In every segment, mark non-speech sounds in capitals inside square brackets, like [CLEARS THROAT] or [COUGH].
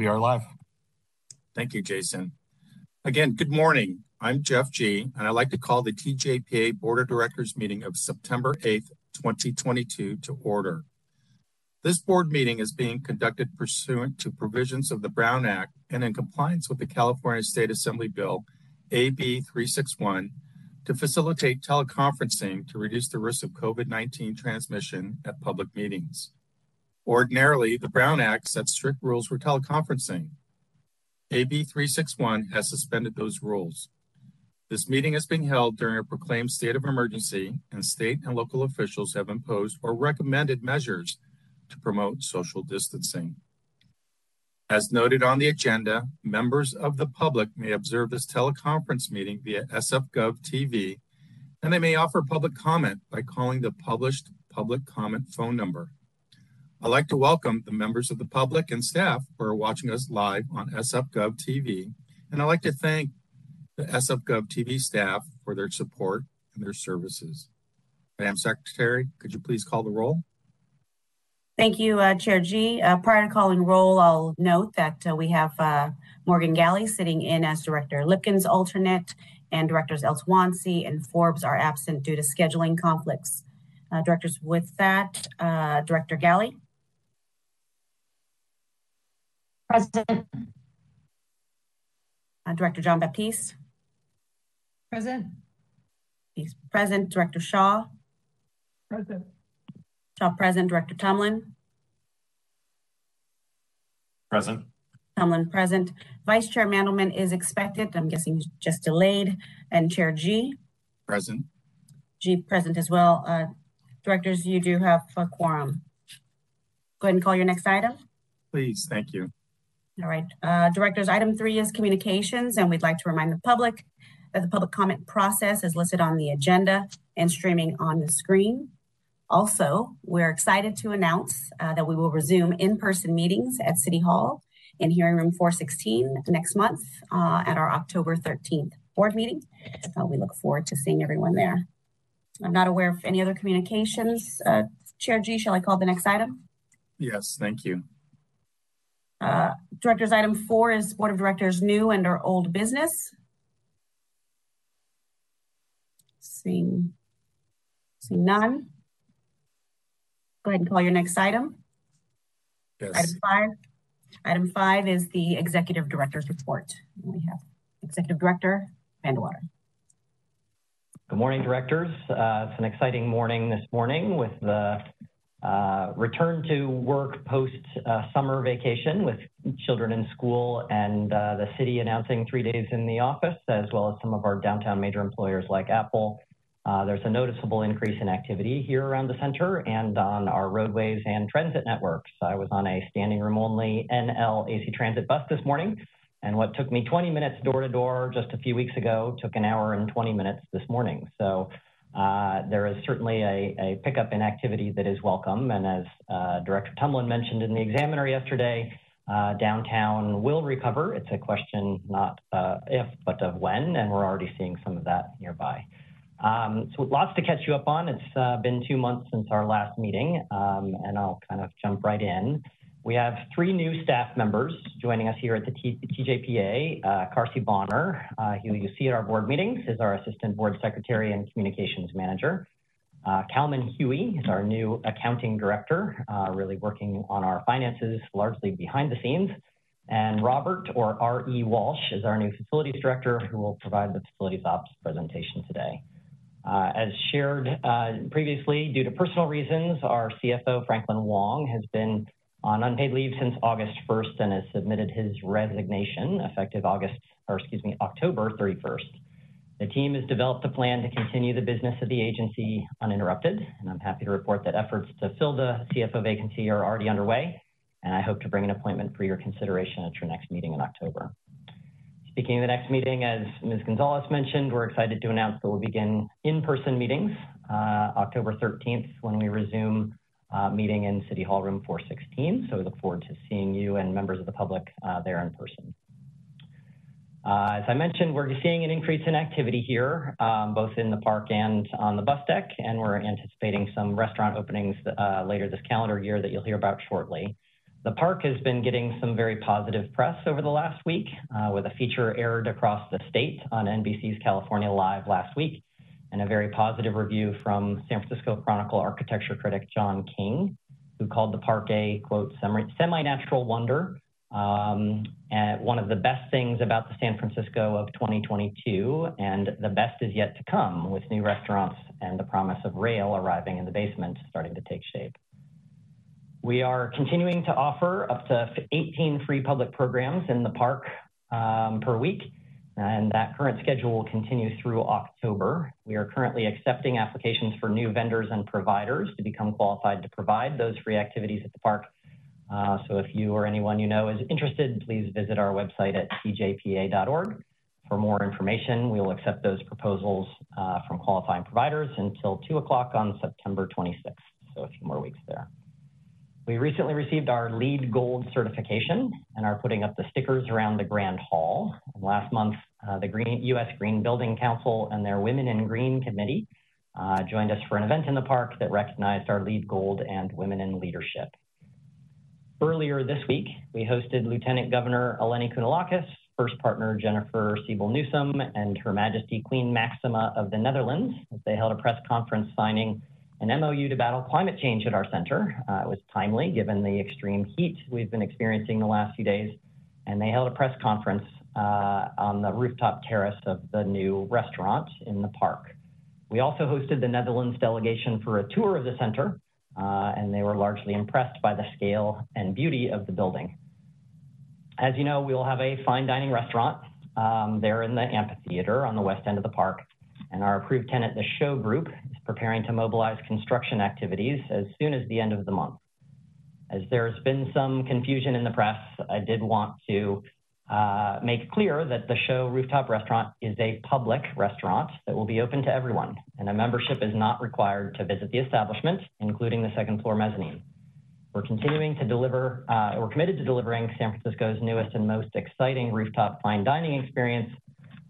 We are live. Thank you, Jason. Again, good morning. I'm Jeff Gee, and I'd like to call the TJPA Board of Directors meeting of September 8th, 2022 to order. This board meeting is being conducted pursuant to provisions of the Brown Act and in compliance with the California State Assembly Bill AB 361 to facilitate teleconferencing to reduce the risk of COVID-19 transmission at public meetings. Ordinarily, the Brown Act sets strict rules for teleconferencing. AB 361 has suspended those rules. This meeting is being held during a proclaimed state of emergency, and state and local officials have imposed or recommended measures to promote social distancing. As noted on the agenda, members of the public may observe this teleconference meeting via SFGov TV, and they may offer public comment by calling the published public comment phone number. I'd like to welcome the members of the public and staff who are watching us live on SFGov TV, and I'd like to thank the SFGov TV staff for their support and their services. Madam Secretary, could you please call the roll? Thank you, uh, Chair Gee. Uh, prior to calling roll, I'll note that uh, we have uh, Morgan Galli sitting in as Director Lipkin's alternate, and Directors El-Tawansy and Forbes are absent due to scheduling conflicts. Uh, directors, with that, uh, Director Galli. Present. Director John Baptiste. Present. He's present. Director Shaw. Present. Shaw present. Director Tumlin. Present. Tumlin present. Vice Chair Mandelman is expected. I'm guessing he's just delayed. And Chair Gee. Present. Gee present as well. Uh, directors, you do have a quorum. Go ahead and call your next item. Please, thank you. All right. Uh, directors, item three is communications, and we'd like to remind the public that the public comment process is listed on the agenda and streaming on the screen. Also, we're excited to announce uh, that we will resume in-person meetings at City Hall in Hearing Room 416 next month uh, at our October 13th board meeting. Uh, we look forward to seeing everyone there. I'm not aware of any other communications. Uh, Chair Gee, shall I call the next item? Yes, thank you. Uh, directors, item four is Board of Directors new and or old business. Seeing, seeing none. Go ahead and call your next item. Yes. Item five. Item five is the Executive Director's report. We have Executive Director Van de Water. Good morning, directors. Uh, it's an exciting morning this morning with the uh, return to work post uh, summer vacation with children in school and uh, the city announcing three days in the office, as well as some of our downtown major employers like Apple. Uh, there's a noticeable increase in activity here around the center and on our roadways and transit networks. I was on a standing room only NL AC Transit bus this morning, and what took me 20 minutes door to door just a few weeks ago took an hour and 20 minutes this morning. So uh, there is certainly a, a, pickup in activity that is welcome. And as uh, Director Tumlin mentioned in the Examiner yesterday, uh, downtown will recover. It's a question not uh, if, but of when, and we're already seeing some of that nearby. Um, so lots to catch you up on. It's uh, been two months since our last meeting, um, and I'll kind of jump right in. We have three new staff members joining us here at the T TJPA. Uh, Carsey Bonner, uh, who you see at our board meetings, is our Assistant Board Secretary and Communications Manager. Uh, Calman Huey is our new Accounting Director, uh, really working on our finances largely behind the scenes. And Robert, or R.E. Walsh, is our new Facilities Director, who will provide the Facilities Ops presentation today. Uh, as shared uh, previously, due to personal reasons, our CFO, Franklin Wong, has been on unpaid leave since August 1st and has submitted his resignation effective August, or excuse me, October 31st. The team has developed a plan to continue the business of the agency uninterrupted, and I'm happy to report that efforts to fill the CFO vacancy are already underway, and I hope to bring an appointment for your consideration at your next meeting in October. Speaking of the next meeting, as Ms. Gonzalez mentioned, we're excited to announce that we'll begin in-person meetings uh, October 13th when we resume uh, meeting in City Hall Room 416. So we look forward to seeing you and members of the public uh, there in person. Uh, as I mentioned, we're seeing an increase in activity here, um, both in the park and on the bus deck, and we're anticipating some restaurant openings uh, later this calendar year that you'll hear about shortly. The park has been getting some very positive press over the last week, uh, with a feature aired across the state on NBC's California Live last week, and a very positive review from San Francisco Chronicle architecture critic John King, who called the park a quote semi-natural wonder um, and one of the best things about the San Francisco of 2022, and the best is yet to come with new restaurants and the promise of rail arriving in the basement starting to take shape. We are continuing to offer up to 18 free public programs in the park um, per week, and that current schedule will continue through October. We are currently accepting applications for new vendors and providers to become qualified to provide those free activities at the park uh, so if you or anyone you know is interested, please visit our website at tjpa.org. For more information, we will accept those proposals uh, from qualifying providers until 2 o'clock on September 26th, so a few more weeks there. We recently received our LEED Gold certification and are putting up the stickers around the Grand Hall. And last month, uh, the Green, U.S. Green Building Council and their Women in Green Committee uh, joined us for an event in the park that recognized our LEED Gold and Women in Leadership. Earlier this week, we hosted Lieutenant Governor Eleni Kounalakis, First Partner Jennifer Siebel Newsom, and Her Majesty Queen Maxima of the Netherlands as they held a press conference signing an MOU to battle climate change at our center. Uh, it was timely given the extreme heat we've been experiencing the last few days, and they held a press conference uh, on the rooftop terrace of the new restaurant in the park. We also hosted the Netherlands delegation for a tour of the center uh, and they were largely impressed by the scale and beauty of the building. As you know, we will have a fine dining restaurant um, there in the amphitheater on the west end of the park, and our approved tenant, the Show Group, is preparing to mobilize construction activities as soon as the end of the month. As there's been some confusion in the press, I did want to uh, make clear that the show rooftop restaurant is a public restaurant that will be open to everyone, and a membership is not required to visit the establishment, including the second floor mezzanine. We're continuing to deliver, uh, we're committed to delivering San Francisco's newest and most exciting rooftop fine dining experience,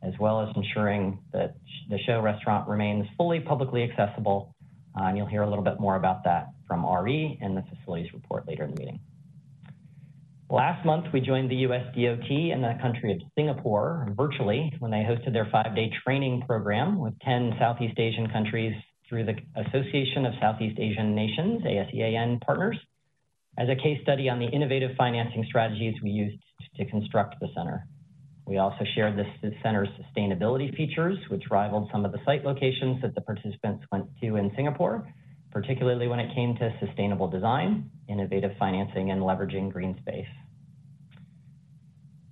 as well as ensuring that the show restaurant remains fully publicly accessible. Uh, and you'll hear a little bit more about that from RE in the facilities report later in the meeting. Last month, we joined the US DOT in the country of Singapore virtually when they hosted their five-day training program with 10 Southeast Asian countries through the Association of Southeast Asian Nations, ASEAN partners, as a case study on the innovative financing strategies we used to construct the center. We also shared the center's sustainability features, which rivaled some of the site locations that the participants went to in Singapore, particularly when it came to sustainable design, innovative financing, and leveraging green space.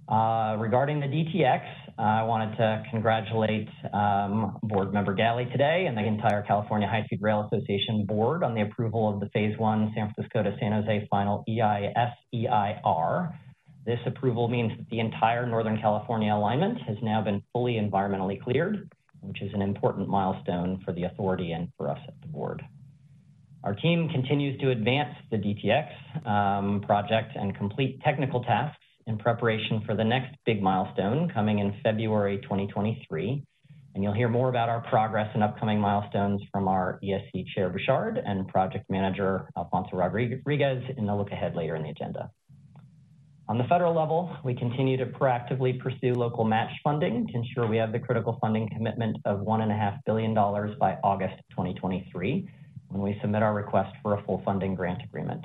Uh, regarding the DTX, I wanted to congratulate um, Board Member Galli today and the entire California High Speed Rail Association Board on the approval of the Phase 1 San Francisco to San Jose final EIS EIR. This approval means that the entire Northern California alignment has now been fully environmentally cleared, which is an important milestone for the authority and for us at the board. Our team continues to advance the DTX um, project and complete technical tasks in preparation for the next big milestone coming in February 2023. And you'll hear more about our progress and upcoming milestones from our ESC Chair Bouchard and Project Manager Alfonso Rodriguez in the look ahead later in the agenda. On the federal level, we continue to proactively pursue local match funding to ensure we have the critical funding commitment of $1.5 billion by August 2023 when we submit our request for a full funding grant agreement.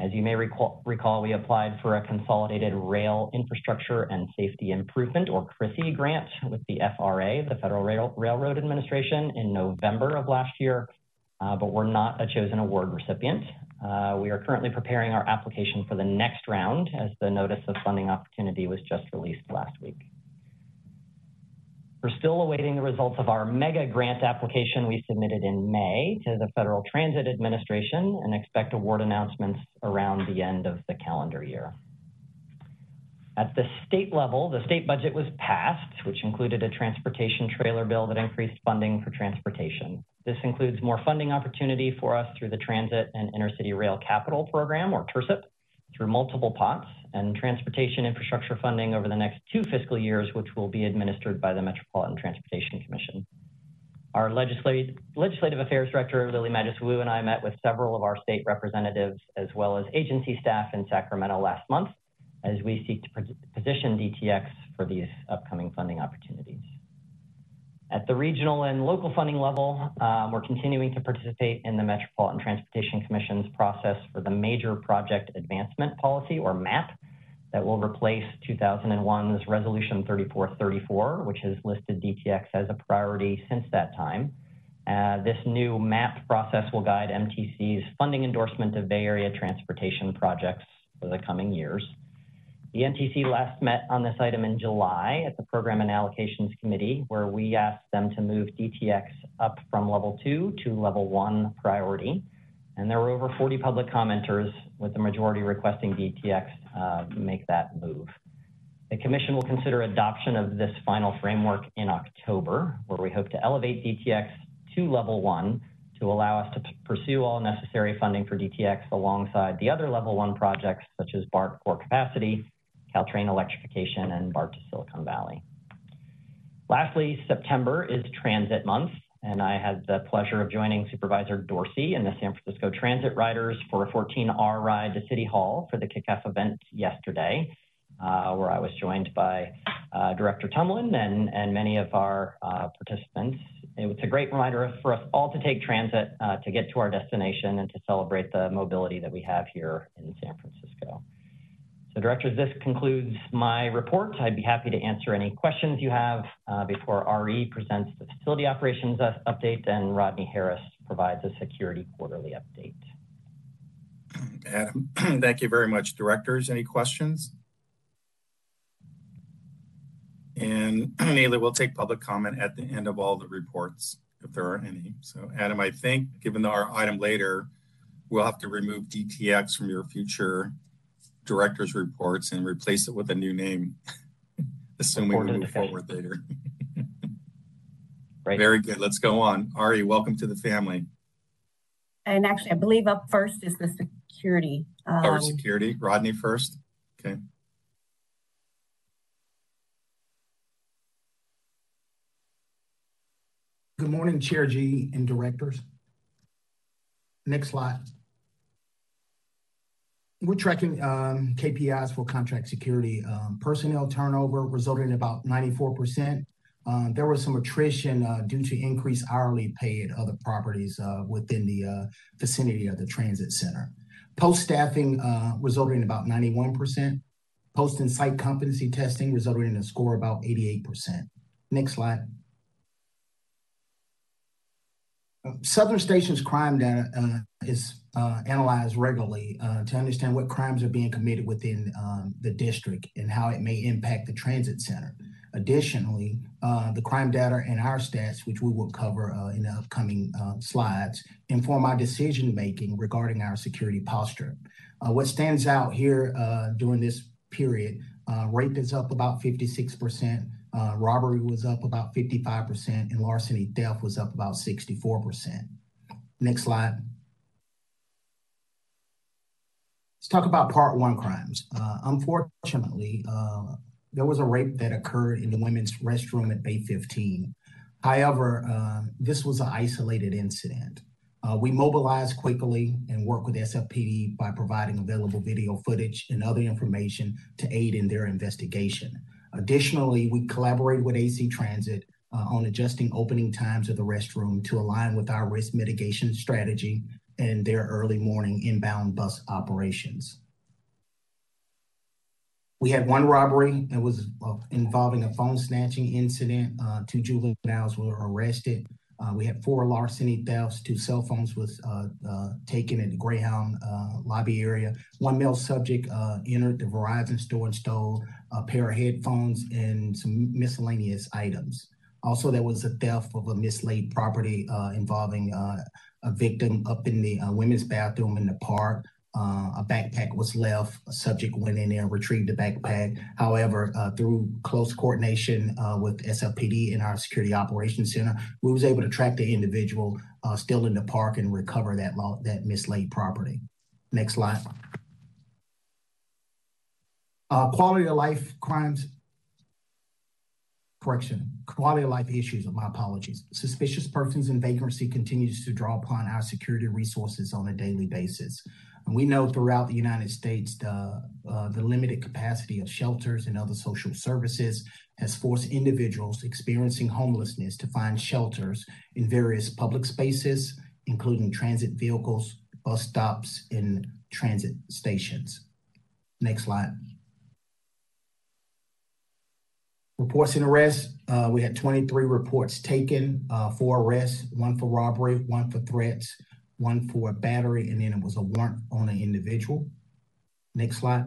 As you may recall, we applied for a Consolidated Rail Infrastructure and Safety Improvement, or CRISI grant with the FRA, the Federal Rail Railroad Administration, in November of last year, uh, but we're not a chosen award recipient. Uh, we are currently preparing our application for the next round as the notice of funding opportunity was just released last week. We're still awaiting the results of our mega grant application we submitted in May to the Federal Transit Administration and expect award announcements around the end of the calendar year. At the state level, the state budget was passed, which included a transportation trailer bill that increased funding for transportation. This includes more funding opportunity for us through the Transit and Intercity Rail Capital Program, or TIRCIP, through multiple pots and transportation infrastructure funding over the next two fiscal years, which will be administered by the Metropolitan Transportation Commission. Our legislative, legislative affairs director, Lily Madjus Wu, and I met with several of our state representatives as well as agency staff in Sacramento last month as we seek to position DTX for these upcoming funding opportunities. At the regional and local funding level, um, we're continuing to participate in the Metropolitan Transportation Commission's process for the Major Project Advancement Policy, or MAP, that will replace 2001's Resolution 3434, which has listed DTX as a priority since that time. Uh, this new MAP process will guide MTC's funding endorsement of Bay Area transportation projects for the coming years. The MTC last met on this item in July at the Program and Allocations Committee, where we asked them to move DTX up from level two to level one priority. And there were over 40 public commenters, with the majority requesting DTX uh, make that move. The Commission will consider adoption of this final framework in October, where we hope to elevate DTX to level one to allow us to pursue all necessary funding for DTX alongside the other level one projects such as BART core capacity Caltrain electrification, and BART to Silicon Valley. Lastly, September is Transit Month, and I had the pleasure of joining Supervisor Dorsey and the San Francisco Transit Riders for a 14R ride to City Hall for the kickoff event yesterday, uh, where I was joined by uh, Director Tumlin and, and many of our uh, participants. It was a great reminder for us all to take transit uh, to get to our destination and to celebrate the mobility that we have here in San Francisco. So directors, this concludes my report. I'd be happy to answer any questions you have uh, before RE presents the facility operations update and Rodney Harris provides a security quarterly update. Adam, [CLEARS THROAT] thank you very much. Directors, any questions? And [CLEARS THROAT] Neely, we'll take public comment at the end of all the reports, if there are any. So Adam, I think given our item later, we'll have to remove DTX from your future director's reports and replace it with a new name, [LAUGHS] assuming we move forward later. right. Very good. Let's go on. Ari, welcome to the family. And actually, I believe up first is the security. Um, Our security. Rodney first. Okay. Good morning, Chair Gee and directors. Next slide. We're tracking um, KPIs for contract security. Um, personnel turnover resulted in about 94%. Um, there was some attrition uh, due to increased hourly pay at other properties uh, within the uh, vicinity of the transit center. Post staffing uh, resulted in about 91%. Post and site competency testing resulted in a score about 88%. Next slide. Southern Station's crime data uh, is uh, analyzed regularly uh, to understand what crimes are being committed within um, the district and how it may impact the transit center. Additionally, uh, the crime data and our stats, which we will cover uh, in the upcoming uh, slides, inform our decision making regarding our security posture. what stands out here during this period, rape is up about 56%. Uh, robbery was up about 55%, and larceny theft was up about 64%. Next slide. Let's talk about part one crimes. Uh, unfortunately, uh, there was a rape that occurred in the women's restroom at Bay 15. However, uh, this was an isolated incident. Uh, we mobilized quickly and worked with SFPD by providing available video footage and other information to aid in their investigation. Additionally, we collaborated with AC Transit uh, on adjusting opening times of the restroom to align with our risk mitigation strategy and their early morning inbound bus operations. We had one robbery. It was uh, involving a phone snatching incident. Uh, two juveniles were arrested. Uh, we had four larceny thefts. Two cell phones was uh, uh, taken in the Greyhound uh, lobby area. One male subject uh, entered the Verizon store and stole a pair of headphones and some miscellaneous items. Also, there was a theft of a mislaid property uh, involving a victim up in the women's bathroom in the park. Uh, a backpack was left. A subject went in there and retrieved the backpack. However, uh, through close coordination uh, with SFPD and our Security Operations Center, we was able to track the individual uh, still in the park and recover that that mislaid property. Next slide. Uh, quality of life crimes. correction, quality of life issues, my apologies. Suspicious persons and vagrancy continues to draw upon our security resources on a daily basis. We know throughout the United States, the, uh, the limited capacity of shelters and other social services has forced individuals experiencing homelessness to find shelters in various public spaces, including transit vehicles, bus stops, and transit stations. Next slide. Reports and arrests, uh, we had 23 reports taken, uh, four arrests, one for robbery, one for threats, one for a battery, and then it was a warrant on an individual. Next slide.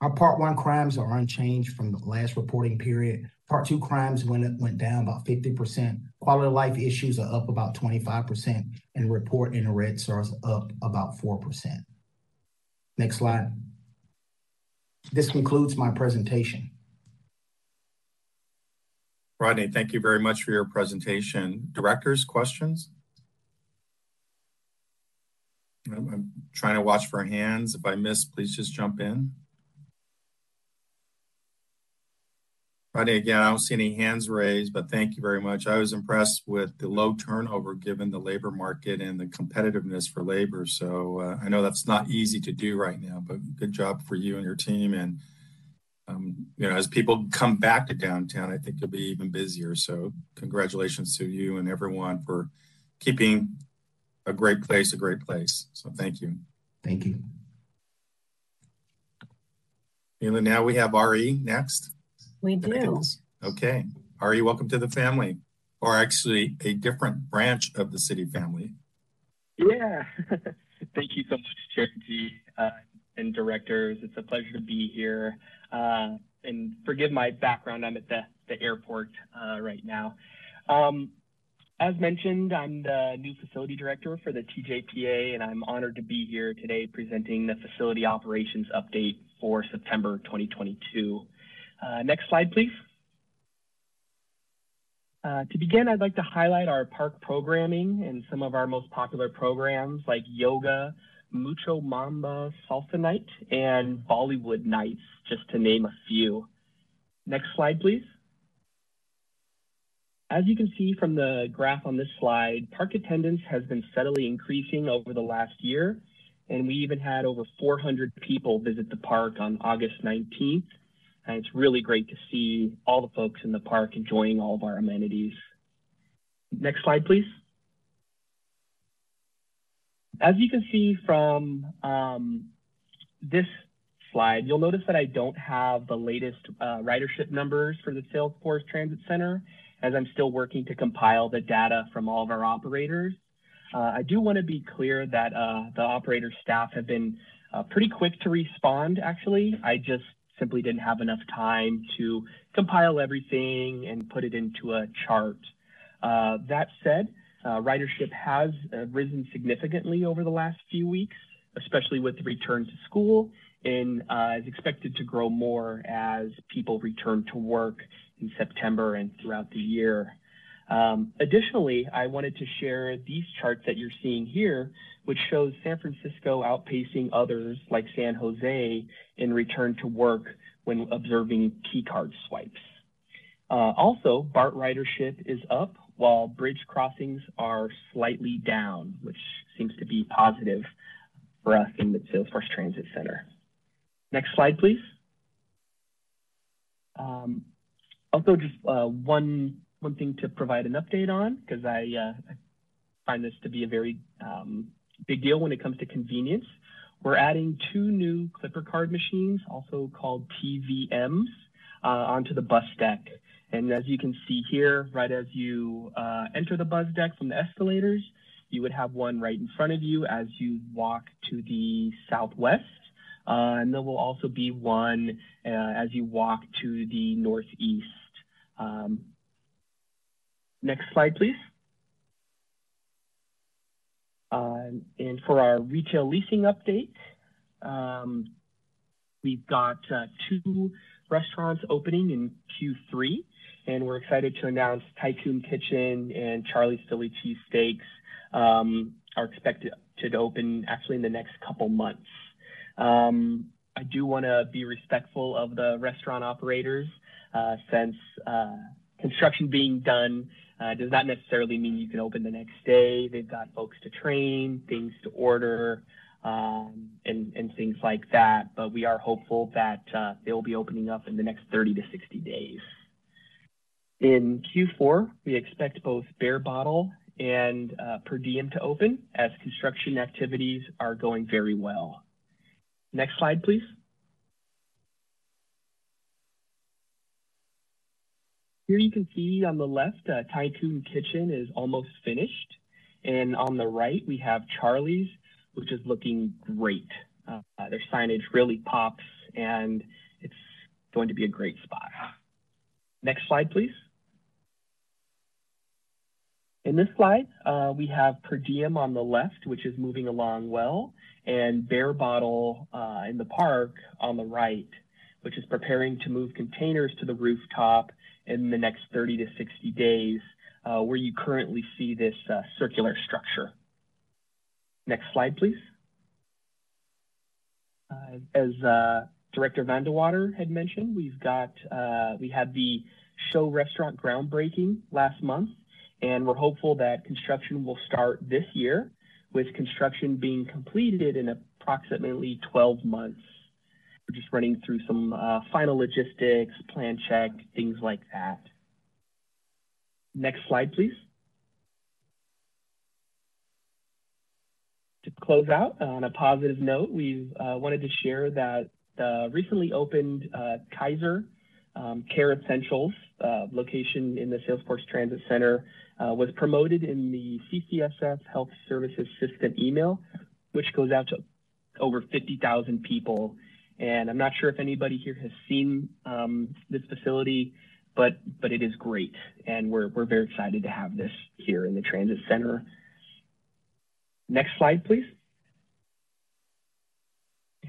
Our part one crimes are unchanged from the last reporting period. Part two crimes went, went down about 50%. Quality of life issues are up about 25%, and report and arrests are up about 4%. Next slide. This concludes my presentation. Rodney, thank you very much for your presentation. Directors, questions? I'm, trying to watch for hands. If I miss, please just jump in. Rodney, again, I don't see any hands raised, but thank you very much. I was impressed with the low turnover given the labor market and the competitiveness for labor. So uh, I know that's not easy to do right now, but good job for you and your team. And um, you know, as people come back to downtown, I think it'll be even busier. So congratulations to you and everyone for keeping a great place a great place. So thank you. Thank you. And now we have RE next. We do. Okay. Ari, welcome to the family, or actually a different branch of the city family. Yeah. [LAUGHS] Thank you so much, Chair Gee uh, and directors. It's a pleasure to be here. Uh, and forgive my background, I'm at the, the airport uh, right now. Um, as mentioned, I'm the new facility director for the TJPA, and I'm honored to be here today presenting the facility operations update for September 2022. Uh, next slide, please. Uh, to begin, I'd like to highlight our park programming and some of our most popular programs like yoga, Mucho Mamba Salsa Night, and Bollywood Nights, just to name a few. Next slide, please. As you can see from the graph on this slide, park attendance has been steadily increasing over the last year, and we even had over 400 people visit the park on August 19th and it's really great to see all the folks in the park enjoying all of our amenities. Next slide, please. As you can see from um, this slide, you'll notice that I don't have the latest uh, ridership numbers for the Salesforce Transit Center, as I'm still working to compile the data from all of our operators. Uh, I do want to be clear that uh, the operator staff have been uh, pretty quick to respond, actually. I just simply didn't have enough time to compile everything and put it into a chart. Uh, that said, uh, ridership has uh, risen significantly over the last few weeks, especially with the return to school, and uh, is expected to grow more as people return to work in September and throughout the year. Um, additionally, I wanted to share these charts that you're seeing here, which shows San Francisco outpacing others like San Jose in return to work when observing key card swipes. Uh, also, BART ridership is up while bridge crossings are slightly down, which seems to be positive for us in the Salesforce Transit Center. Next slide, please. Um, also, just uh, one one thing to provide an update on because I, uh, find this to be a very um, big deal when it comes to convenience. We're adding two new Clipper card machines, also called TVMs, uh, onto the bus deck. And as you can see here, right as you uh, enter the buzz deck from the escalators, you would have one right in front of you as you walk to the southwest. Uh, and there will also be one uh, as you walk to the northeast. Um, Next slide, please. Uh, and for our retail leasing update, um, we've got uh, two restaurants opening in Q3, and we're excited to announce Tycoon Kitchen and Charlie's Philly Cheesesteaks um, are expected to open actually in the next couple months. Um, I do want to be respectful of the restaurant operators uh, since uh, construction being done uh, does not necessarily mean you can open the next day. They've got folks to train, things to order, um, and, and things like that. But we are hopeful that uh, they will be opening up in the next 30 to 60 days. In Q4, we expect both Bear Bottle and uh, Per Diem to open as construction activities are going very well. Next slide, please. Here you can see on the left, uh, Tycoon Kitchen is almost finished. And on the right, we have Charlie's, which is looking great. Uh, their signage really pops and it's going to be a great spot. Next slide, please. In this slide, uh, we have Per Diem on the left, which is moving along well, and Bear Bottle uh, in the park on the right, which is preparing to move containers to the rooftop in the next 30 to 60 days, uh, where you currently see this uh, circular structure. Next slide, please. Uh, as uh, Director Van de Water had mentioned, we've got, we had the show restaurant groundbreaking last month, and we're hopeful that construction will start this year, with construction being completed in approximately 12 months. We're just running through some uh, final logistics, plan check, things like that. Next slide, please. To close out on a positive note, we uh, wanted to share that the recently opened uh, Kaiser um, Care Essentials uh, location in the Salesforce Transit Center uh, was promoted in the CCSF Health Services System email, which goes out to over 50,000 people and I'm not sure if anybody here has seen um, this facility, but but it is great, and we're we're very excited to have this here in the transit center. Next slide, please.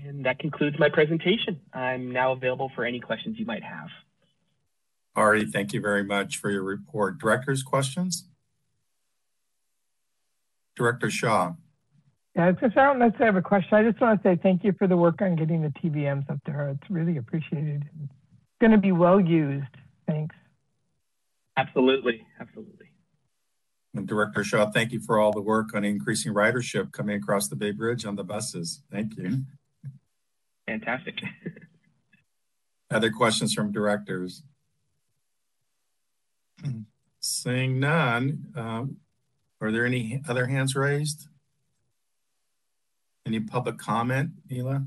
And that concludes my presentation. I'm now available for any questions you might have. Ari, thank you very much for your report. Director's questions? Director Shaw. Yeah, just, I don't necessarily have a question. I just want to say thank you for the work on getting the TVMs up there. It's really appreciated. It's going to be well used. Thanks. Absolutely. Absolutely. And Director Shaw, thank you for all the work on increasing ridership coming across the Bay Bridge on the buses. Thank you. Fantastic. [LAUGHS] Other questions from directors? Seeing none, um, are there any other hands raised? Any public comment, Nila?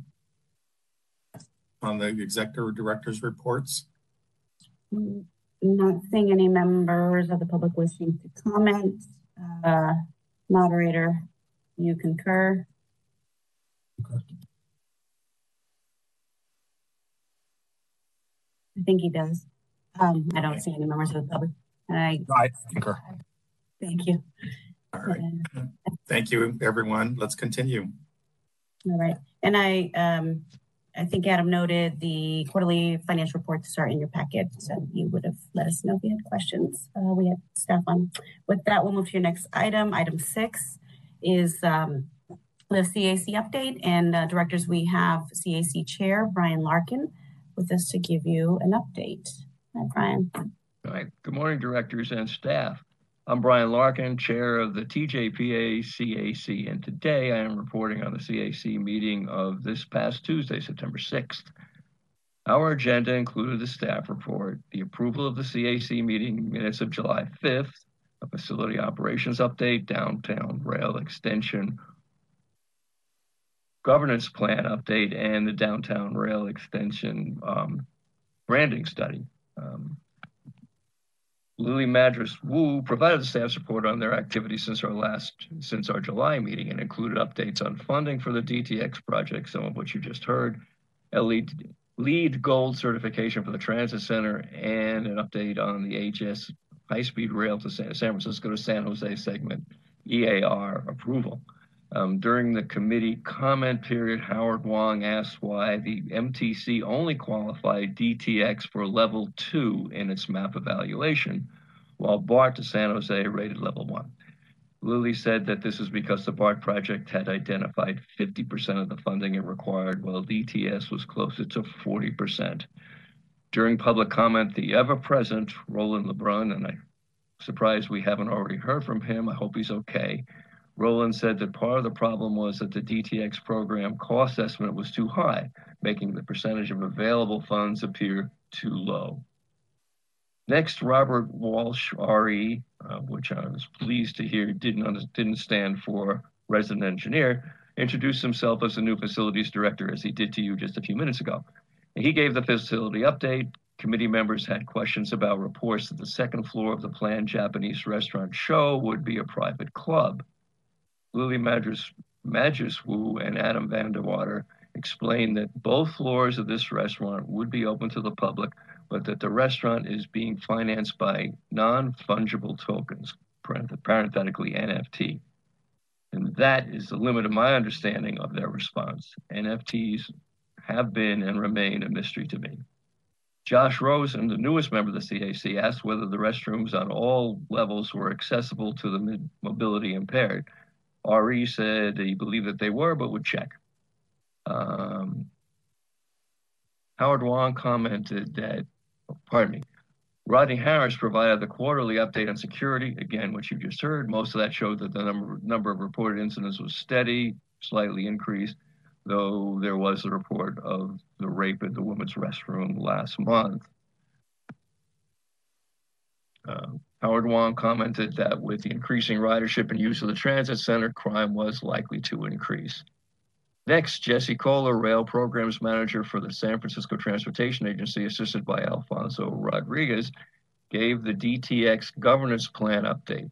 On the executive director's reports? Not seeing any members of the public wishing to comment. Uh, moderator, you concur? I think he does. Um, I don't see any members of the public. And I, I concur. thank you. All right. Thank you, everyone. Let's continue. All right. And I, um, I think Adam noted the quarterly financial reports are in your packet, so you would have let us know if you had questions. Uh, we had staff on. With that, we'll move to your next item. Item six is um, the CAC update, and uh, directors, we have CAC Chair Brian Larkin with us to give you an update. Hi, Brian. All right. Good morning, directors and staff. I'm Brian Larkin, chair of the TJPA CAC, and today I am reporting on the CAC meeting of this past Tuesday, September 6th. Our agenda included the staff report, the approval of the CAC meeting minutes of July 5th, a facility operations update, downtown rail extension, governance plan update, and the downtown rail extension um, branding study. Um, Lily Madjus Wu provided the staff's report on their activities since our last, since our July meeting and included updates on funding for the DTX project, some of which you just heard, LEED, LEED gold certification for the transit center, and an update on the HS high-speed rail to San, San Francisco to San Jose segment EIR approval. Um, during the committee comment period, Howard Wong asked why the MTC only qualified DTX for level two in its map evaluation, while BART to San Jose rated level one. Lily said that this is because the BART project had identified 50% of the funding it required, while DTX was closer to 40%. During public comment, the ever-present Roland LeBrun, and I'm surprised we haven't already heard from him. I hope he's okay. Roland said that part of the problem was that the DTX program cost estimate was too high, making the percentage of available funds appear too low. Next, Robert Walsh, RE, uh, which I was pleased to hear didn't, didn't stand for resident engineer, introduced himself as the new facilities director, as he did to you just a few minutes ago. He gave the facility update. Committee members had questions about reports that the second floor of the planned Japanese restaurant show would be a private club. Lily Madjus, Wu and Adam Van de Water explained that both floors of this restaurant would be open to the public, but that the restaurant is being financed by non-fungible tokens, parenthetically NFT. And that is the limit of my understanding of their response. NFTs have been and remain a mystery to me. Josh Rosen, the newest member of the CAC, asked whether the restrooms on all levels were accessible to the mobility impaired. RE said he believed that they were, but would check. Um, Howard Wong commented that, oh, pardon me, Rodney Harris provided the quarterly update on security, again, which you just heard. Most of that showed that the number, number of reported incidents was steady, slightly increased, though there was a report of the rape at the women's restroom last month. Uh, Howard Wong commented that with the increasing ridership and use of the transit center, crime was likely to increase. Next, Jesse Koehler, Rail Programs Manager for the San Francisco Transportation Agency, assisted by Alfonso Rodriguez, gave the DTX governance plan update.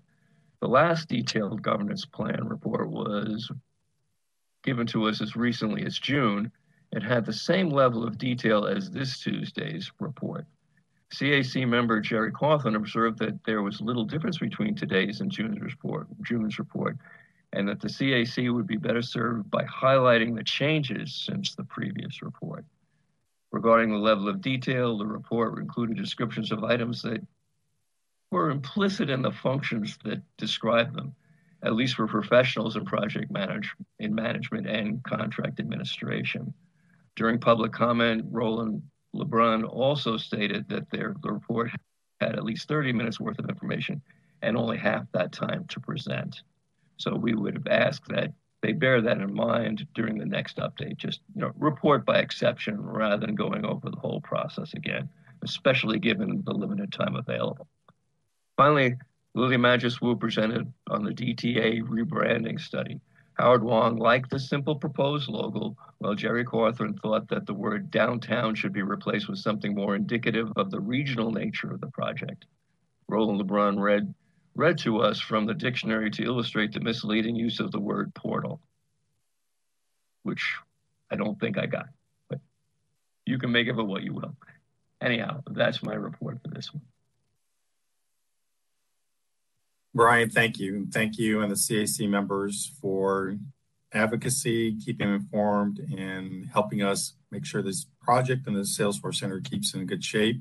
The last detailed governance plan report was given to us as recently as June. It had the same level of detail as this Tuesday's report. CAC member Jerry Cauthen observed that there was little difference between today's and June's report, June's report, and that the CAC would be better served by highlighting the changes since the previous report. Regarding the level of detail, the report included descriptions of items that were implicit in the functions that describe them, at least for professionals in project manage, in management and contract administration. During public comment, Roland LeBrun also stated that their, the report had at least 30 minutes worth of information and only half that time to present. So we would have asked that they bear that in mind during the next update, just you know, report by exception rather than going over the whole process again, especially given the limited time available. Finally, Lily Madjus Wu presented on the DTX rebranding study. Howard Wong liked the simple proposed logo, while Jerry Cauthen thought that the word downtown should be replaced with something more indicative of the regional nature of the project. Roland LeBrun read read to us from the dictionary to illustrate the misleading use of the word portal, which I don't think I got, but you can make of it what you will. Anyhow, that's my report for this one. Brian, thank you. Thank you and the CAC members for advocacy, keeping informed, and helping us make sure this project and the Salesforce Center keeps in good shape.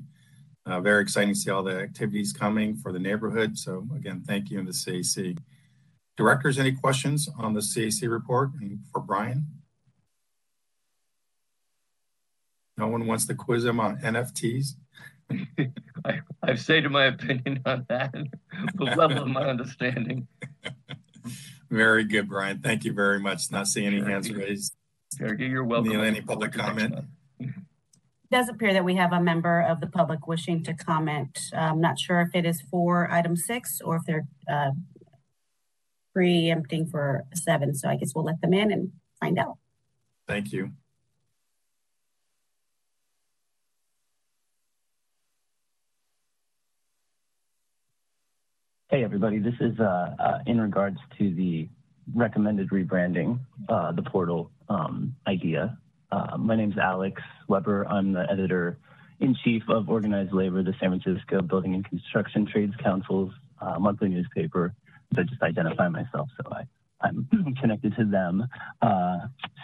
Uh, very exciting to see all the activities coming for the neighborhood. So again, thank you and the CAC. Directors, any questions on the CAC report and for Brian? No one wants to quiz him on NFTs? [LAUGHS] I, I've stated my opinion on that, the level of my [LAUGHS] understanding. Very good, Brian. Thank you very much. Not seeing any hands raised. You're welcome. Any, any public comment? does appear that we have a member of the public wishing to comment. I'm not sure if it is for item six or if they're uh, preempting for seven. So I guess we'll let them in and find out. Thank you. Hey, everybody. This is uh, uh, in regards to the recommended rebranding, uh, the portal um, idea. My name is Alex Weber. I'm the editor in chief of Organized Labor, the San Francisco Building and Construction Trades Council's uh, monthly newspaper. So just identify myself, so I, I'm [CLEARS THROAT] connected to them. Uh,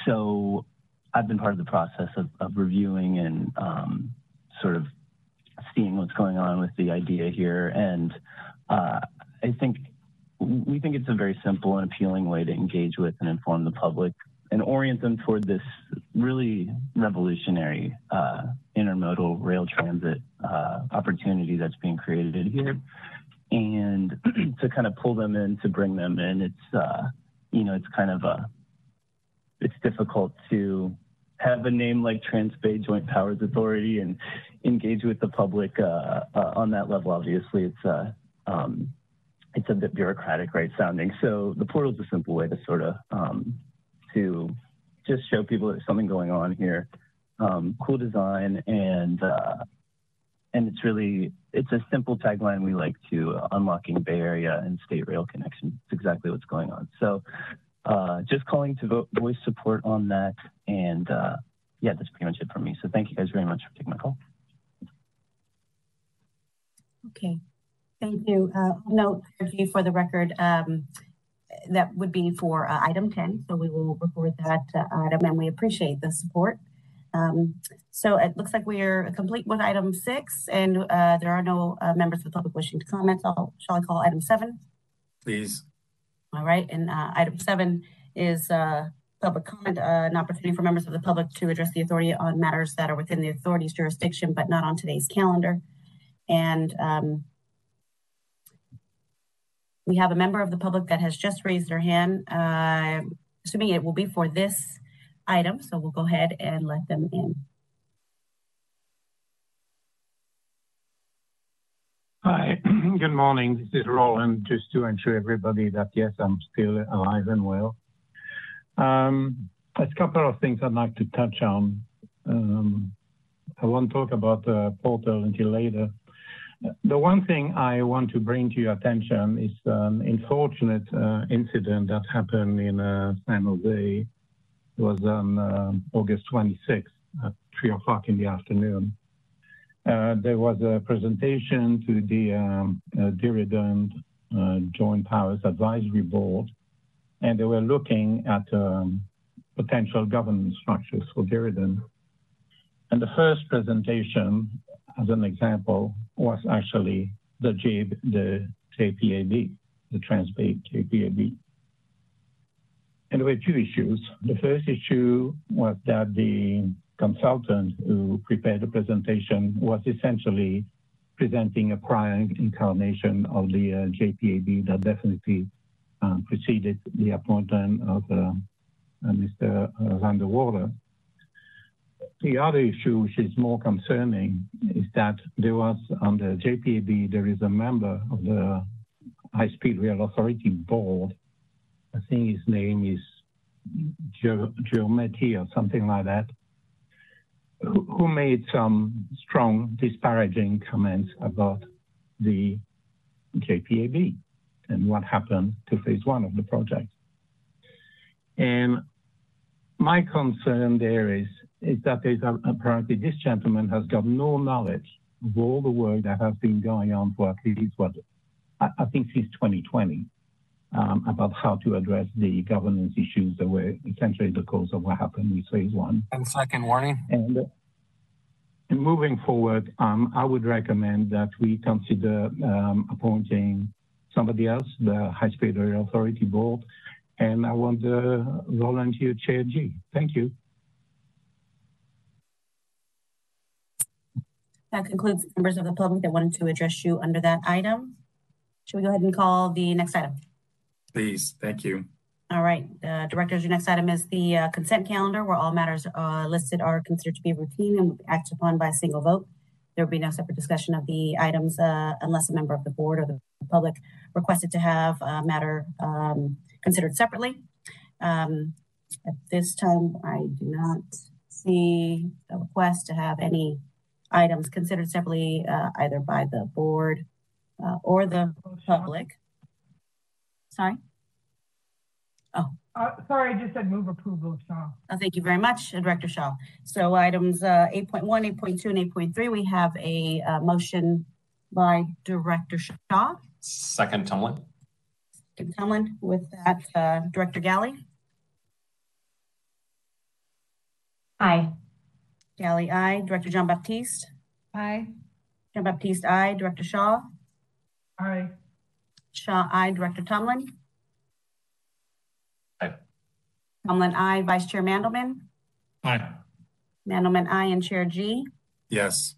so I've been part of the process of, of reviewing and um, sort of seeing what's going on with the idea here. And uh, I think we think it's a very simple and appealing way to engage with and inform the public and orient them toward this really revolutionary uh, intermodal rail transit uh, opportunity that's being created here. And [CLEARS THROAT] to kind of pull them in, to bring them in, it's, uh, you know, it's kind of a, it's difficult to have a name like Transbay Joint Powers Authority and engage with the public uh, uh, on that level. Obviously, it's uh, um, it's a bit bureaucratic, right sounding. So the portal is a simple way to sort of um, to just show people there's something going on here. Um, cool design and uh, and it's really it's a simple tagline we like to uh, unlocking Bay Area and state rail connection. It's exactly what's going on. So uh, just calling to vote, voice support on that, and uh, yeah, that's pretty much it for me. So thank you guys very much for taking my call. Okay, thank you. Uh, note for the record, um, that would be for uh, item 10. So we will record that uh, item and we appreciate the support. Um, so it looks like we are complete with item six and uh, there are no uh, members of the public wishing to comment. I'll, shall I call item seven? Please. All right. And uh, item seven is uh, public comment, an opportunity for members of the public to address the authority on matters that are within the authority's jurisdiction, but not on today's calendar. And um, we have a member of the public that has just raised their hand, uh, assuming it will be for this item. So we'll go ahead and let them in. Hi, [CLEARS THROAT] good morning. This is Roland, just to ensure everybody that yes, I'm still alive and well. Um, there's a couple of things I'd like to touch on. Um, I won't talk about the portal until later. The one thing I want to bring to your attention is an unfortunate uh, incident that happened in uh, San Jose. It was on uh, August 26th at 3 o'clock in the afternoon. Uh, there was a presentation to the um, uh, uh, Joint Powers Advisory Board, and they were looking at um, potential governance structures for Diridon. And the first presentation as an example, was actually the, J, the JPAB, the Transbay JPAB. And there were two issues. The first issue was that the consultant who prepared the presentation was essentially presenting a prior incarnation of the uh, JPAB that definitely um, preceded the appointment of uh, uh, Mr. Van de Water. The other issue, which is more concerning, is that there was on the JPAB, there is a member of the High Speed Rail Authority board. I think his name is Ghielmetti or something like that, who, who made some strong disparaging comments about the JPAB and what happened to phase one of the project. And my concern there is is that there's apparently this gentleman has got no knowledge of all the work that has been going on for at least what I, I think since 2020 um, about how to address the governance issues that were essentially the cause of what happened with phase one. And second warning. And, uh, and moving forward, um, I would recommend that we consider um, appointing somebody else, the High Speed Rail Authority Board, and I want the volunteer Chair Gee. Thank you. That concludes members of the public that wanted to address you under that item. Should we go ahead and call the next item? Please, thank you. All right, uh, directors, your next item is the uh, consent calendar where all matters uh, listed are considered to be routine and acted upon by a single vote. There will be no separate discussion of the items uh, unless a member of the board or the public requested to have a matter um, considered separately. Um, at this time, I do not see a request to have any items considered separately uh, either by the board uh, or the public. Sorry? Oh. Uh, sorry, I just said move approval, Shaw. Oh, thank you very much, Director Shaw. So items 8.1, uh, 8.2, and 8.3, we have a uh, motion by Director Shaw. Second, Tumlin. Second, Tumlin. With that, uh, Director Galli. Aye. Galli, aye. Director Jean-Baptiste? Aye. Jean-Baptiste, aye. Director Shaw? Aye. Shaw, aye. Director Tumlin? Aye. Tumlin, aye. Vice Chair Mandelman. Aye. Mandelman, aye. And Chair Gee. Yes.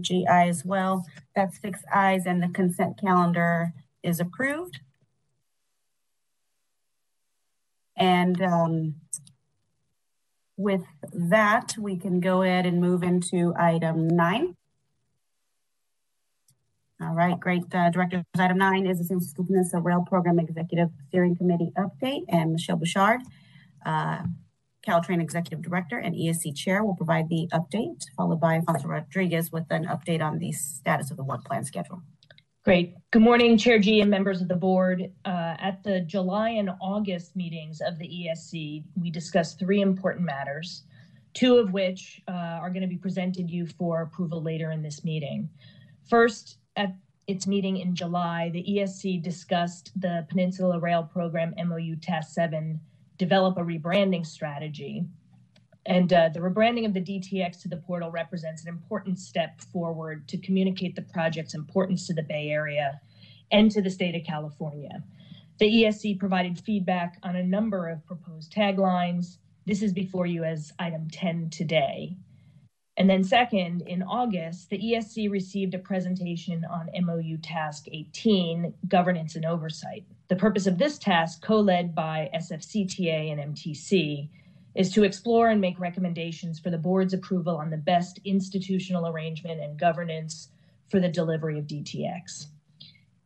Gee, aye as well. That's six ayes and the consent calendar is approved. And um, with that, we can go ahead and move into item nine. All right, great. Uh, Directors, item nine is the San Francisco Peninsula Rail Program Executive Steering Committee update, and Michelle Bouchard, uh, Caltrain Executive Director and ESC Chair, will provide the update, followed by Alfonso Rodriguez with an update on the status of the work plan schedule. Great. Good morning, Chair Gee and members of the board. Uh, at the July and August meetings of the ESC, we discussed three important matters, two of which uh, are going to be presented you for approval later in this meeting. First, at its meeting in July, the ESC discussed the Peninsula Rail Program MOU Task 7 develop a rebranding strategy. And uh, the rebranding of the DTX to the portal represents an important step forward to communicate the project's importance to the Bay Area and to the state of California. The ESC provided feedback on a number of proposed taglines. This is before you as item 10 today. And then, second, in August, the ESC received a presentation on MOU Task 18 Governance and Oversight. The purpose of this task, co led by SFCTA and MTC, is to explore and make recommendations for the board's approval on the best institutional arrangement and governance for the delivery of DTX.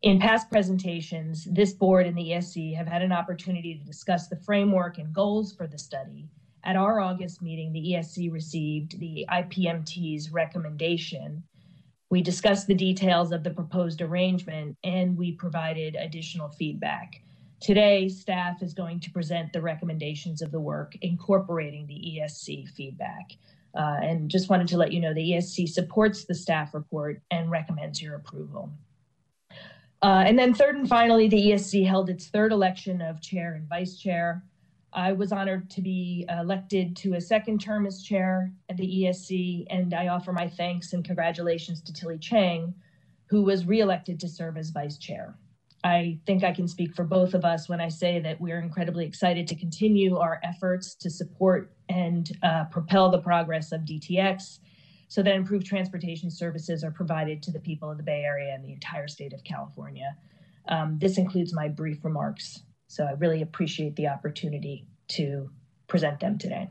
In past presentations, this board and the ESC have had an opportunity to discuss the framework and goals for the study at our August meeting, the ESC received the IPMT's recommendation. We discussed the details of the proposed arrangement and we provided additional feedback. Today, staff is going to present the recommendations of the work incorporating the ESC feedback. Uh, and just wanted to let you know the ESC supports the staff report and recommends your approval. Uh, and then, third and finally, the ESC held its third election of chair and vice chair. I was honored to be elected to a second term as chair at the ESC, and I offer my thanks and congratulations to Tilly Chang, who was reelected to serve as vice chair. I think I can speak for both of us when I say that we're incredibly excited to continue our efforts to support and uh, propel the progress of DTX so that improved transportation services are provided to the people of the Bay Area and the entire state of California. Um, this includes my brief remarks so I really appreciate the opportunity to present them today.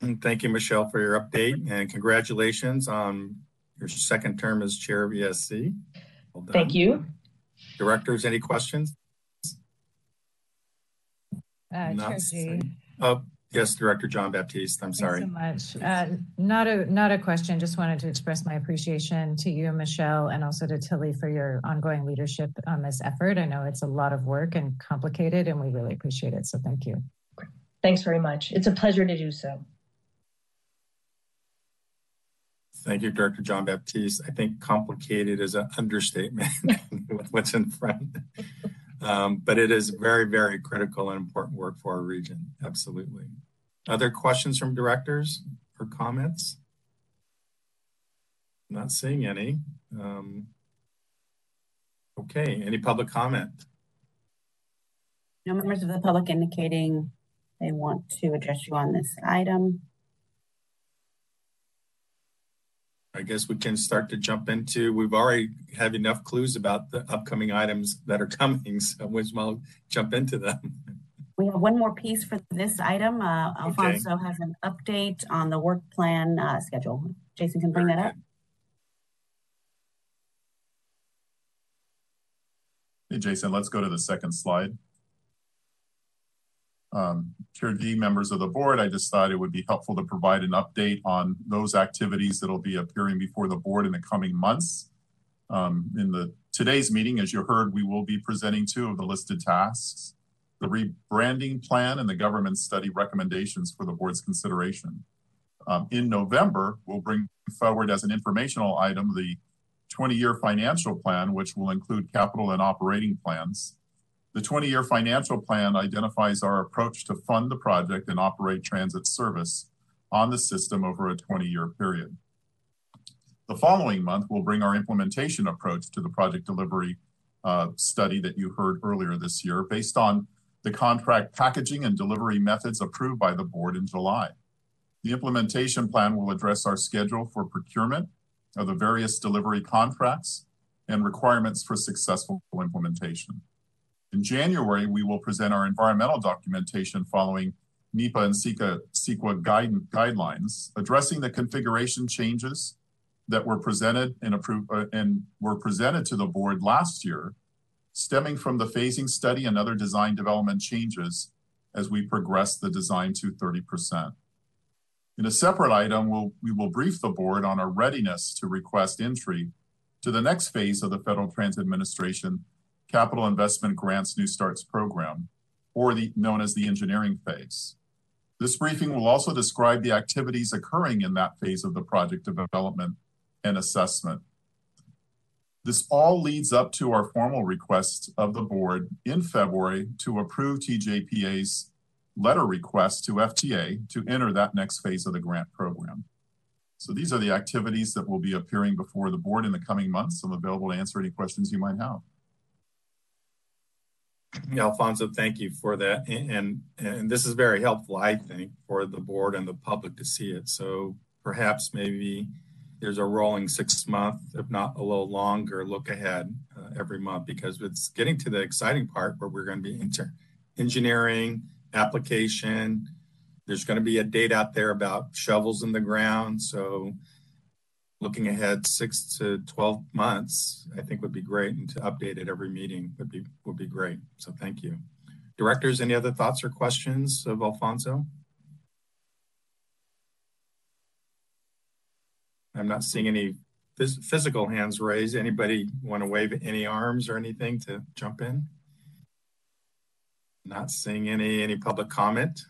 And thank you, Michelle, for your update and congratulations on your second term as chair of ESC. Well thank you. Directors, any questions? Uh, Chair Gee. Oh, Yes, Director Jean-Baptiste. I'm sorry. Thanks so much. Uh, not a not a question, just wanted to express my appreciation to you, Michelle, and also to Tilly for your ongoing leadership on this effort. I know it's a lot of work and complicated, and we really appreciate it. So thank you. Thanks very much. It's a pleasure to do so. Thank you, Director Jean-Baptiste. I think complicated is an understatement with [LAUGHS] [LAUGHS] what's in front. Um, but it is very, very critical and important work for our region. Absolutely. Other questions from directors or comments? Not seeing any. Um, okay, any public comment? No members of the public indicating they want to address you on this item. I guess we can start to jump into, we've already have enough clues about the upcoming items that are [LAUGHS] coming, so we will jump into them. We have one more piece for this item. Uh, Alfonso okay. has an update on the work plan uh, schedule. Jason can bring Very that good. up. Hey, Jason, let's go to the second slide um, Gee, members of the board, I just thought it would be helpful to provide an update on those activities that'll be appearing before the board in the coming months. Um, in the today's meeting, as you heard, we will be presenting two of the listed tasks, the rebranding plan and the government study recommendations for the board's consideration. Um, in November, we'll bring forward as an informational item the 20-year financial plan, which will include capital and operating plans. The 20-year financial plan identifies our approach to fund the project and operate transit service on the system over a 20-year period. The following month, we'll bring our implementation approach to the project delivery uh, study that you heard earlier this year based on the contract packaging and delivery methods approved by the board in July. The implementation plan will address our schedule for procurement of the various delivery contracts and requirements for successful implementation. In January, we will present our environmental documentation following NEPA and CEQA, CEQA guide, guidelines, addressing the configuration changes that were presented and approved uh, and were presented to the board last year, stemming from the phasing study and other design development changes as we progress the design to 30%. In a separate item, we'll, we will brief the board on our readiness to request entry to the next phase of the Federal Transit Administration Capital Investment Grants New Starts Program, or the known as the engineering phase. This briefing will also describe the activities occurring in that phase of the project development and assessment. This all leads up to our formal request of the board in February to approve TJPA's letter request to FTA to enter that next phase of the grant program. So these are the activities that will be appearing before the board in the coming months. I'm available to answer any questions you might have. Alfonso, thank you for that. And, and this is very helpful, I think, for the board and the public to see it. So perhaps maybe there's a rolling six month, if not a little longer, look ahead uh, every month because it's getting to the exciting part where we're going to be into engineering, application. There's going to be a date out there about shovels in the ground. So looking ahead six to 12 months, I think would be great. And to update at every meeting would be, would be great. So thank you. Directors, any other thoughts or questions of Alfonso? I'm not seeing any phys physical hands raised. Anybody want to wave any arms or anything to jump in? Not seeing any any public comment.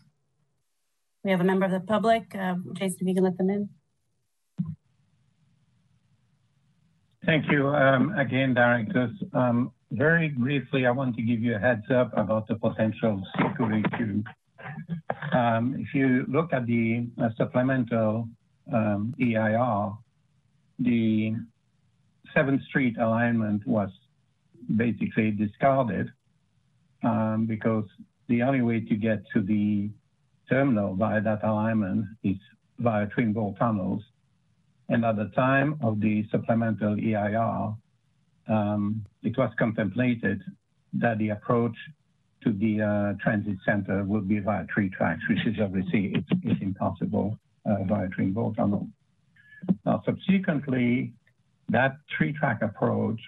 We have a member of the public. Uh, Jason, if you can let them in. Thank you. Um, again, directors. Um, very briefly, I want to give you a heads up about the potential security Um, if you look at the uh, supplemental um, EIR, the 7th Street alignment was basically discarded um, because the only way to get to the terminal via that alignment is via twin bore tunnels. And at the time of the supplemental EIR, um, it was contemplated that the approach to the uh, transit center would be via three tracks, which is obviously it's, impossible uh, via bore tunnel. Now, subsequently, that three track approach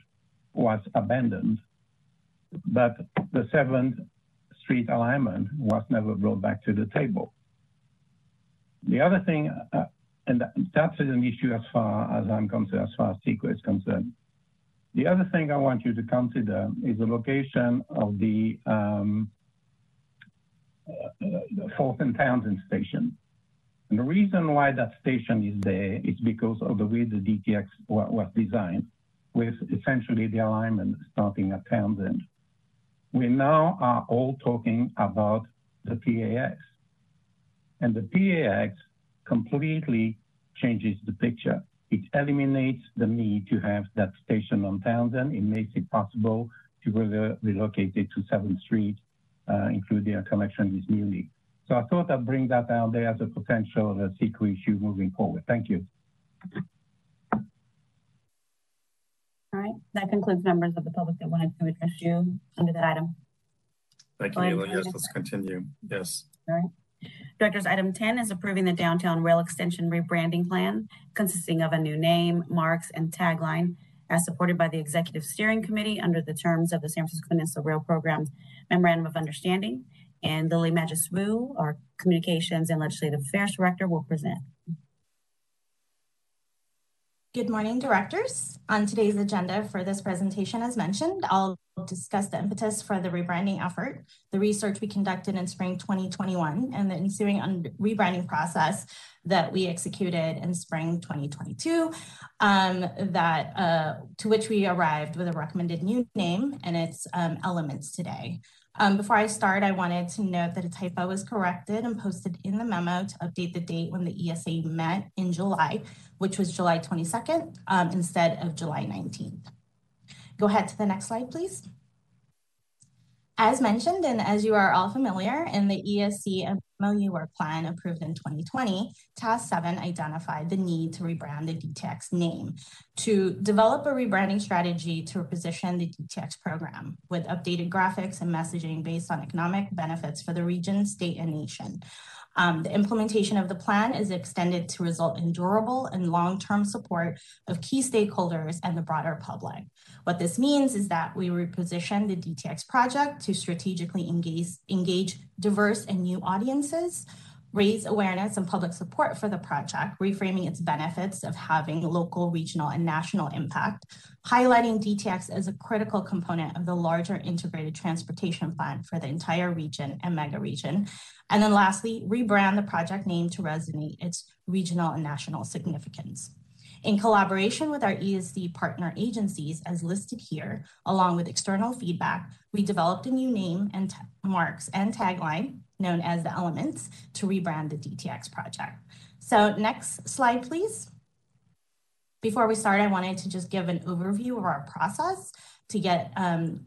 was abandoned but the seventh street alignment was never brought back to the table. The other thing, and that's an issue as far as I'm concerned, as far as CEQA is concerned. The other thing I want you to consider is the location of the, um, uh, the Fourth and Townsend station. And the reason why that station is there is because of the way the DTX was designed, with essentially the alignment starting at Townsend we now are all talking about the PAX. And the PAX completely changes the picture. It eliminates the need to have that station on Townsend. It makes it possible to re relocate it to 7th Street, uh, including a connection with Muni. So I thought I'd bring that out there as a potential uh, CEQA issue moving forward. Thank you. All right, that concludes members of the public that wanted to address you under that item. Thank you, Nila. Yes, let's continue. Yes. All right. Directors, item 10 is approving the downtown rail extension rebranding plan consisting of a new name, marks, and tagline as supported by the Executive Steering Committee under the terms of the San Francisco Peninsula Rail Program's Memorandum of Understanding. And Lily Madjus Wu, our Communications and Legislative Affairs Director, will present. Good morning, directors. On today's agenda for this presentation, as mentioned, I'll discuss the impetus for the rebranding effort, the research we conducted in spring 2021, and the ensuing rebranding process that we executed in spring 2022, um, that uh, to which we arrived with a recommended new name and its um, elements today. Um, before I start, I wanted to note that a typo was corrected and posted in the memo to update the date when the ESA met in July, which was July 22nd um, instead of July 19th. Go ahead to the next slide, please. As mentioned, and as you are all familiar, in the ESC MOU work plan approved in 2020, Task 7 identified the need to rebrand the DTX name to develop a rebranding strategy to position the DTX program with updated graphics and messaging based on economic benefits for the region, state, and nation. Um, the implementation of the plan is extended to result in durable and long-term support of key stakeholders and the broader public. What this means is that we reposition the DTX project to strategically engage, engage diverse and new audiences, raise awareness and public support for the project, reframing its benefits of having local, regional, and national impact, highlighting DTX as a critical component of the larger integrated transportation plan for the entire region and mega region. And then lastly, rebrand the project name to resonate its regional and national significance. In collaboration with our ESC partner agencies, as listed here, along with external feedback, we developed a new name and marks and tagline known as the elements to rebrand the DTX project. So next slide, please. Before we start, I wanted to just give an overview of our process to get um,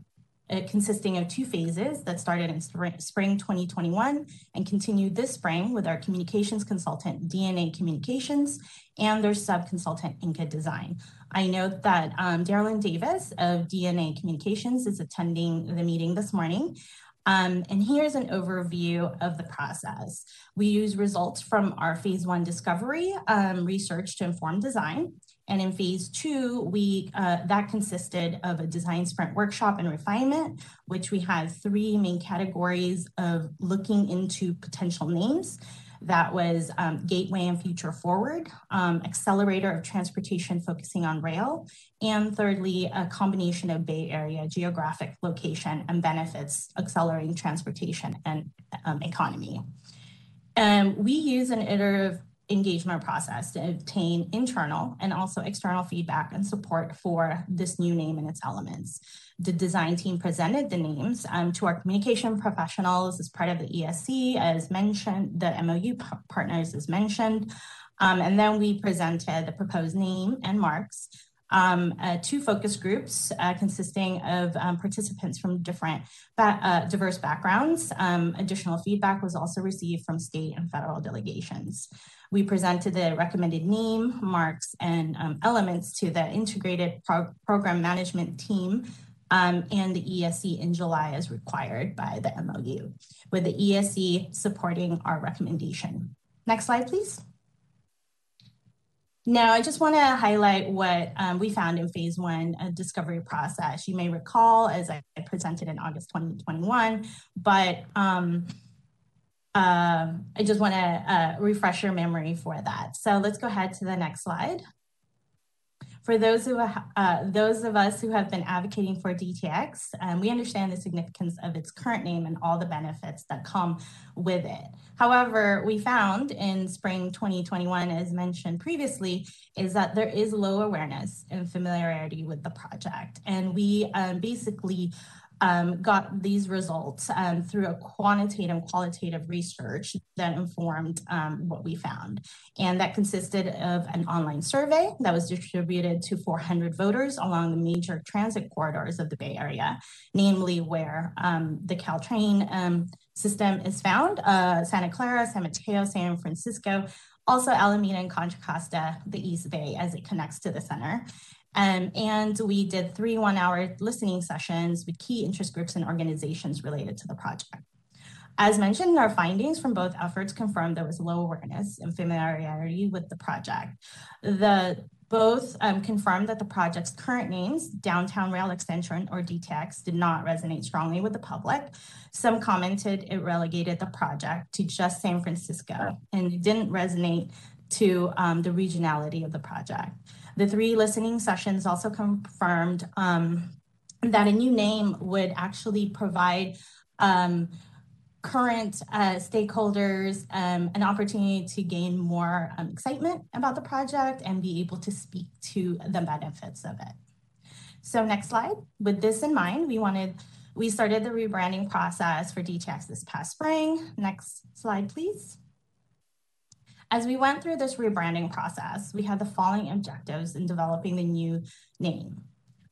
consisting of two phases that started in spring 2021 and continued this spring with our communications consultant, DNA Communications, and their sub-consultant, Inca Design. I note that um, Davis of DNA Communications is attending the meeting this morning. Um, and here's an overview of the process. We use results from our phase one discovery um, research to inform design. And in phase two, we uh, that consisted of a design sprint workshop and refinement, which we had three main categories of looking into potential names. That was um, Gateway and Future Forward, um, Accelerator of Transportation focusing on rail, and thirdly, a combination of Bay Area geographic location and benefits accelerating transportation and um, economy. And we use an iterative engagement process to obtain internal and also external feedback and support for this new name and its elements. The design team presented the names um, to our communication professionals as part of the ESC, as mentioned, the MOU partners as mentioned. Um, and then we presented the proposed name and marks um, uh, two focus groups uh, consisting of um, participants from different ba uh, diverse backgrounds. Um, additional feedback was also received from state and federal delegations. We presented the recommended name, marks, and um, elements to the integrated pro program management team um, and the ESC in July as required by the MOU, with the ESC supporting our recommendation. Next slide, please. Now, I just want to highlight what um, we found in phase one uh, discovery process. You may recall, as I presented in August 2021, but um, uh, I just want to uh, refresh your memory for that. So let's go ahead to the next slide. For those, who, uh, those of us who have been advocating for DTX, um, we understand the significance of its current name and all the benefits that come with it. However, we found in spring 2021, as mentioned previously, is that there is low awareness and familiarity with the project. And we um, basically um, got these results um, through a quantitative qualitative research that informed um, what we found. And that consisted of an online survey that was distributed to 400 voters along the major transit corridors of the Bay Area, namely where um, the Caltrain um, system is found, uh, Santa Clara, San Mateo, San Francisco, also Alameda and Contra Costa, the East Bay as it connects to the center. Um, and we did three one hour listening sessions with key interest groups and organizations related to the project. As mentioned, our findings from both efforts confirmed there was low awareness and familiarity with the project. The both um, confirmed that the project's current names, Downtown Rail Extension or DTX, did not resonate strongly with the public. Some commented it relegated the project to just San Francisco and it didn't resonate to um, the regionality of the project. The three listening sessions also confirmed um, that a new name would actually provide um, current uh, stakeholders um, an opportunity to gain more um, excitement about the project and be able to speak to the benefits of it. So next slide. With this in mind, we wanted, we started the rebranding process for DTX this past spring. Next slide, please. As we went through this rebranding process, we had the following objectives in developing the new name.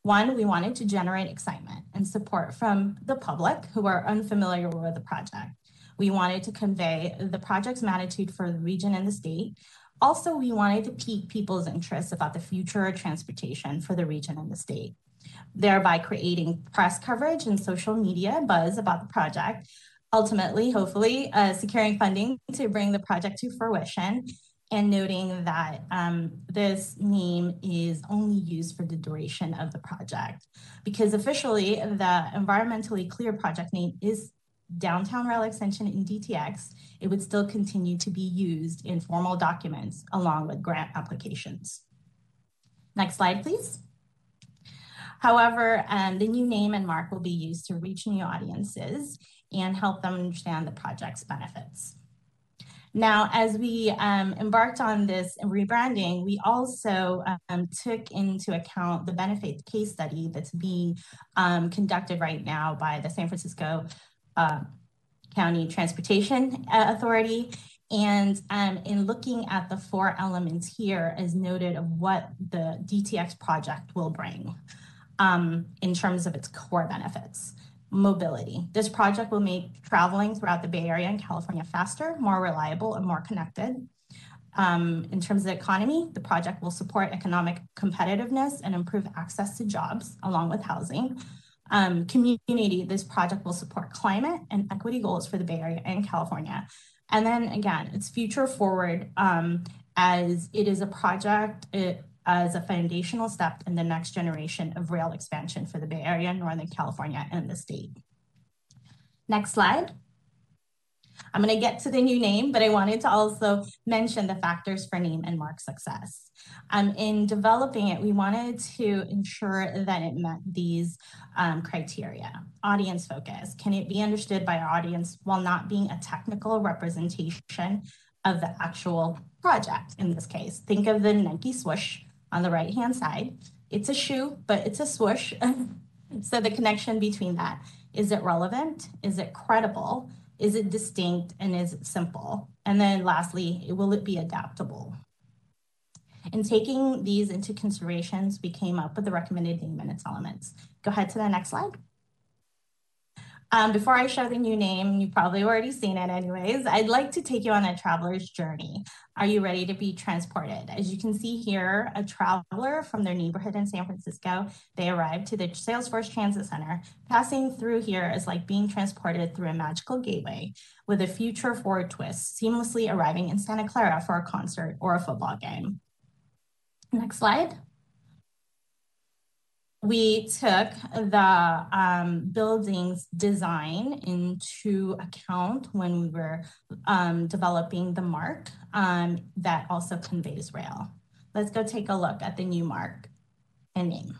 One, we wanted to generate excitement and support from the public who are unfamiliar with the project. We wanted to convey the project's magnitude for the region and the state. Also, we wanted to pique people's interest about the future of transportation for the region and the state, thereby creating press coverage and social media buzz about the project, ultimately, hopefully, uh, securing funding to bring the project to fruition and noting that um, this name is only used for the duration of the project because officially the environmentally clear project name is downtown rail extension in DTX, it would still continue to be used in formal documents along with grant applications. Next slide, please. However, um, the new name and mark will be used to reach new audiences and help them understand the project's benefits. Now, as we um, embarked on this rebranding, we also um, took into account the benefit case study that's being um, conducted right now by the San Francisco uh, County Transportation uh, Authority. And um, in looking at the four elements here as noted of what the DTX project will bring um, in terms of its core benefits mobility. This project will make traveling throughout the Bay Area and California faster, more reliable, and more connected. Um, in terms of the economy, the project will support economic competitiveness and improve access to jobs along with housing. Um, community, this project will support climate and equity goals for the Bay Area and California. And then again, it's future forward um, as it is a project, it, as a foundational step in the next generation of rail expansion for the Bay Area, Northern California, and the state. Next slide. I'm going to get to the new name, but I wanted to also mention the factors for name and mark success. Um, in developing it, we wanted to ensure that it met these um, criteria. Audience focus. Can it be understood by our audience while not being a technical representation of the actual project in this case? Think of the Nike swoosh on the right hand side. It's a shoe, but it's a swoosh. [LAUGHS] so the connection between that is it relevant? Is it credible? Is it distinct and is it simple? And then lastly, will it be adaptable? In taking these into considerations, we came up with the recommended name and its elements. Go ahead to the next slide. Um, before I show the new name, you've probably already seen it anyways, I'd like to take you on a traveler's journey. Are you ready to be transported? As you can see here, a traveler from their neighborhood in San Francisco, they arrived to the Salesforce Transit Center. Passing through here is like being transported through a magical gateway with a future forward twist, seamlessly arriving in Santa Clara for a concert or a football game. Next slide we took the um, building's design into account when we were um, developing the mark um, that also conveys rail. Let's go take a look at the new mark and name.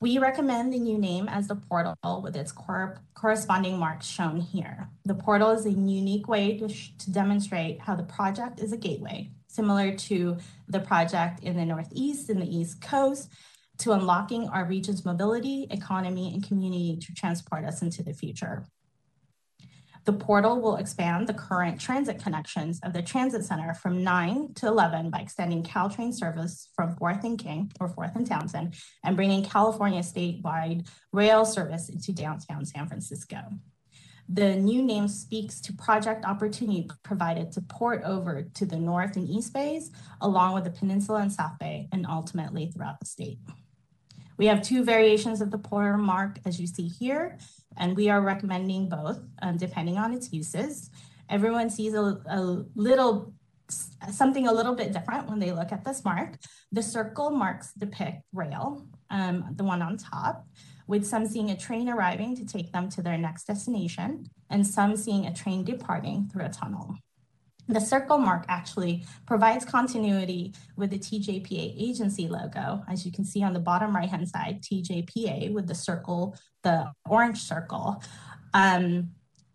We recommend the new name as the portal with its cor corresponding marks shown here. The portal is a unique way to, to demonstrate how the project is a gateway, similar to the project in the Northeast and the East Coast, to unlocking our region's mobility, economy, and community to transport us into the future. The portal will expand the current transit connections of the transit center from 9 to 11 by extending Caltrain service from 4th and King or 4th and Townsend and bringing California statewide rail service into downtown San Francisco. The new name speaks to project opportunity provided to port over to the North and East Bays, along with the Peninsula and South Bay, and ultimately throughout the state. We have two variations of the portal mark as you see here, and we are recommending both um, depending on its uses. Everyone sees a, a little something a little bit different when they look at this mark. The circle marks depict rail, um, the one on top, with some seeing a train arriving to take them to their next destination, and some seeing a train departing through a tunnel. The circle mark actually provides continuity with the TJPA agency logo. As you can see on the bottom right hand side, TJPA with the circle, the orange circle, um,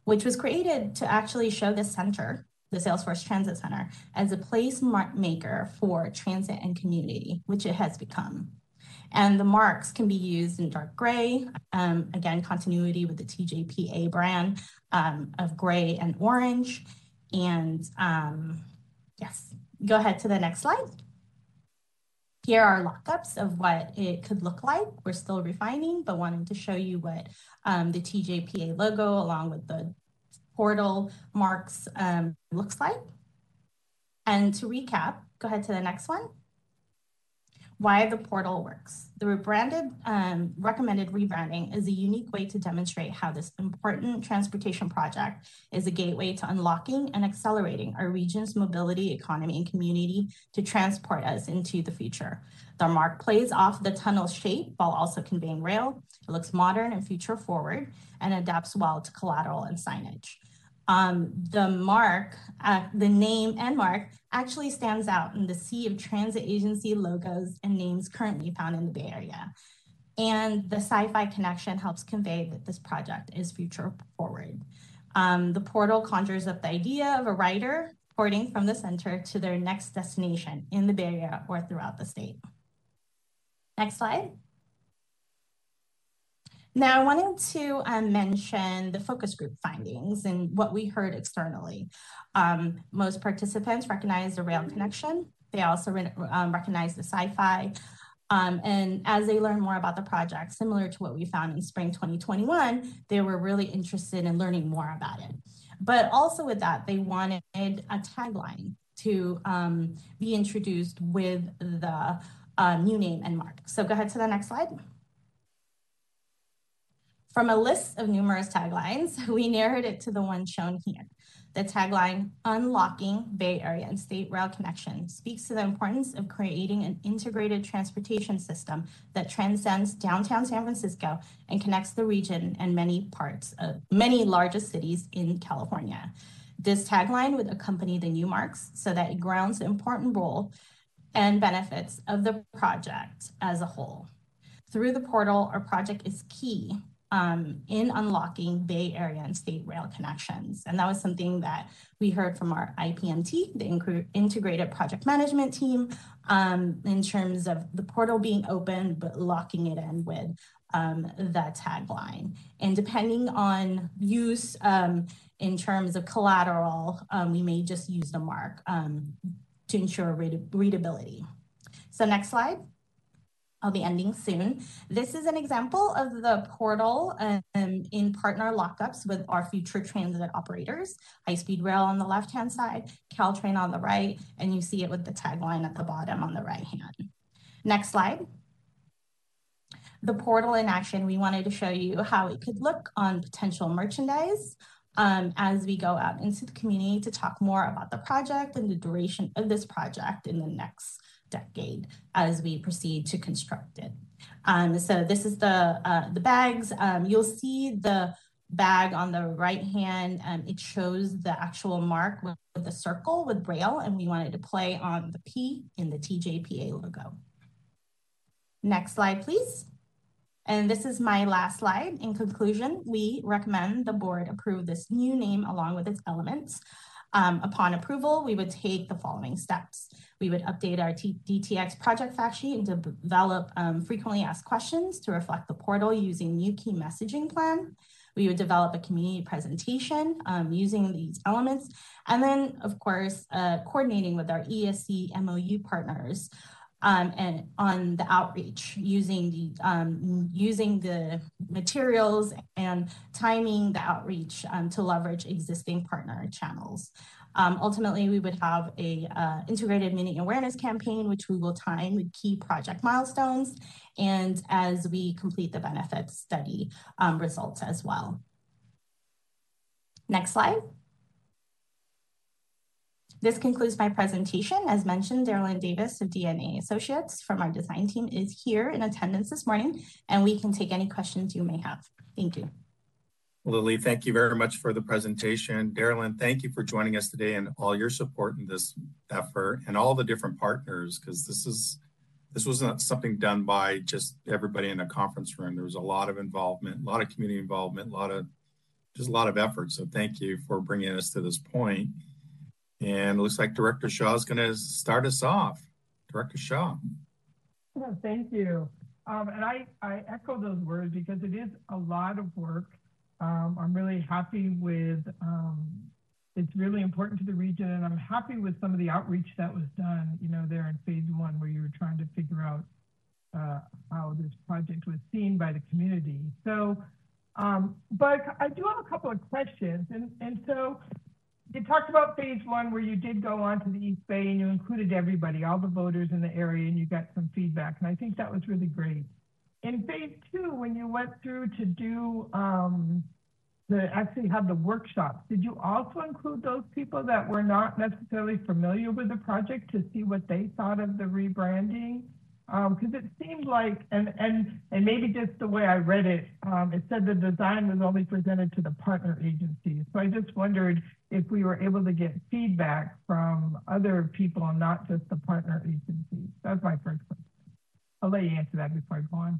which was created to actually show the center, the Salesforce Transit Center, as a place maker for transit and community, which it has become. And the marks can be used in dark gray, um, again, continuity with the TJPA brand um, of gray and orange and um, yes, go ahead to the next slide. Here are lockups of what it could look like. We're still refining, but wanted to show you what um, the TJPA logo along with the portal marks um, looks like. And to recap, go ahead to the next one why the portal works. The rebranded um, recommended rebranding is a unique way to demonstrate how this important transportation project is a gateway to unlocking and accelerating our region's mobility, economy, and community to transport us into the future. The mark plays off the tunnel shape while also conveying rail. It looks modern and future forward and adapts well to collateral and signage um, the mark, uh, the name and mark actually stands out in the sea of transit agency logos and names currently found in the Bay Area. And the sci-fi connection helps convey that this project is future forward. Um, the portal conjures up the idea of a rider porting from the center to their next destination in the Bay Area or throughout the state. Next slide. Now, I wanted to um, mention the focus group findings and what we heard externally. Um, most participants recognized the rail connection. They also re um, recognize the sci-fi. Um, and as they learned more about the project, similar to what we found in spring 2021, they were really interested in learning more about it. But also with that, they wanted a tagline to um, be introduced with the uh, new name and mark. So go ahead to the next slide. From a list of numerous taglines, [LAUGHS] we narrowed it to the one shown here. The tagline, Unlocking Bay Area and State Rail Connection, speaks to the importance of creating an integrated transportation system that transcends downtown San Francisco and connects the region and many parts of many largest cities in California. This tagline would accompany the new marks so that it grounds the important role and benefits of the project as a whole. Through the portal, our project is key um, in unlocking Bay Area and state rail connections. And that was something that we heard from our IPMT, the Integrated Project Management Team, um, in terms of the portal being open, but locking it in with um, that tagline. And depending on use um, in terms of collateral, um, we may just use the mark um, to ensure read readability. So next slide. I'll be ending soon. This is an example of the portal um, in partner lockups with our future transit operators, high speed rail on the left-hand side, Caltrain on the right, and you see it with the tagline at the bottom on the right hand. Next slide. The portal in action, we wanted to show you how it could look on potential merchandise um, as we go out into the community to talk more about the project and the duration of this project in the next decade as we proceed to construct it. Um, so this is the, uh, the bags. Um, you'll see the bag on the right hand. Um, it shows the actual mark with, with the circle with braille and we wanted to play on the P in the TJPA logo. Next slide, please. And this is my last slide. In conclusion, we recommend the board approve this new name along with its elements. Um, upon approval, we would take the following steps. We would update our T DTX project fact sheet and develop um, frequently asked questions to reflect the portal using new key messaging plan. We would develop a community presentation um, using these elements. And then, of course, uh, coordinating with our ESC MOU partners um, and on the outreach using the um, using the materials and timing the outreach um, to leverage existing partner channels. Um, ultimately, we would have a uh, integrated mini awareness campaign, which we will time with key project milestones and as we complete the benefits study um, results as well. Next slide. This concludes my presentation. As mentioned, Darylyn Davis of DNA Associates from our design team is here in attendance this morning, and we can take any questions you may have. Thank you. Lily, thank you very much for the presentation. Darylyn, thank you for joining us today and all your support in this effort and all the different partners, because this is this wasn't something done by just everybody in a conference room. There was a lot of involvement, a lot of community involvement, a lot of just a lot of effort. So thank you for bringing us to this point. And it looks like Director Shaw is going to start us off. Director Shaw. thank you. Um, and I, I echo those words because it is a lot of work um, I'm really happy with um, it's really important to the region. And I'm happy with some of the outreach that was done, you know, there in phase one, where you were trying to figure out uh, how this project was seen by the community. So, um, but I do have a couple of questions. And, and so you talked about phase one where you did go on to the East Bay and you included everybody, all the voters in the area, and you got some feedback. And I think that was really great. In phase two, when you went through to do um, to actually have the workshops, did you also include those people that were not necessarily familiar with the project to see what they thought of the rebranding? Because um, it seemed like, and and and maybe just the way I read it, um, it said the design was only presented to the partner agencies. So I just wondered if we were able to get feedback from other people not just the partner agencies. That's my first question. I'll let you answer that before I go on.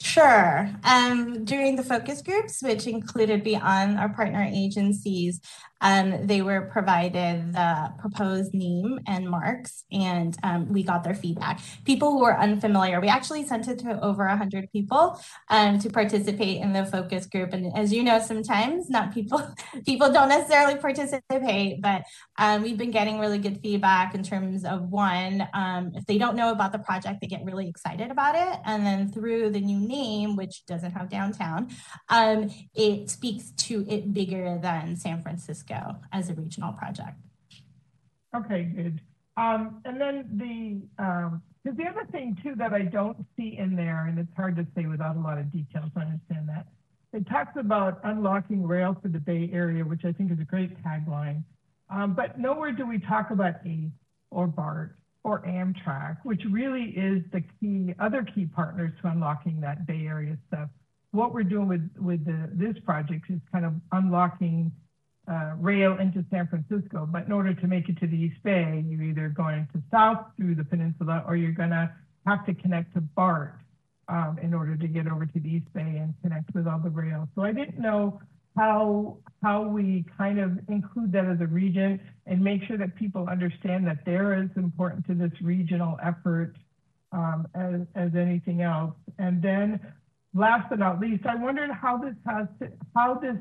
Sure. Um, during the focus groups, which included beyond our partner agencies, um, they were provided the proposed name and marks, and um, we got their feedback. People who were unfamiliar, we actually sent it to over 100 people um, to participate in the focus group. And as you know, sometimes not people [LAUGHS] people don't necessarily participate, but um, we've been getting really good feedback in terms of one, um, if they don't know about the project, they get really excited about it, and then through the new name, which doesn't have downtown, um, it speaks to it bigger than San Francisco as a regional project. Okay, good. Um, and then the, um, the other thing too that I don't see in there, and it's hard to say without a lot of details, I understand that. It talks about unlocking rail for the Bay Area, which I think is a great tagline. Um, but nowhere do we talk about ACE or BART or Amtrak, which really is the key, other key partners to unlocking that Bay Area stuff. What we're doing with, with the, this project is kind of unlocking uh, rail into San Francisco. But in order to make it to the East Bay, you're either going to south through the peninsula or you're going to have to connect to BART um, in order to get over to the East Bay and connect with all the rail. So I didn't know how how we kind of include that as a region and make sure that people understand that they're as important to this regional effort um, as, as anything else. And then last but not least, I wondered how this has to, how this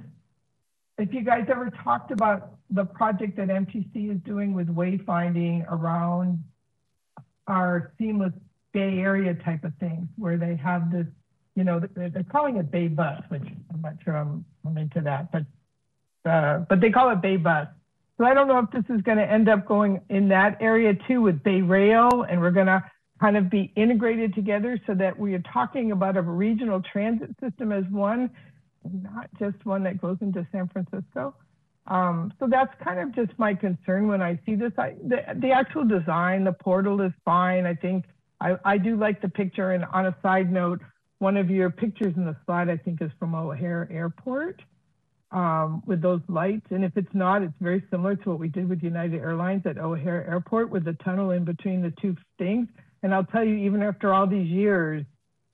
if you guys ever talked about the project that MTC is doing with wayfinding around our seamless Bay Area type of things, where they have this, you know, they're calling it Bay Bus, which I'm not sure I'm, I'm into that, but uh, but they call it Bay Bus. So I don't know if this is going to end up going in that area too with Bay Rail, and we're going to kind of be integrated together so that we are talking about a regional transit system as one not just one that goes into San Francisco. Um, so that's kind of just my concern when I see this. I, the, the actual design, the portal is fine. I think I, I do like the picture. And on a side note, one of your pictures in the slide, I think, is from O'Hare Airport um, with those lights. And if it's not, it's very similar to what we did with United Airlines at O'Hare Airport with the tunnel in between the two things. And I'll tell you, even after all these years,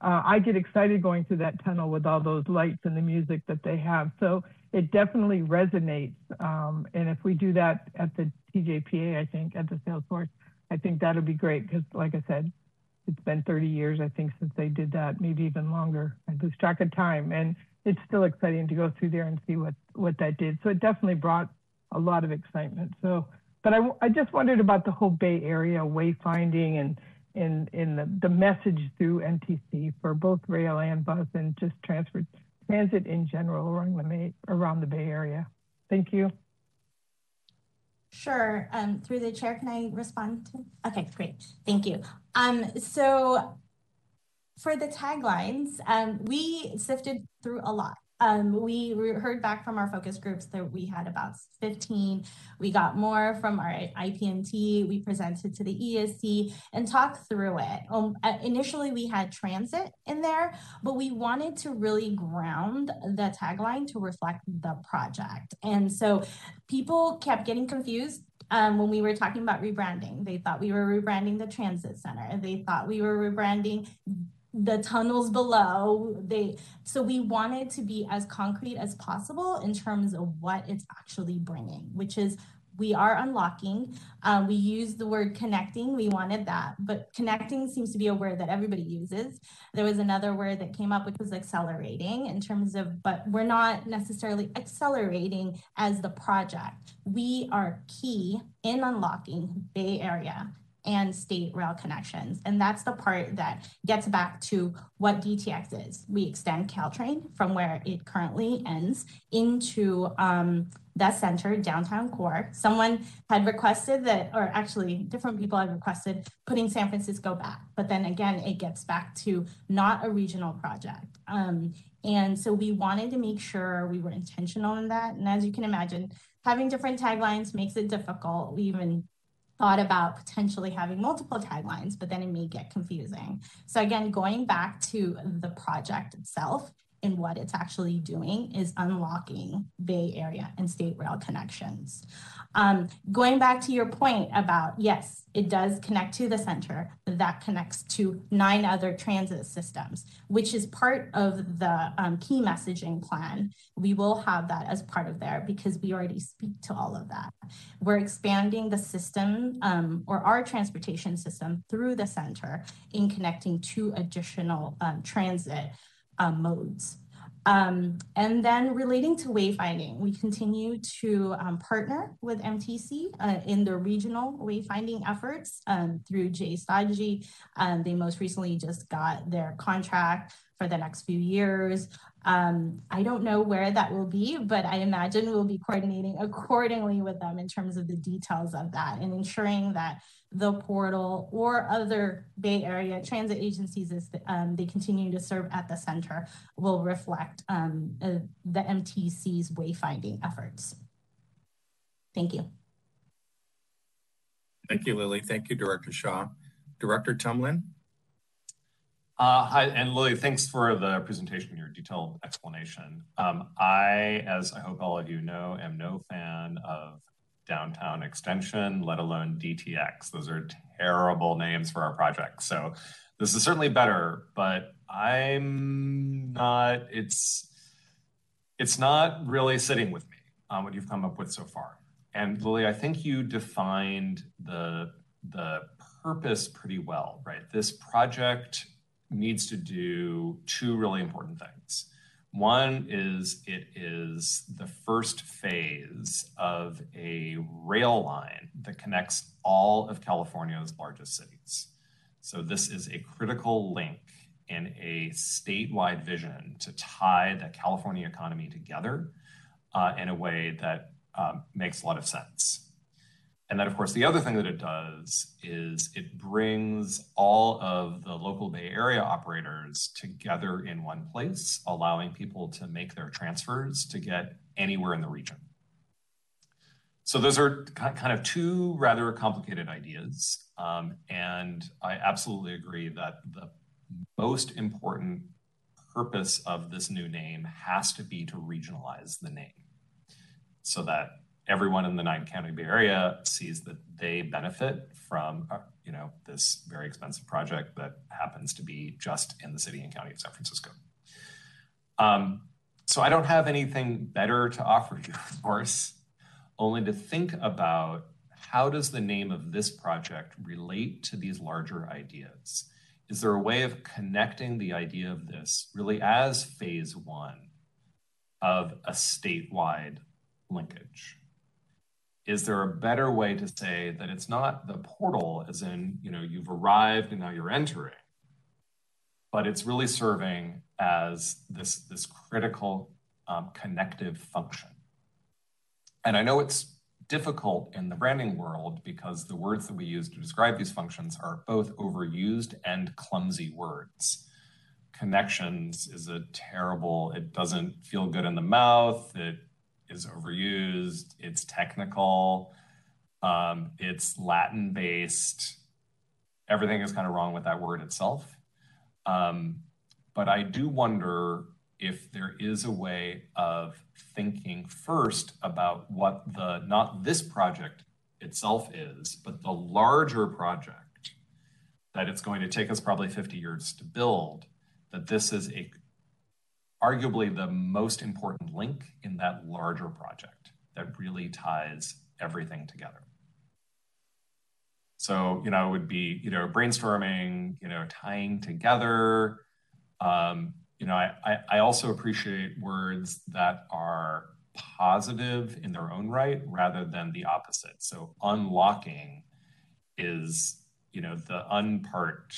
uh, I get excited going through that tunnel with all those lights and the music that they have. So it definitely resonates. Um, and if we do that at the TJPA, I think at the Salesforce, I think that'll be great because, like I said, it's been 30 years, I think, since they did that, maybe even longer. I lose track of time, and it's still exciting to go through there and see what what that did. So it definitely brought a lot of excitement. So, but I, I just wondered about the whole Bay Area wayfinding and in in the, the message through MTC for both rail and bus and just transport transit in general around the around the Bay Area. Thank you. Sure. Um, through the chair, can I respond to? Okay, great. Thank you. Um, so for the taglines, um, we sifted through a lot. Um, we heard back from our focus groups that we had about 15. We got more from our IPMT. We presented to the ESC and talked through it. Um, uh, initially, we had transit in there, but we wanted to really ground the tagline to reflect the project. And so people kept getting confused um, when we were talking about rebranding. They thought we were rebranding the transit center. They thought we were rebranding the tunnels below they so we wanted to be as concrete as possible in terms of what it's actually bringing which is we are unlocking. Um, we use the word connecting. We wanted that, but connecting seems to be a word that everybody uses. There was another word that came up, which was accelerating in terms of, but we're not necessarily accelerating as the project. We are key in unlocking Bay Area and state rail connections. And that's the part that gets back to what DTX is. We extend Caltrain from where it currently ends into um, that center, downtown core. Someone had requested that, or actually different people had requested putting San Francisco back. But then again, it gets back to not a regional project. Um, and so we wanted to make sure we were intentional in that. And as you can imagine, having different taglines makes it difficult. We even thought about potentially having multiple taglines, but then it may get confusing. So again, going back to the project itself, and what it's actually doing is unlocking Bay Area and state rail connections. Um, going back to your point about, yes, it does connect to the center, that connects to nine other transit systems, which is part of the um, key messaging plan. We will have that as part of there because we already speak to all of that. We're expanding the system um, or our transportation system through the center in connecting two additional um, transit um, modes. Um, and then relating to wayfinding, we continue to um, partner with MTC uh, in the regional wayfinding efforts um, through Jay Stodgy. Um, they most recently just got their contract for the next few years. Um, I don't know where that will be, but I imagine we'll be coordinating accordingly with them in terms of the details of that and ensuring that the portal or other Bay Area transit agencies as um, they continue to serve at the center will reflect um, uh, the MTC's wayfinding efforts. Thank you. Thank you, Lily. Thank you, Director Shaw. Director Tumlin? Uh, hi, and Lily, thanks for the presentation, your detailed explanation. Um, I, as I hope all of you know, am no fan of downtown extension, let alone DTX. Those are terrible names for our project. So this is certainly better, but I'm not, it's, it's not really sitting with me on what you've come up with so far. And Lily, I think you defined the, the purpose pretty well, right? This project needs to do two really important things. One is it is the first phase of a rail line that connects all of California's largest cities. So this is a critical link in a statewide vision to tie the California economy together uh, in a way that um, makes a lot of sense. And then, of course, the other thing that it does is it brings all of the local Bay Area operators together in one place, allowing people to make their transfers to get anywhere in the region. So those are kind of two rather complicated ideas. Um, and I absolutely agree that the most important purpose of this new name has to be to regionalize the name so that everyone in the nine county Bay Area sees that they benefit from uh, you know this very expensive project that happens to be just in the city and county of San Francisco. Um, so I don't have anything better to offer you, of course, only to think about how does the name of this project relate to these larger ideas? Is there a way of connecting the idea of this really as phase one of a statewide linkage? Is there a better way to say that it's not the portal as in you know you've arrived and now you're entering but it's really serving as this this critical um, connective function? And i know it's difficult in the branding world because the words that we use to describe these functions are both overused and clumsy words. Connections is a terrible it doesn't feel good in the mouth it is overused. It's technical. Um, it's Latin based. Everything is kind of wrong with that word itself. Um, but I do wonder if there is a way of thinking first about what the, not this project itself is, but the larger project that it's going to take us probably 50 years to build, that this is a arguably the most important link in that larger project that really ties everything together. So, you know, it would be, you know, brainstorming, you know, tying together. Um, you know, I, I, I also appreciate words that are positive in their own right rather than the opposite. So unlocking is, you know, the unpart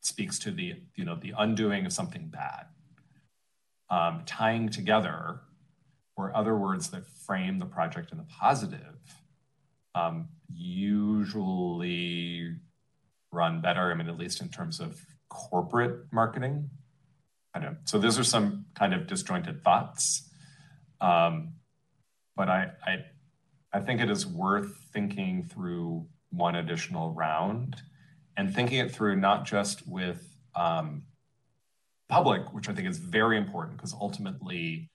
speaks to the, you know, the undoing of something bad. Um, tying together or other words that frame the project in the positive um, usually run better. I mean, at least in terms of corporate marketing. I don't. So those are some kind of disjointed thoughts. Um, but I, I, I think it is worth thinking through one additional round and thinking it through not just with um, public, which I think is very important because ultimately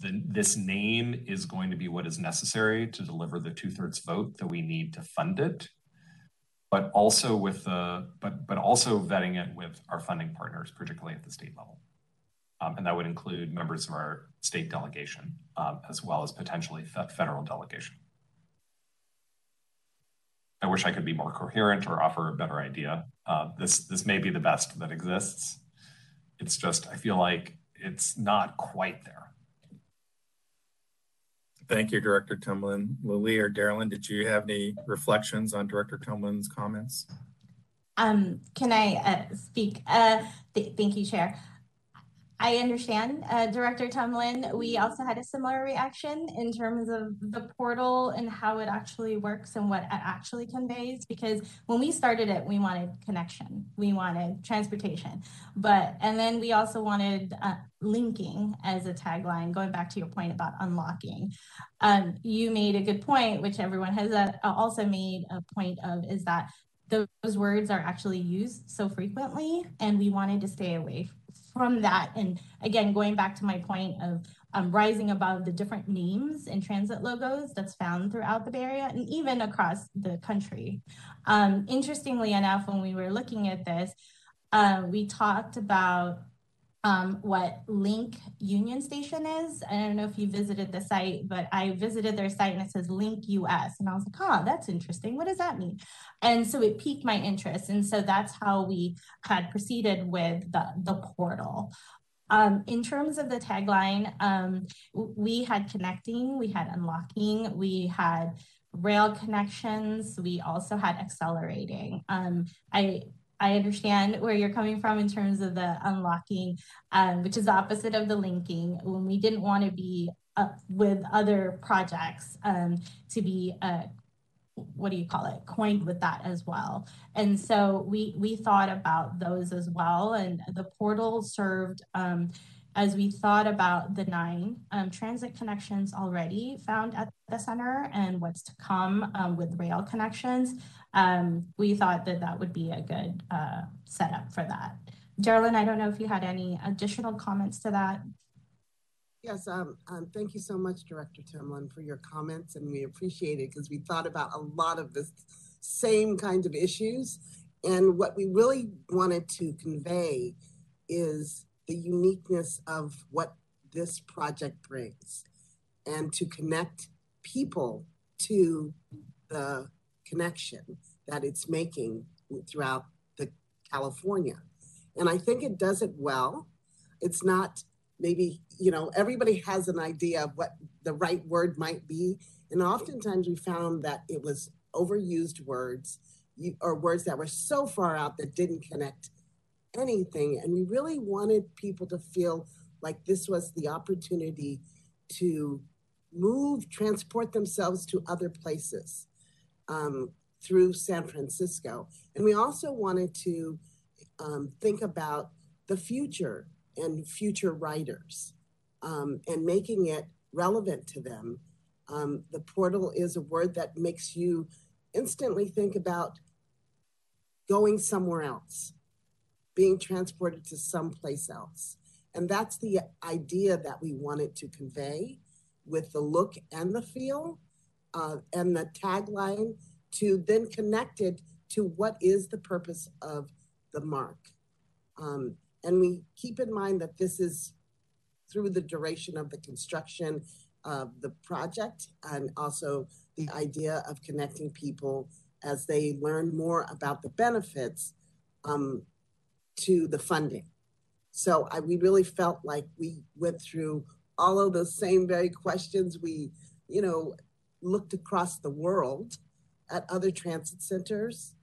the, this name is going to be what is necessary to deliver the two thirds vote that we need to fund it, but also with the but but also vetting it with our funding partners, particularly at the state level. Um, and that would include members of our state delegation, um, as well as potentially federal delegation. I wish I could be more coherent or offer a better idea. Uh, this, this may be the best that exists. It's just, I feel like it's not quite there. Thank you, Director Tumlin. Lily or Darylyn, did you have any reflections on Director Tumlin's comments? Um, can I uh, speak? Uh, th thank you, Chair. I understand, uh, Director Tumlin. We also had a similar reaction in terms of the portal and how it actually works and what it actually conveys. Because when we started it, we wanted connection, we wanted transportation, but and then we also wanted uh, linking as a tagline. Going back to your point about unlocking, um, you made a good point, which everyone has uh, also made a point of, is that those words are actually used so frequently, and we wanted to stay away from that, and again, going back to my point of um, rising above the different names and transit logos that's found throughout the Bay Area and even across the country. Um, interestingly enough, when we were looking at this, uh, we talked about um, what Link Union Station is. I don't know if you visited the site, but I visited their site and it says Link US. And I was like, oh, that's interesting. What does that mean? And so it piqued my interest. And so that's how we had proceeded with the, the portal. Um, in terms of the tagline, um, we had connecting, we had unlocking, we had rail connections, we also had accelerating. Um, I I understand where you're coming from in terms of the unlocking, um, which is the opposite of the linking. When we didn't want to be up with other projects um, to be, uh, what do you call it, coined with that as well. And so we we thought about those as well. And the portal served um, as we thought about the nine um, transit connections already found at the center and what's to come um, with rail connections um, we thought that that would be a good uh, setup for that. Geraldine, I don't know if you had any additional comments to that. Yes, um, um, thank you so much, Director Tumlin, for your comments, and we appreciate it because we thought about a lot of the same kinds of issues. And what we really wanted to convey is the uniqueness of what this project brings and to connect people to the connection that it's making throughout the California. And I think it does it well. It's not maybe, you know, everybody has an idea of what the right word might be. And oftentimes we found that it was overused words or words that were so far out that didn't connect anything. And we really wanted people to feel like this was the opportunity to move, transport themselves to other places um, through San Francisco. And we also wanted to um, think about the future and future writers um, and making it relevant to them. Um, the portal is a word that makes you instantly think about going somewhere else, being transported to someplace else. And that's the idea that we wanted to convey with the look and the feel uh, and the tagline to then connect it to what is the purpose of the mark. Um, and we keep in mind that this is through the duration of the construction. of the project and also the idea of connecting people as they learn more about the benefits um, to the funding. So I, we really felt like we went through all of those same very questions. We, you know, looked across the world at other transit centers.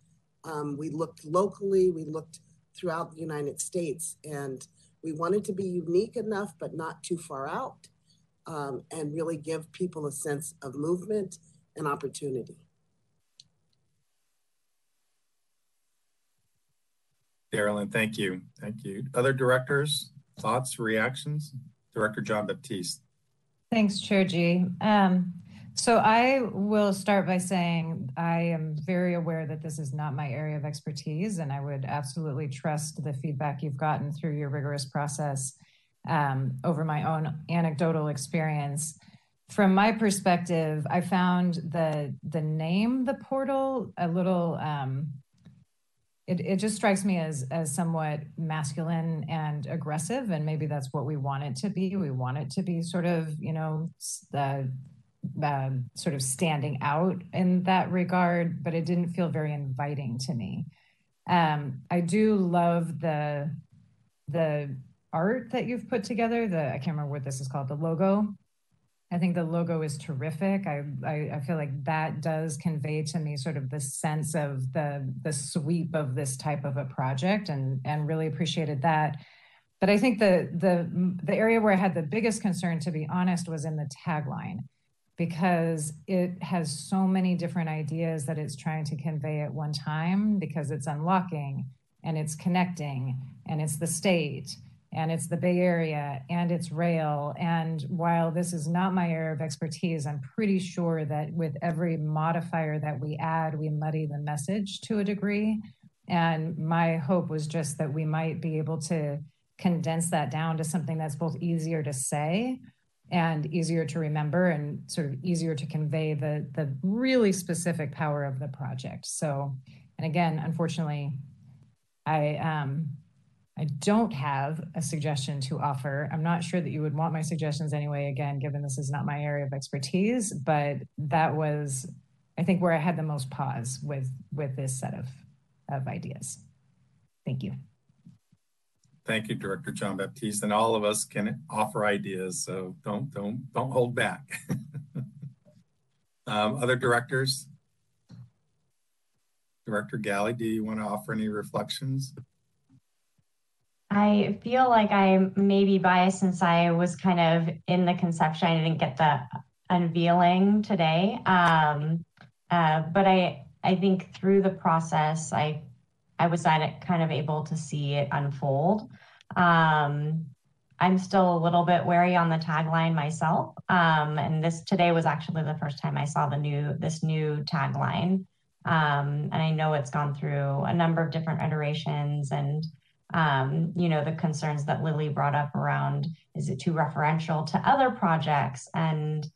Um, we looked locally, we looked throughout the United States, and we wanted to be unique enough, but not too far out, um, and really give people a sense of movement and opportunity. Darylyn, thank you. Thank you. Other directors, thoughts, reactions? Director Jean-Baptiste. Thanks, Chair Gee. Um, so I will start by saying I am very aware that this is not my area of expertise, and I would absolutely trust the feedback you've gotten through your rigorous process um, over my own anecdotal experience. From my perspective, I found the the name the portal a little um, it, it just strikes me as as somewhat masculine and aggressive and maybe that's what we want it to be. We want it to be sort of you know the uh, sort of standing out in that regard but it didn't feel very inviting to me. Um, i do love the the art that you've put together the i can't remember what this is called the logo I think the logo is terrific. I, I, I feel like that does convey to me sort of the sense of the the sweep of this type of a project, and and really appreciated that. But I think the the the area where I had the biggest concern, to be honest, was in the tagline, because it has so many different ideas that it's trying to convey at one time. Because it's unlocking and it's connecting and it's the state and it's the Bay Area and it's rail. And while this is not my area of expertise, I'm pretty sure that with every modifier that we add, we muddy the message to a degree. And my hope was just that we might be able to condense that down to something that's both easier to say and easier to remember and sort of easier to convey the the really specific power of the project. So, and again, unfortunately, I um I don't have a suggestion to offer. I'm not sure that you would want my suggestions anyway, again, given this is not my area of expertise, but that was, I think, where I had the most pause with, with this set of, of ideas. Thank you. Thank you, Director Jean-Baptiste. And all of us can offer ideas, so don't, don't, don't hold back. [LAUGHS] um, other directors? Director Galli, do you want to offer any reflections? I feel like I may be biased since I was kind of in the conception. I didn't get the unveiling today. Um, uh, but I, I think through the process, I, I was kind of able to see it unfold. Um, I'm still a little bit wary on the tagline myself. Um, and this today was actually the first time I saw the new, this new tagline. Um, and I know it's gone through a number of different iterations and um, you know, the concerns that Lily brought up around is it too referential to other projects? And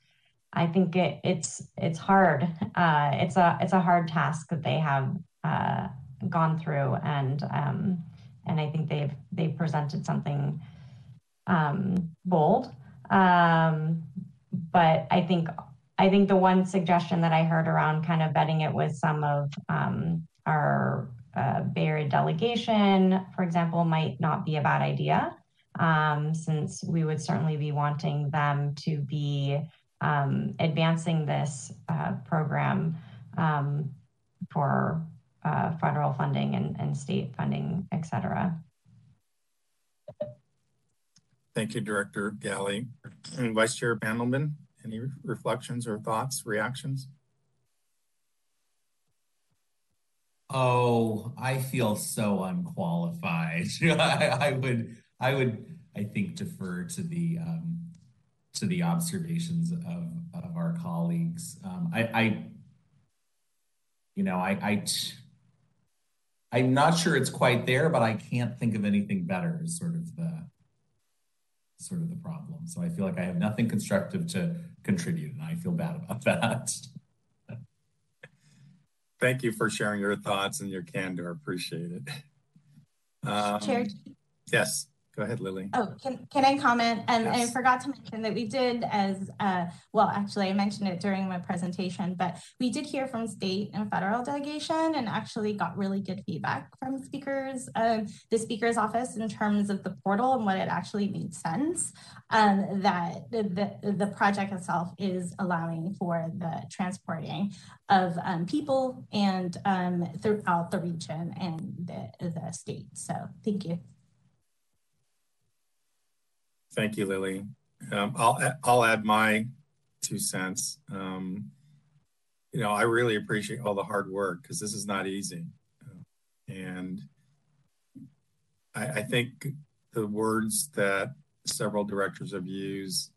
I think it, it's it's hard. Uh, it's a it's a hard task that they have uh, gone through, and um, and I think they've they've presented something um, bold. Um, but I think I think the one suggestion that I heard around kind of betting it with some of um, our uh, Bay delegation, for example, might not be a bad idea, um, since we would certainly be wanting them to be um, advancing this uh, program um, for uh, federal funding and, and state funding, et cetera. Thank you, Director Galli. And Vice Chair Mandelman, any reflections or thoughts, reactions? Oh, I feel so unqualified. [LAUGHS] I, I, would, I would, I think, defer to the um, to the observations of of our colleagues. Um, I, I, you know, I, I, I'm not sure it's quite there, but I can't think of anything better. Is sort of the sort of the problem. So I feel like I have nothing constructive to contribute, and I feel bad about that. [LAUGHS] Thank you for sharing your thoughts and your candor. Appreciate it. Um, Chair. Yes, Go ahead, Lily. Oh, can, can I comment? And I forgot to mention that we did as, uh, well, actually, I mentioned it during my presentation, but we did hear from state and federal delegation and actually got really good feedback from speakers, um, the speaker's office in terms of the portal and what it actually made sense. Um, that the, the, the project itself is allowing for the transporting of um, people and um, throughout the region and the, the state. So thank you. Thank you, Lily. Um, I'll, I'll add my two cents. Um, you know, I really appreciate all the hard work because this is not easy. And I, I think the words that several directors have used,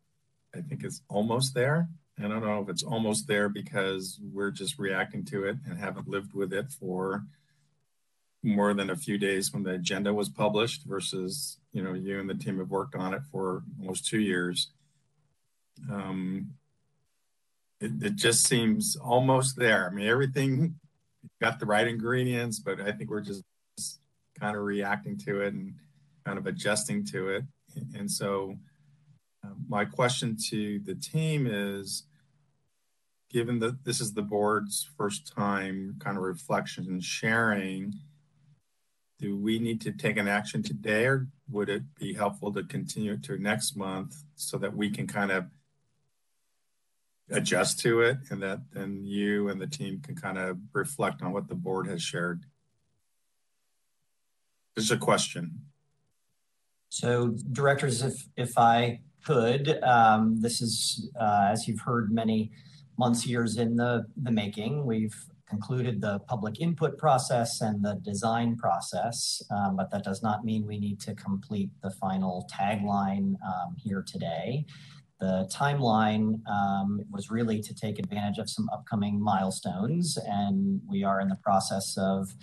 I think it's almost there. I don't know if it's almost there because we're just reacting to it and haven't lived with it for more than a few days when the agenda was published versus, you know, you and the team have worked on it for almost two years. Um, it, it just seems almost there. I mean, everything got the right ingredients, but I think we're just kind of reacting to it and kind of adjusting to it. And so, uh, my question to the team is given that this is the board's first time kind of reflection and sharing, do we need to take an action today or would it be helpful to continue it to next month so that we can kind of adjust to it and that then you and the team can kind of reflect on what the board has shared? This is a question. So, directors, if if I could, um, this is uh, as you've heard many months, years in the the making. We've concluded the public input process and the design process, um, but that does not mean we need to complete the final tagline um, here today. The timeline um, was really to take advantage of some upcoming milestones, and we are in the process of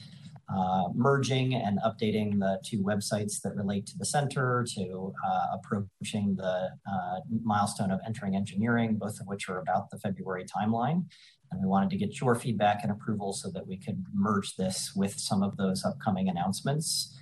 uh, merging and updating the two websites that relate to the center to uh, approaching the uh, milestone of entering engineering, both of which are about the February timeline. And we wanted to get your feedback and approval so that we could merge this with some of those upcoming announcements.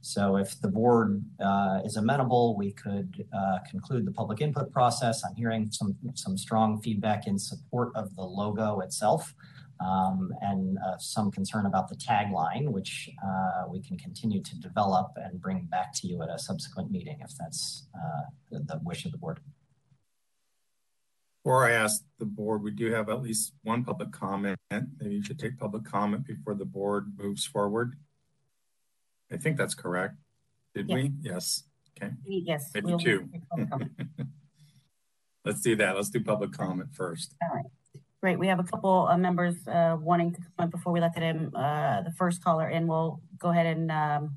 So if the board uh, is amenable, we could uh, conclude the public input process. I'm hearing some, some strong feedback in support of the logo itself um, and uh, some concern about the tagline, which uh, we can continue to develop and bring back to you at a subsequent meeting if that's uh, the, the wish of the board. Before I ask the board, we do have at least one public comment. Maybe you should take public comment before the board moves forward. I think that's correct. Did Yes. we? Yes. Okay. Yes. Maybe we'll- two. [LAUGHS] Let's do that. Let's do public comment first. All right. Great. We have a couple of members uh, wanting to comment before we let them uh, the first caller in. We'll go ahead and um,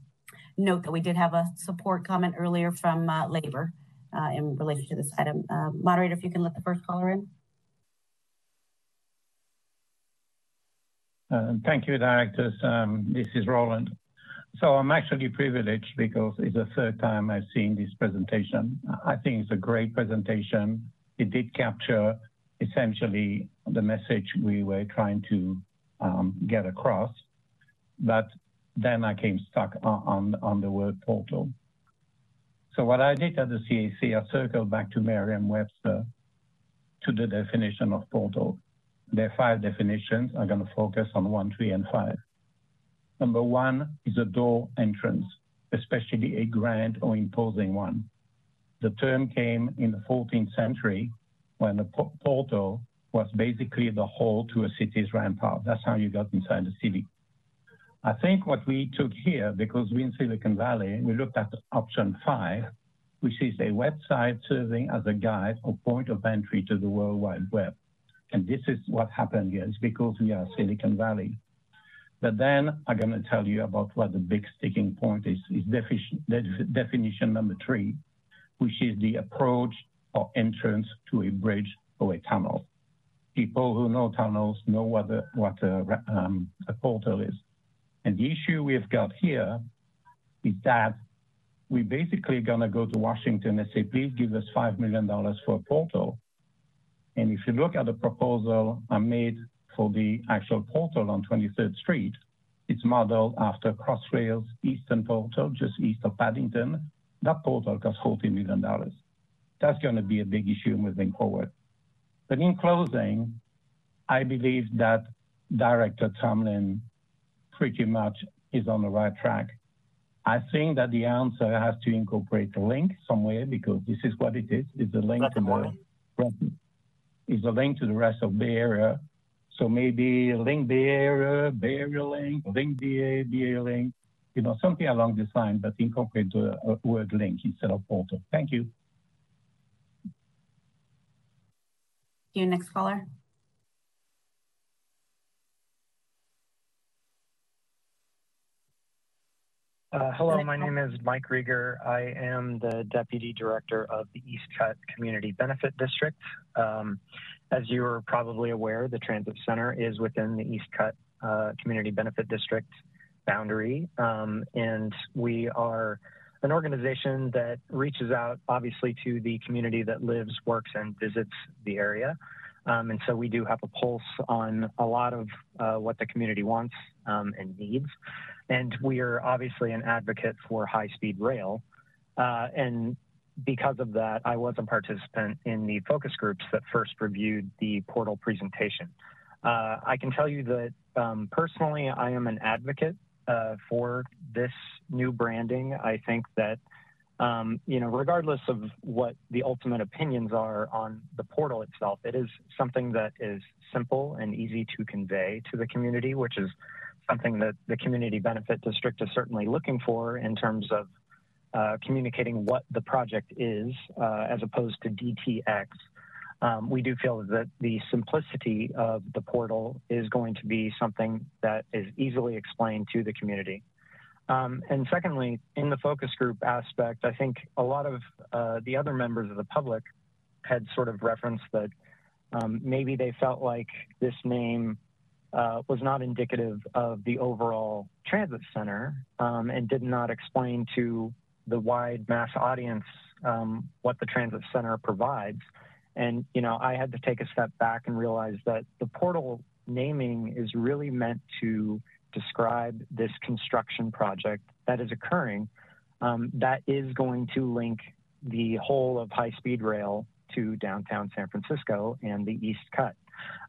note that we did have a support comment earlier from uh, labor uh, in relation to this item. Uh, Moderator, if you can let the first caller in. Uh, Thank you, directors. Um, This is Roland. So I'm actually privileged because it's the third time I've seen this presentation. I think it's a great presentation. It did capture essentially the message we were trying to um, get across. But then I came stuck on, on, on the word portal. So what I did at the CAC, I circled back to Merriam-Webster to the definition of portal. There are five definitions. I'm going to focus on one, three, and five. Number one is a door entrance, especially a grand or imposing one. The term came in the 14th century when a po- portal was basically the hall to a city's rampart. That's how you got inside the city. I think what we took here, because we're in Silicon Valley, we looked at option five, which is a website serving as a guide or point of entry to the World Wide Web. And this is what happened here. It's because we are Silicon Valley. But then I'm going to tell you about what the big sticking point is, is defi- def- definition number three, which is the approach or entrance to a bridge or a tunnel. People who know tunnels know what, the, what a, um, a portal is. And the issue we've got here is that we're basically going to go to Washington and say, please give us $5 million for a portal. And if you look at the proposal I made for the actual portal on 23rd Street, it's modeled after Crossrail's Eastern Portal, just east of Paddington, that portal costs $40 million. That's going to be a big issue moving forward. But in closing, I believe that Director Tumlin pretty much is on the right track. I think that the answer has to incorporate a link somewhere because this is what it is. It's a link to the is a link to the rest of Bay Area. So maybe link Bay Area, Bay Area link, link BA, BA link, you know, something along this line, but incorporate the uh, word link instead of portal. Thank you. You next caller. Uh, hello, my name is Mike Rieger. I am the Deputy Director of the East Cut Community Benefit District. Um, as you are probably aware, the Transit Center is within the East Cut uh, Community Benefit District boundary, um, and we are an organization that reaches out, obviously, to the community that lives, works, and visits the area. Um, and so we do have a pulse on a lot of uh, what the community wants um, and needs. And we are obviously an advocate for high speed rail. Uh, and because of that, I was a participant in the focus groups that first reviewed the portal presentation. Uh, I can tell you that um, personally, I am an advocate uh, for this new branding. I think that um, you know, regardless of what the ultimate opinions are on the portal itself, it is something that is simple and easy to convey to the community, which is something that the Community Benefit District is certainly looking for in terms of uh, communicating what the project is uh, as opposed to DTX. Um, we do feel that the simplicity of the portal is going to be something that is easily explained to the community. Um, and secondly, in the focus group aspect, I think a lot of uh, the other members of the public had sort of referenced that um, maybe they felt like this name uh, was not indicative of the overall transit center um, and did not explain to the wide mass audience um, what the transit center provides. And, you know, I had to take a step back and realize that the portal naming is really meant to describe this construction project that is occurring um, that is going to link the whole of high speed rail to downtown San Francisco and the East Cut.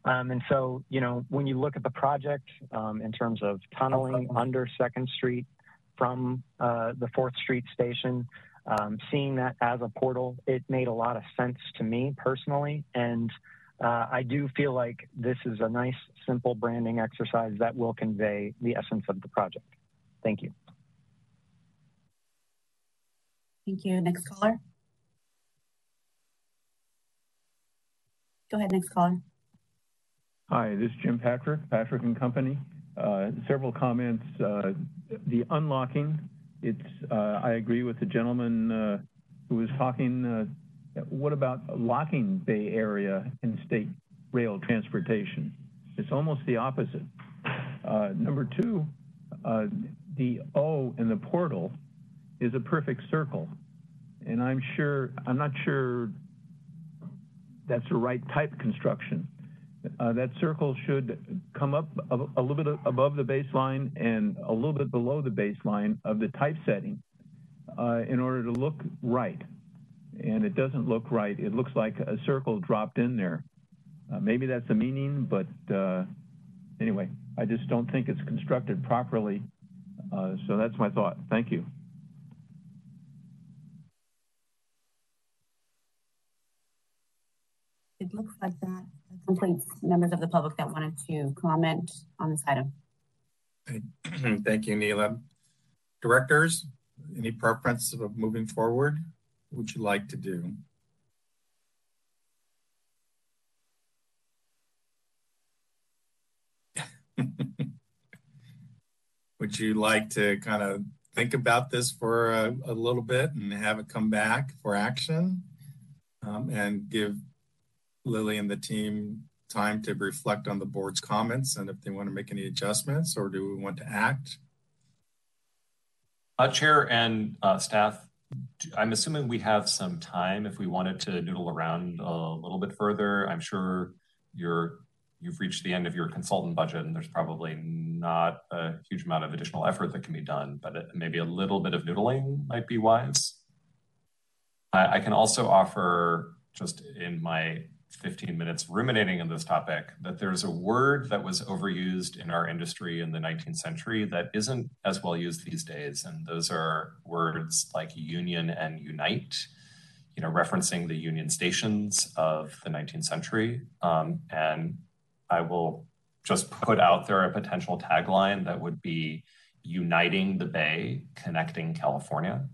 Um, and so, you know, when you look at the project um, in terms of tunneling under Second Street from uh, the Fourth Street station, um, seeing that as a portal, it made a lot of sense to me personally. And uh, I do feel like this is a nice, simple branding exercise that will convey the essence of the project. Thank you. Thank you. Next caller. Go ahead, next caller. Hi, this is Jim Patrick, Patrick and Company. Uh, several comments. Uh, the unlocking, it's, uh, I agree with the gentleman who was talking what about locking Bay Area and state rail transportation? It's almost the opposite. Number two, the O in the portal is a perfect circle. And I'm sure, I'm not sure that's the right type construction. Uh, that circle should come up a, a, little bit above the baseline and a little bit below the baseline of the typesetting uh, in order to look right and it doesn't look right. It looks like a circle dropped in there. Uh, maybe that's the meaning, but uh, anyway, I just don't think it's constructed properly. Uh, so that's my thought. Thank you. It looks like that completes members of the public that wanted to comment on this item. [CLEARS THROAT] Thank you, Nila. Directors, any preference of moving forward? would you like to do? [LAUGHS] would you like to kind of think about this for a, a, little bit and have it come back for action um, and give Lily and the team time to reflect on the board's comments and if they want to make any adjustments or do we want to act? Uh, Chair and uh, staff, I'm assuming we have some time if we wanted to noodle around a little bit further. I'm sure you're you've reached the end of your consultant budget and there's probably not a huge amount of additional effort that can be done, but maybe a little bit of noodling might be wise. I, I can also offer, just in my 15 minutes ruminating on this topic, that there's a word that was overused in our industry in the 19th century that isn't as well used these days. And those are words like union and unite, you know, referencing the union stations of the 19th century. Um, and I will just put out there a potential tagline that would be uniting the Bay, connecting California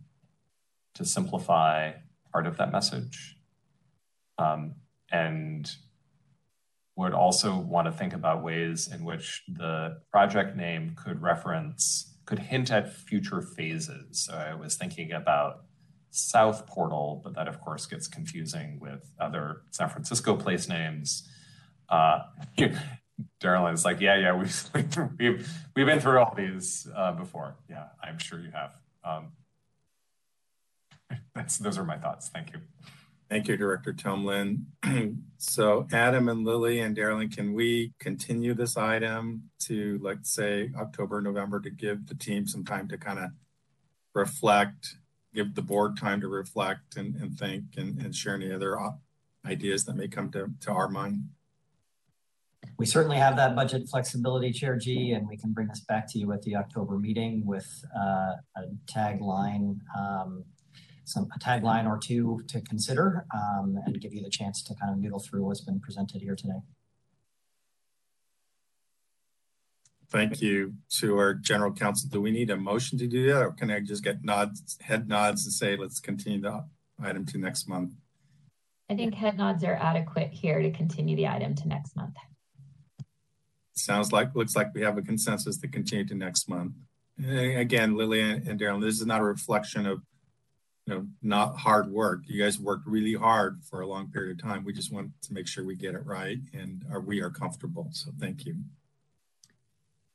to simplify part of that message. Um, and would also want to think about ways in which the project name could reference, could hint at future phases. So I was thinking about South Portal, but that of course gets confusing with other San Francisco place names. Uh, [LAUGHS] is like, yeah, yeah, we've, [LAUGHS] we've, we've been through all these uh, before. Yeah, I'm sure you have. Um, [LAUGHS] those are my thoughts. Thank you. Thank you, Director Tumlin. [CLEARS THROAT] so Adam and Lily and Darylyn, can we continue this item to let's say October, November to give the team some time to kind of reflect, give the board time to reflect and, and think and, and share any other ideas that may come to, to our mind? We certainly have that budget flexibility, Chair Gee, and we can bring this back to you at the October meeting with uh, a tagline um, some a tagline or two to consider um, and give you the chance to kind of noodle through what's been presented here today. Thank you to our general counsel. Do we need a motion to do that or can I just get nods, head nods and say, let's continue the item to next month? I think head nods are adequate here to continue the item to next month. Sounds like, looks like we have a consensus to continue to next month. And again, Lillian and Darren, this is not a reflection of you know, not hard work. You guys worked really hard for a long period of time. We just want to make sure we get it right and are, we are comfortable. So thank you.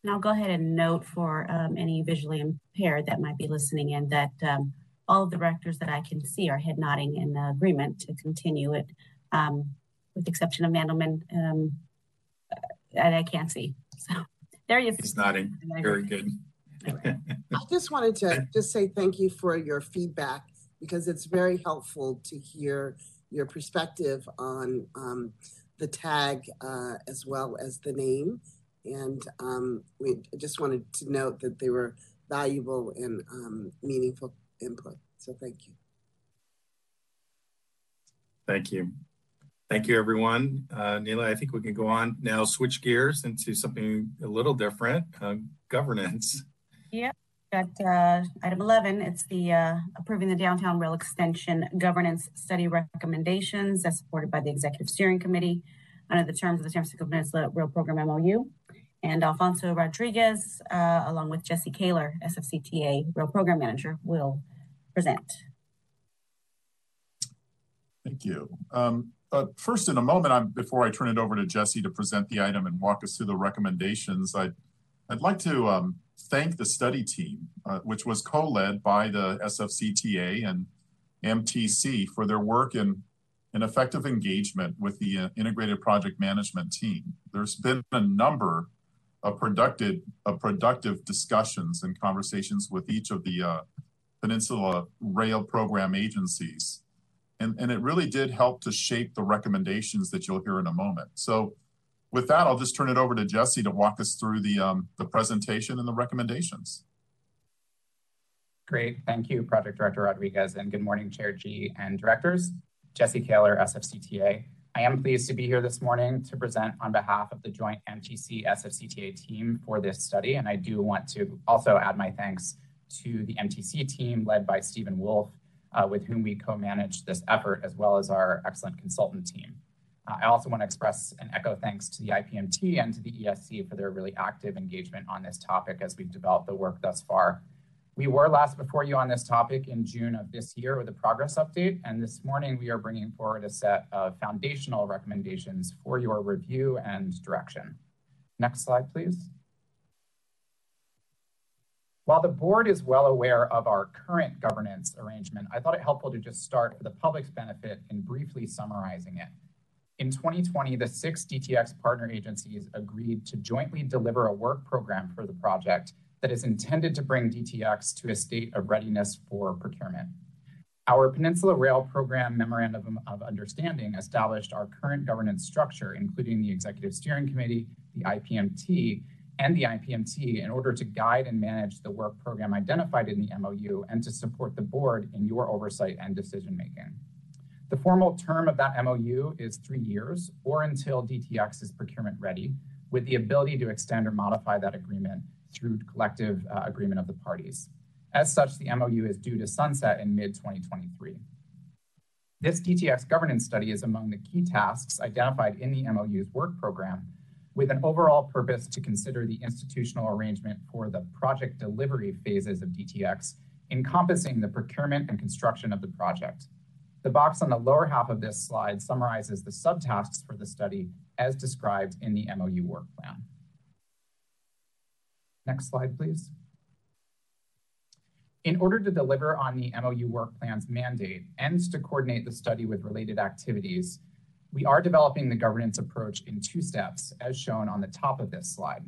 And I'll go ahead and note for um, any visually impaired that might be listening in that um, all of the directors that I can see are head nodding in agreement to continue it, um, with the exception of Mandelman, um, that I can't see. So there you. He's nodding. Very good. I just wanted to [LAUGHS] just say thank you for your feedback because it's very helpful to hear your perspective on um, the tag uh, as well as the name. And um, we just wanted to note that they were valuable and um, meaningful input. So thank you. Thank you. Thank you, everyone. Uh, Nila, I think we can go on now, switch gears into something a little different, uh, governance. Yep got uh, item 11. It's the uh, approving the downtown rail extension governance study recommendations as supported by the executive steering committee under the terms of the San Francisco Peninsula Rail Program MOU. And Alfonso Rodriguez, uh, along with Jesse Koehler, SFCTA Rail Program Manager, will present. Thank you. Um, but first, in a moment, I'm, before I turn it over to Jesse to present the item and walk us through the recommendations, I'd, I'd like to um, thank the study team, uh, which was co-led by the SFCTA and MTC for their work in an effective engagement with the uh, integrated project management team. There's been a number of productive, of productive discussions and conversations with each of the uh, Peninsula Rail Program agencies. And, and it really did help to shape the recommendations that you'll hear in a moment. So with that, I'll just turn it over to Jesse to walk us through the, um, the presentation and the recommendations. Great. Thank you, Project Director Rodriguez, and good morning, Chair Gee and directors. Jesse Koehler, SFCTA. I am pleased to be here this morning to present on behalf of the joint MTC SFCTA team for this study. And I do want to also add my thanks to the MTC team led by Stephen Wolf, uh, with whom we co-managed this effort, as well as our excellent consultant team. Uh, I also want to express an echo thanks to the IPMT and to the ESC for their really active engagement on this topic as we've developed the work thus far. We were last before you on this topic in June of this year with a progress update, and this morning we are bringing forward a set of foundational recommendations for your review and direction. Next slide, please. While the board is well aware of our current governance arrangement, I thought it helpful to just start for the public's benefit in briefly summarizing it. In 2020, the six DTX partner agencies agreed to jointly deliver a work program for the project that is intended to bring DTX to a state of readiness for procurement. Our Peninsula Rail Program Memorandum of Understanding established our current governance structure, including the Executive Steering Committee, the IPMT, and the IPMT in order to guide and manage the work program identified in the MOU and to support the board in your oversight and decision making. The formal term of that MOU is three years or until DTX is procurement ready, with the ability to extend or modify that agreement through collective uh, agreement of the parties. As such, the MOU is due to sunset in mid 2023. This DTX governance study is among the key tasks identified in the MOU's work program, with an overall purpose to consider the institutional arrangement for the project delivery phases of DTX, encompassing the procurement and construction of the project. The box on the lower half of this slide summarizes the subtasks for the study as described in the MOU work plan. Next slide, please. In order to deliver on the MOU work plan's mandate and to coordinate the study with related activities, we are developing the governance approach in two steps, as shown on the top of this slide.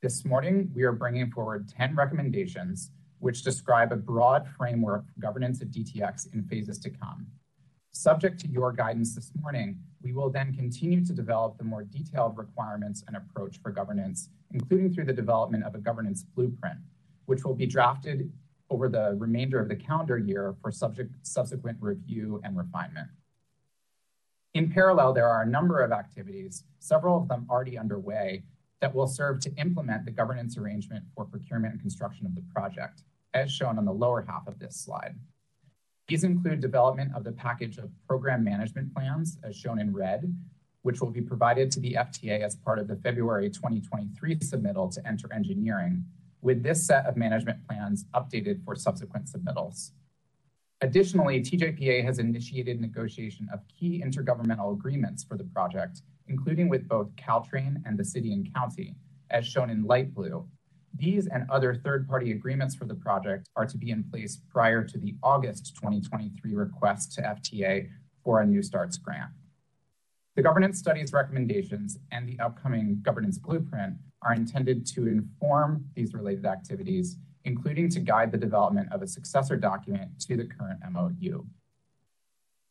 This morning, we are bringing forward 10 recommendations which describe a broad framework for governance of DTX in phases to come. Subject to your guidance this morning, we will then continue to develop the more detailed requirements and approach for governance, including through the development of a governance blueprint, which will be drafted over the remainder of the calendar year for subject, subsequent review and refinement. In parallel, there are a number of activities, several of them already underway, that will serve to implement the governance arrangement for procurement and construction of the project, as shown on the lower half of this slide. These include development of the package of program management plans, as shown in red, which will be provided to the FTA as part of the February 2023 submittal to enter engineering, with this set of management plans updated for subsequent submittals. Additionally, TJPA has initiated negotiation of key intergovernmental agreements for the project, including with both Caltrain and the city and county, as shown in light blue. These and other third-party agreements for the project are to be in place prior to the August 2023 request to FTA for a New Starts grant. The governance study's recommendations and the upcoming governance blueprint are intended to inform these related activities, including to guide the development of a successor document to the current MOU.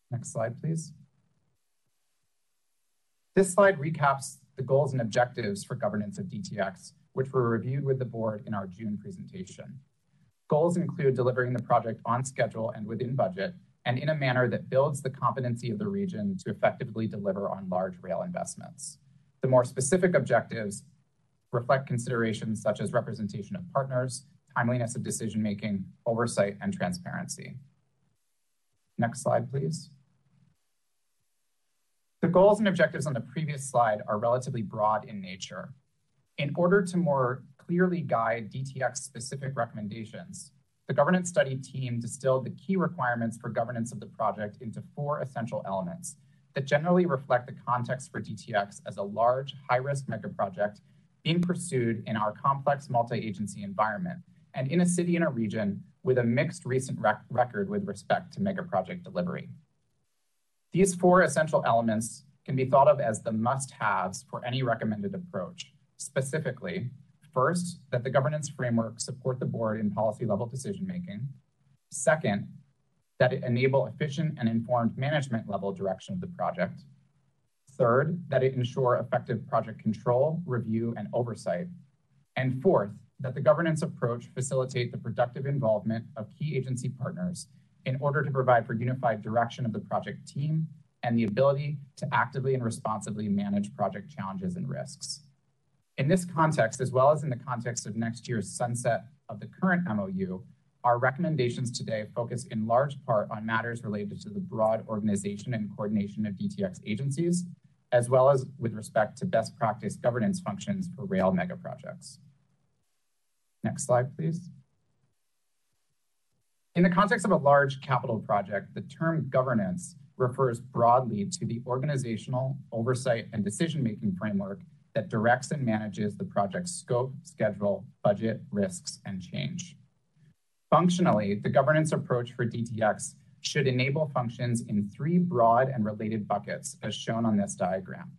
Next slide, please. This slide recaps the goals and objectives for governance of DTX, which were reviewed with the board in our June presentation. Goals include delivering the project on schedule and within budget, and in a manner that builds the competency of the region to effectively deliver on large rail investments. The more specific objectives reflect considerations such as representation of partners, timeliness of decision making, oversight, and transparency. Next slide, please. The goals and objectives on the previous slide are relatively broad in nature. In order to more clearly guide DTX specific recommendations, the governance study team distilled the key requirements for governance of the project into four essential elements that generally reflect the context for DTX as a large, high-risk megaproject being pursued in our complex multi-agency environment and in a city and a region with a mixed recent rec record with respect to megaproject delivery. These four essential elements can be thought of as the must-haves for any recommended approach. Specifically, First, that the governance framework support the board in policy level decision making. Second, that it enable efficient and informed management level direction of the project. Third, that it ensure effective project control, review, and oversight. And fourth, that the governance approach facilitate the productive involvement of key agency partners in order to provide for unified direction of the project team and the ability to actively and responsibly manage project challenges and risks. In this context, as well as in the context of next year's sunset of the current MOU, our recommendations today focus in large part on matters related to the broad organization and coordination of DTX agencies, as well as with respect to best practice governance functions for rail megaprojects. Next slide, please. In the context of a large capital project, the term governance refers broadly to the organizational, oversight, and decision-making framework that directs and manages the project's scope, schedule, budget, risks, and change. Functionally, the governance approach for DTX should enable functions in three broad and related buckets, as shown on this diagram.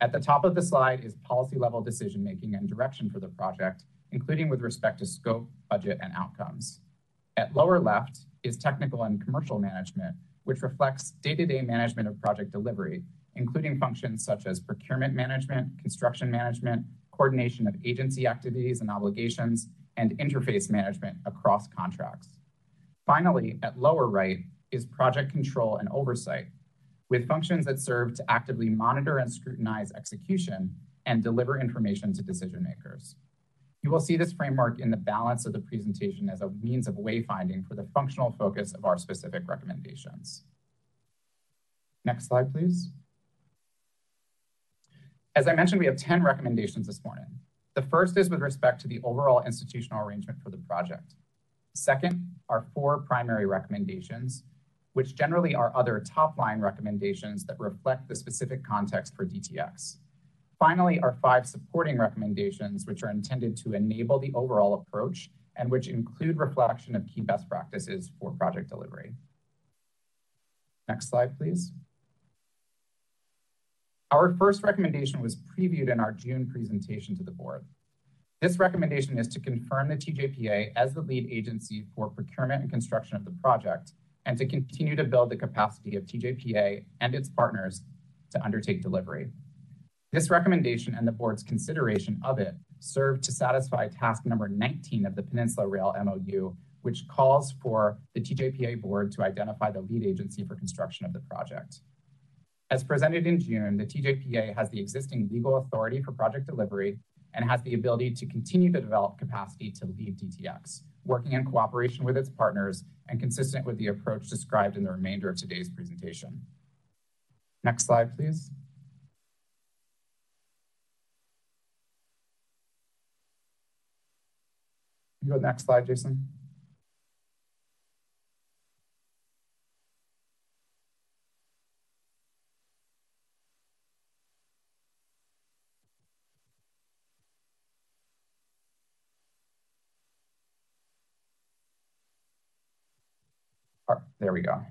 At the top of the slide is policy level decision making and direction for the project, including with respect to scope, budget, and outcomes. At lower left is technical and commercial management, which reflects day-to-day management of project delivery, including functions such as procurement management, construction management, coordination of agency activities and obligations, and interface management across contracts. Finally, at lower right is project control and oversight, with functions that serve to actively monitor and scrutinize execution and deliver information to decision makers. You will see this framework in the balance of the presentation as a means of wayfinding for the functional focus of our specific recommendations. Next slide, please. As I mentioned, we have 10 recommendations this morning. The first is with respect to the overall institutional arrangement for the project. Second are four primary recommendations, which generally are other top-line recommendations that reflect the specific context for DTX. Finally, are five supporting recommendations, which are intended to enable the overall approach and which include reflection of key best practices for project delivery. Next slide, please. Our first recommendation was previewed in our June presentation to the board. This recommendation is to confirm the TJPA as the lead agency for procurement and construction of the project and to continue to build the capacity of TJPA and its partners to undertake delivery. This recommendation and the board's consideration of it serve to satisfy task number 19 of the Peninsula Rail MOU, which calls for the TJPA board to identify the lead agency for construction of the project. As presented in June, the TJPA has the existing legal authority for project delivery and has the ability to continue to develop capacity to lead DTX, working in cooperation with its partners and consistent with the approach described in the remainder of today's presentation. Next slide, please. You go next slide, Jason. Oh, there we go.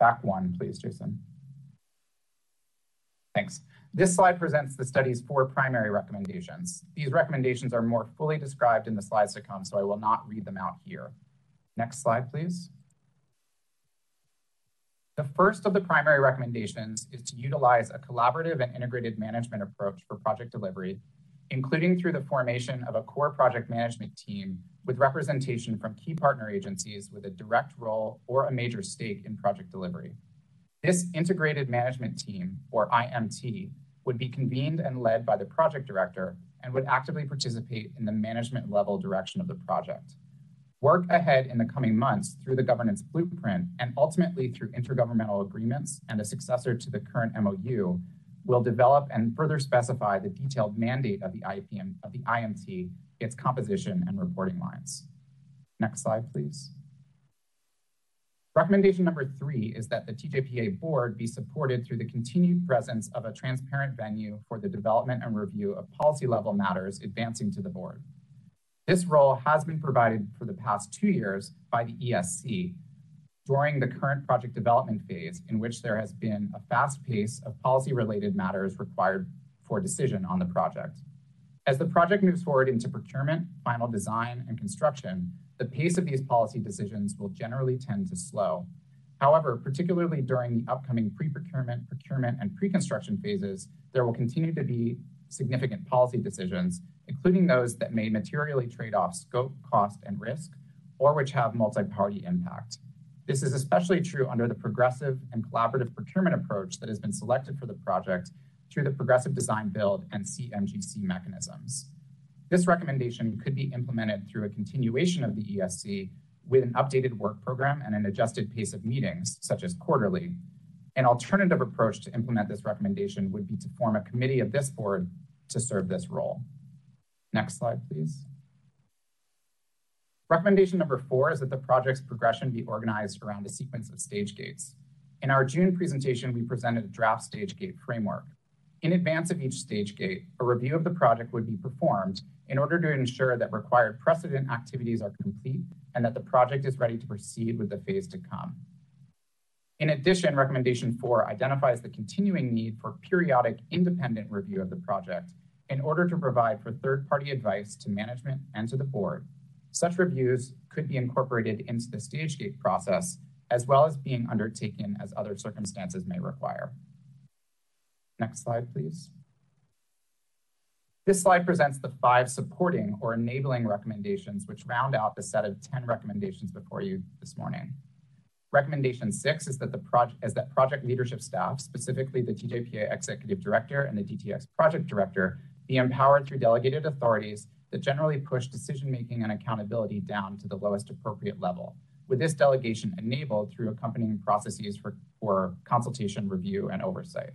Back one, please, Jason. Thanks. This slide presents the study's four primary recommendations. These recommendations are more fully described in the slides to come, so I will not read them out here. Next slide, please. The first of the primary recommendations is to utilize a collaborative and integrated management approach for project delivery, including through the formation of a core project management team with representation from key partner agencies with a direct role or a major stake in project delivery. This integrated management team, or IMT, would be convened and led by the project director and would actively participate in the management level direction of the project. Work ahead in the coming months through the governance blueprint and ultimately through intergovernmental agreements and a successor to the current MOU will develop and further specify the detailed mandate of the IPM of the IMT, its composition and reporting lines. Next slide, please. Recommendation number three is that the TJPA board be supported through the continued presence of a transparent venue for the development and review of policy level matters advancing to the board. This role has been provided for the past two years by the ESC during the current project development phase in which there has been a fast pace of policy related matters required for decision on the project. As the project moves forward into procurement, final design, and construction, the pace of these policy decisions will generally tend to slow. However, particularly during the upcoming pre-procurement, procurement, and pre-construction phases, there will continue to be significant policy decisions, including those that may materially trade off scope, cost, and risk, or which have multi-party impact. This is especially true under the progressive and collaborative procurement approach that has been selected for the project through the progressive design build and CMGC mechanisms. This recommendation could be implemented through a continuation of the ESC with an updated work program and an adjusted pace of meetings, such as quarterly. An alternative approach to implement this recommendation would be to form a committee of this board to serve this role. Next slide, please. Recommendation number four is that the project's progression be organized around a sequence of stage gates. In our June presentation, we presented a draft stage gate framework. In advance of each stage gate, a review of the project would be performed in order to ensure that required precedent activities are complete and that the project is ready to proceed with the phase to come. In addition, recommendation four identifies the continuing need for periodic independent review of the project in order to provide for third-party advice to management and to the board Such reviews could be incorporated into the stage gate process, as well as being undertaken as other circumstances may require. Next slide, please. This slide presents the five supporting or enabling recommendations, which round out the set of 10 recommendations before you this morning. Recommendation six is that the project is that project leadership staff, specifically the TJPA executive director and the DTX project director, be empowered through delegated authorities that generally push decision making and accountability down to the lowest appropriate level, with this delegation enabled through accompanying processes for, for consultation, review, and oversight.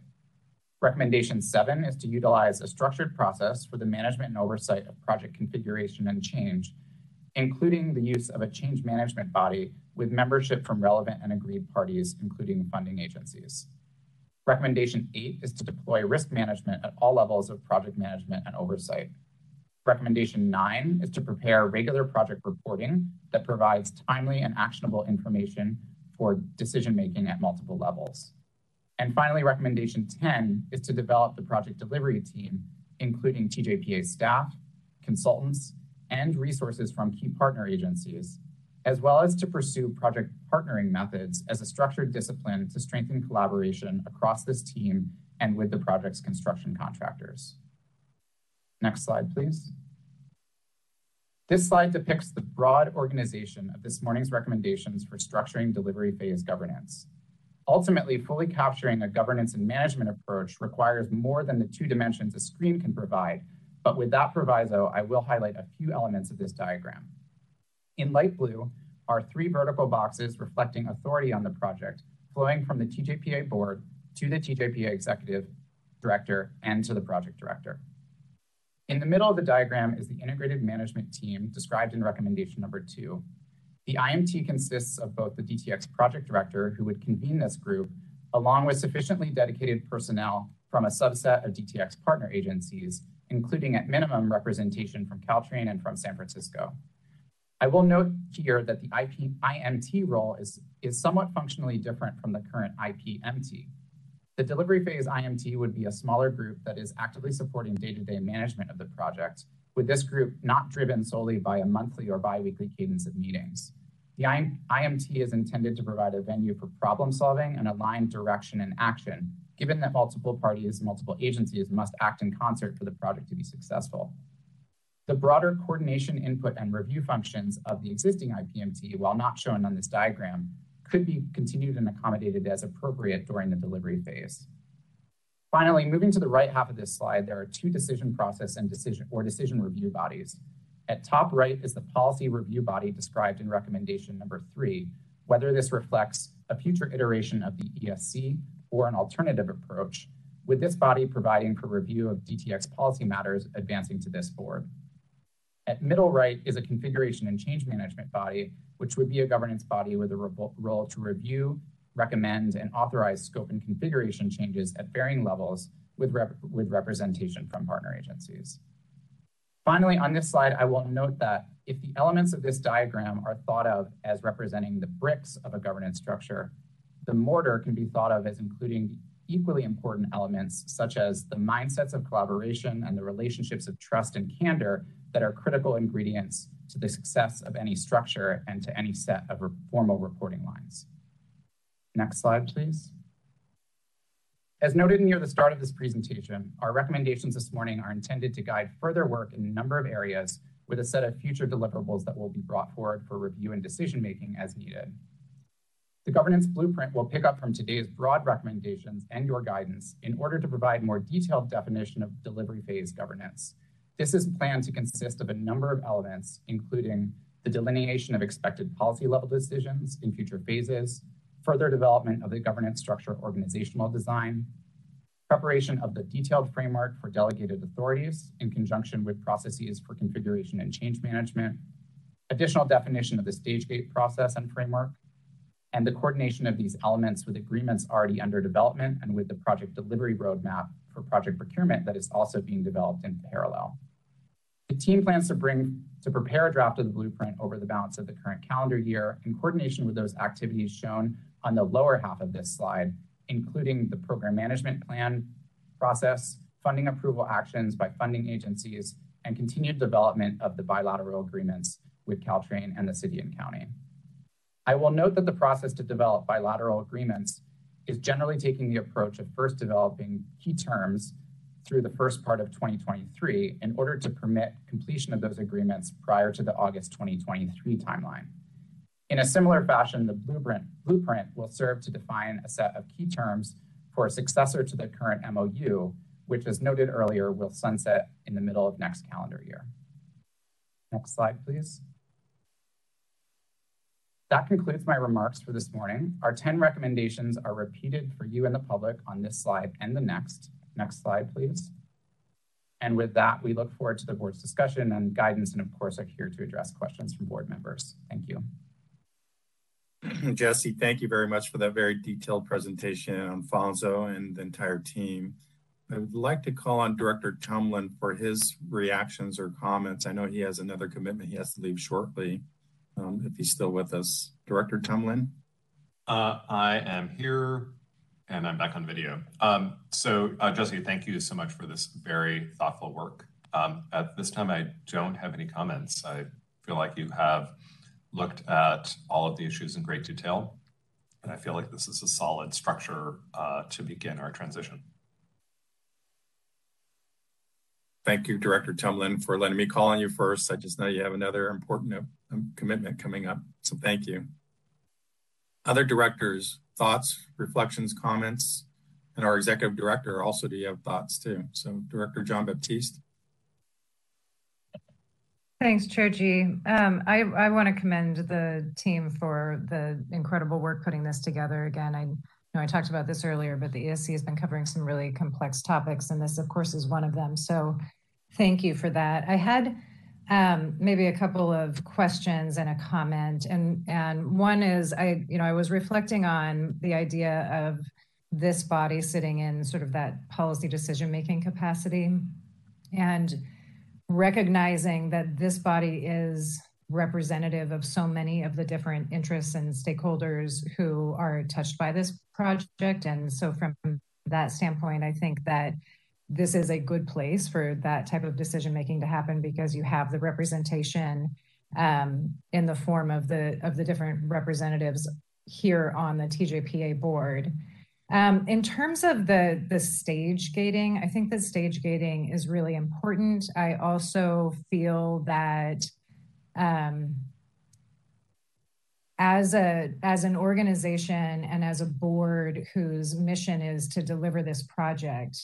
Recommendation seven is to utilize a structured process for the management and oversight of project configuration and change, including the use of a change management body with membership from relevant and agreed parties, including funding agencies. Recommendation eight is to deploy risk management at all levels of project management and oversight. Recommendation nine is to prepare regular project reporting that provides timely and actionable information for decision making at multiple levels. And finally, recommendation 10 is to develop the project delivery team, including TJPA staff, consultants, and resources from key partner agencies, as well as to pursue project partnering methods as a structured discipline to strengthen collaboration across this team and with the project's construction contractors. Next slide, please. This slide depicts the broad organization of this morning's recommendations for structuring delivery phase governance. Ultimately, fully capturing a governance and management approach requires more than the two dimensions a screen can provide, but with that proviso, I will highlight a few elements of this diagram. In light blue are three vertical boxes reflecting authority on the project, flowing from the TJPA board to the TJPA executive director and to the project director. In the middle of the diagram is the integrated management team described in recommendation number two, the IMT consists of both the DTX project director, who would convene this group, along with sufficiently dedicated personnel from a subset of DTX partner agencies, including at minimum representation from Caltrain and from San Francisco. I will note here that the IP, IMT role is, is somewhat functionally different from the current IPMT. The delivery phase IMT would be a smaller group that is actively supporting day-to-day management of the project, with this group not driven solely by a monthly or biweekly cadence of meetings. The IMT is intended to provide a venue for problem solving and aligned direction and action, given that multiple parties, multiple agencies must act in concert for the project to be successful. The broader coordination, input, and review functions of the existing IPMT, while not shown on this diagram, could be continued and accommodated as appropriate during the delivery phase. Finally, moving to the right half of this slide, there are two decision process and decision or decision review bodies. At top right is the policy review body described in recommendation number three, whether this reflects a future iteration of the ESC or an alternative approach, with this body providing for review of DTX policy matters advancing to this board. At middle right is a configuration and change management body, which would be a governance body with a role to review, recommend, and authorize scope and configuration changes at varying levels with, rep with representation from partner agencies. Finally, on this slide, I will note that if the elements of this diagram are thought of as representing the bricks of a governance structure, the mortar can be thought of as including equally important elements such as the mindsets of collaboration and the relationships of trust and candor that are critical ingredients to the success of any structure and to any set of formal reporting lines. Next slide, please. As noted near the start of this presentation, our recommendations this morning are intended to guide further work in a number of areas with a set of future deliverables that will be brought forward for review and decision making as needed. The governance blueprint will pick up from today's broad recommendations and your guidance in order to provide more detailed definition of delivery phase governance. This is planned to consist of a number of elements, including the delineation of expected policy level decisions in future phases, further development of the governance structure organizational design, preparation of the detailed framework for delegated authorities in conjunction with processes for configuration and change management, additional definition of the stage gate process and framework, and the coordination of these elements with agreements already under development and with the project delivery roadmap for project procurement that is also being developed in parallel. The team plans to bring to prepare a draft of the blueprint over the balance of the current calendar year in coordination with those activities shown on the lower half of this slide, including the program management plan process, funding approval actions by funding agencies, and continued development of the bilateral agreements with Caltrain and the city and county. I will note that the process to develop bilateral agreements is generally taking the approach of first developing key terms through the first part of 2023 in order to permit completion of those agreements prior to the August 2023 timeline. In a similar fashion, the blueprint, blueprint will serve to define a set of key terms for a successor to the current MOU, which as noted earlier will sunset in the middle of next calendar year. Next slide, please. That concludes my remarks for this morning. Our 10 recommendations are repeated for you and the public on this slide and the next. Next slide, please. And with that, we look forward to the board's discussion and guidance, and of course, are here to address questions from board members. Thank you. [CLEARS THROAT] Jesse, thank you very much for that very detailed presentation, Alfonso and the entire team. I would like to call on Director Tumlin for his reactions or comments. I know he has another commitment he has to leave shortly, um, if he's still with us. Director Tumlin? Uh, I am here and I'm back on video. Um, so, uh, Jesse, thank you so much for this very thoughtful work. Um, at this time, I don't have any comments. I feel like you have looked at all of the issues in great detail. And I feel like this is a solid structure uh, to begin our transition. Thank you, Director Tumlin, for letting me call on you first. I just know you have another important um, commitment coming up, so thank you. Other directors, thoughts, reflections, comments, and our executive director also, do you have thoughts too? So Director Jean-Baptiste. Thanks, Chair Gee. Um, I, I want to commend the team for the incredible work putting this together. Again, I know I talked about this earlier, but the ESC has been covering some really complex topics, and this, of course, is one of them. So thank you for that. I had um, maybe a couple of questions and a comment, and and one is I, you know, I was reflecting on the idea of this body sitting in sort of that policy decision making capacity, and recognizing that this body is representative of so many of the different interests and stakeholders who are touched by this project. And so, from that standpoint, I think that this is a good place for that type of decision making to happen because you have the representation um, in the form of the of the different representatives here on the TJPA board. Um, in terms of the the stage gating, I think that stage gating is really important. I also feel that um, as a as an organization and as a board whose mission is to deliver this project,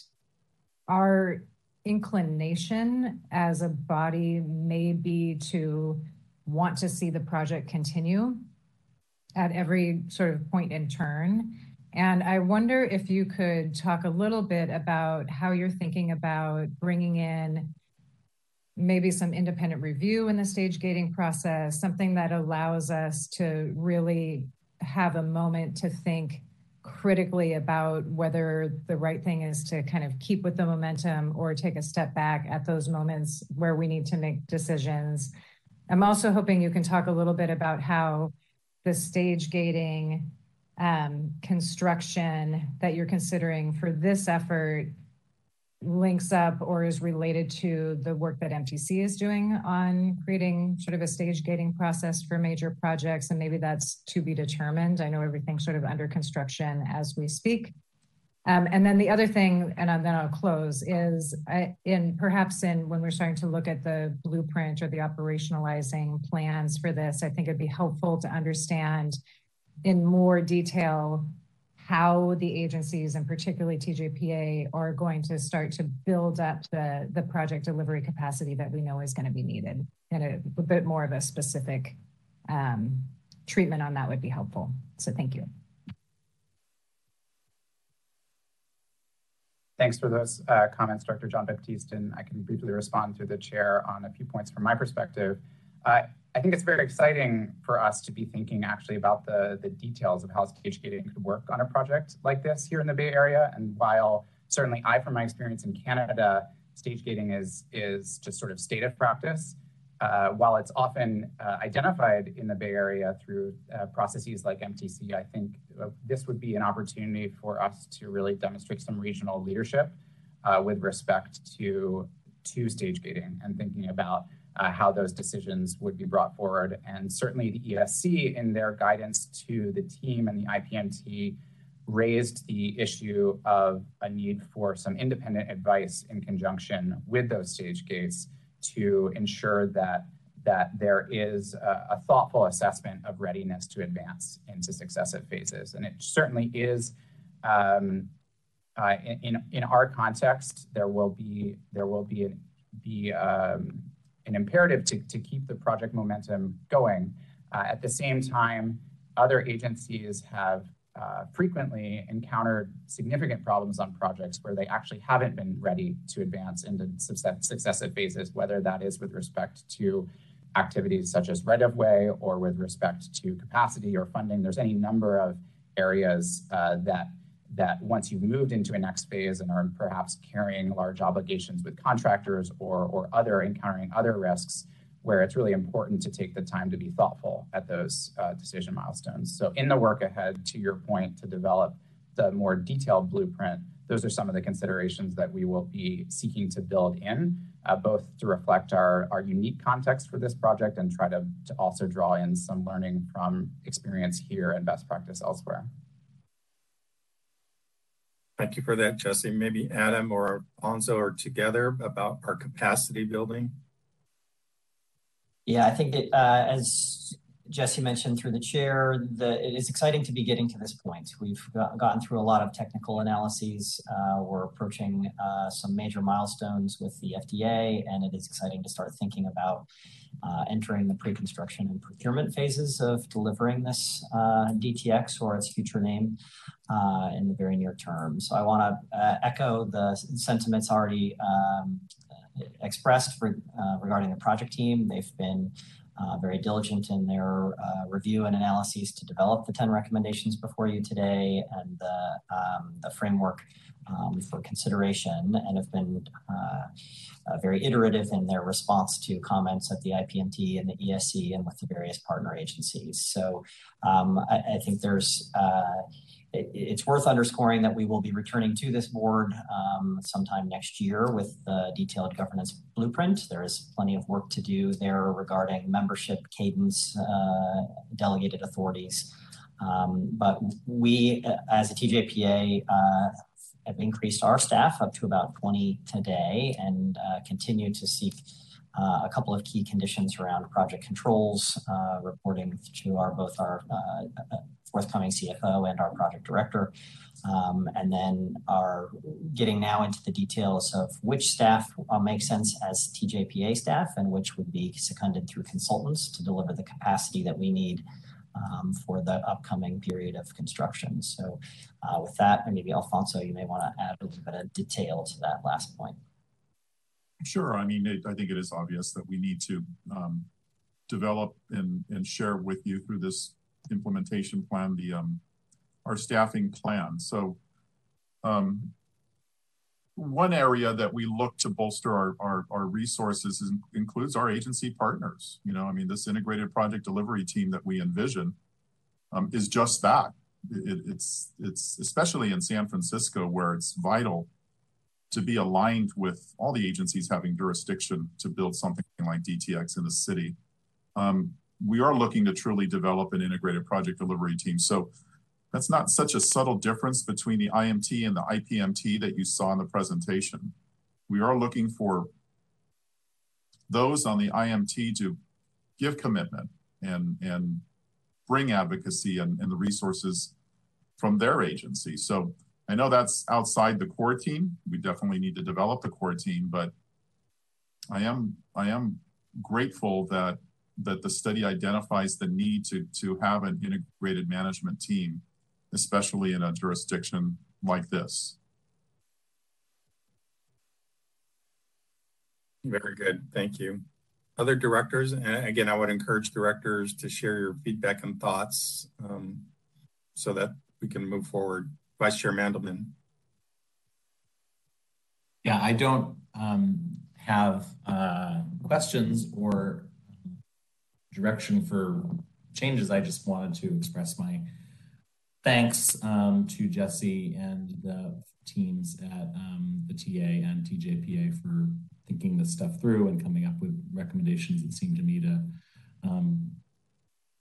our inclination as a body may be to want to see the project continue at every sort of point in turn. And I wonder if you could talk a little bit about how you're thinking about bringing in maybe some independent review in the stage gating process, something that allows us to really have a moment to think critically about whether the right thing is to kind of keep with the momentum or take a step back at those moments where we need to make decisions. I'm also hoping you can talk a little bit about how the stage gating um, construction that you're considering for this effort links up or is related to the work that MTC is doing on creating sort of a stage gating process for major projects. And maybe that's to be determined. I know everything's sort of under construction as we speak. Um, and then the other thing, and then I'll close, is I, in perhaps in when we're starting to look at the blueprint or the operationalizing plans for this, I think it'd be helpful to understand in more detail how the agencies and particularly TJPA are going to start to build up the, the project delivery capacity that we know is going to be needed. And a, a bit more of a specific um, treatment on that would be helpful. So thank you. Thanks for those uh, comments, Dr. Jean-Baptiste, and I can briefly respond through the chair on a few points from my perspective. Uh, I think it's very exciting for us to be thinking actually about the, the details of how stage gating could work on a project like this here in the Bay Area. And while certainly I, from my experience in Canada, stage gating is, is just sort of state of practice, uh, while it's often uh, identified in the Bay Area through uh, processes like MTC, I think uh, this would be an opportunity for us to really demonstrate some regional leadership uh, with respect to, to stage gating and thinking about uh, how those decisions would be brought forward. And certainly the ESC in their guidance to the team and the IPMT raised the issue of a need for some independent advice in conjunction with those stage gates to ensure that that there is a, a, thoughtful assessment of readiness to advance into successive phases. And it certainly is, um, uh, in, in our context, there will be, there will be, an, be um, an imperative to, to keep the project momentum going. Uh, at the same time, other agencies have uh, frequently encountered significant problems on projects where they actually haven't been ready to advance into successive phases, whether that is with respect to activities such as right of way or with respect to capacity or funding. There's any number of areas uh, that that once you've moved into a next phase and are perhaps carrying large obligations with contractors or, or other encountering other risks, where it's really important to take the time to be thoughtful at those uh, decision milestones. So in the work ahead, to your point, to develop the more detailed blueprint, those are some of the considerations that we will be seeking to build in, uh, both to reflect our, our unique context for this project and try to, to also draw in some learning from experience here and best practice elsewhere. Thank you for that, Jesse. Maybe Adam or Alfonso are together about our capacity building. Yeah, I think it, uh, as Jesse mentioned through the chair, it is exciting to be getting to this point. We've got, gotten through a lot of technical analyses. Uh, we're approaching uh, some major milestones with the FTA, and it is exciting to start thinking about entering the pre-construction and procurement phases of delivering this DTX or its future name uh, in the very near term. So I want to uh, echo the sentiments already um, expressed for, uh, regarding the project team. They've been uh, very diligent in their uh, review and analyses to develop the 10 recommendations before you today and the, um, the framework um, for consideration and have been uh, very iterative in their response to comments at the IPMT and the ESC and with the various partner agencies. So um, I, I, think there's uh, it's worth underscoring that we will be returning to this board um, sometime next year with the detailed governance blueprint. There is plenty of work to do there regarding membership, cadence, uh, delegated authorities. Um, but we, as a TJPA, uh, have increased our staff up to about 20 today and uh, continue to seek uh, a couple of key conditions around project controls, uh, reporting to our both our uh, forthcoming CFO and our project director. Um, and then are getting now into the details of which staff uh, make sense as TJPA staff and which would be seconded through consultants to deliver the capacity that we need um, for the upcoming period of construction. So uh, with that, maybe Alfonso, you may want to add a little bit of detail to that last point. Sure. I mean, it, I think it is obvious that we need to um, develop and, and share with you through this implementation plan, the um, our staffing plan. So um, one area that we look to bolster our, our, our resources is, includes our agency partners. You know, I mean, this integrated project delivery team that we envision um, is just that. It, it's, it's especially in San Francisco where it's vital to be aligned with all the agencies having jurisdiction to build something like DTX in the city. Um, we are looking to truly develop an integrated project delivery team. So that's not such a subtle difference between the IMT and the IPMT that you saw in the presentation. We are looking for those on the IMT to give commitment and, and bring advocacy and, and the resources from their agency. So I know that's outside the core team. We definitely need to develop the core team, but I am I am grateful that that the study identifies the need to, to have an integrated management team, especially in a jurisdiction like this. Very good, thank you. Other directors, and again, I would encourage directors to share your feedback and thoughts um, so that we can move forward. Vice Chair Mandelman. Yeah, I don't um, have uh, questions or direction for changes, I just wanted to express my thanks um, to Jesse and the teams at um, the TA and TJPA for thinking this stuff through and coming up with recommendations that seem to me to, um,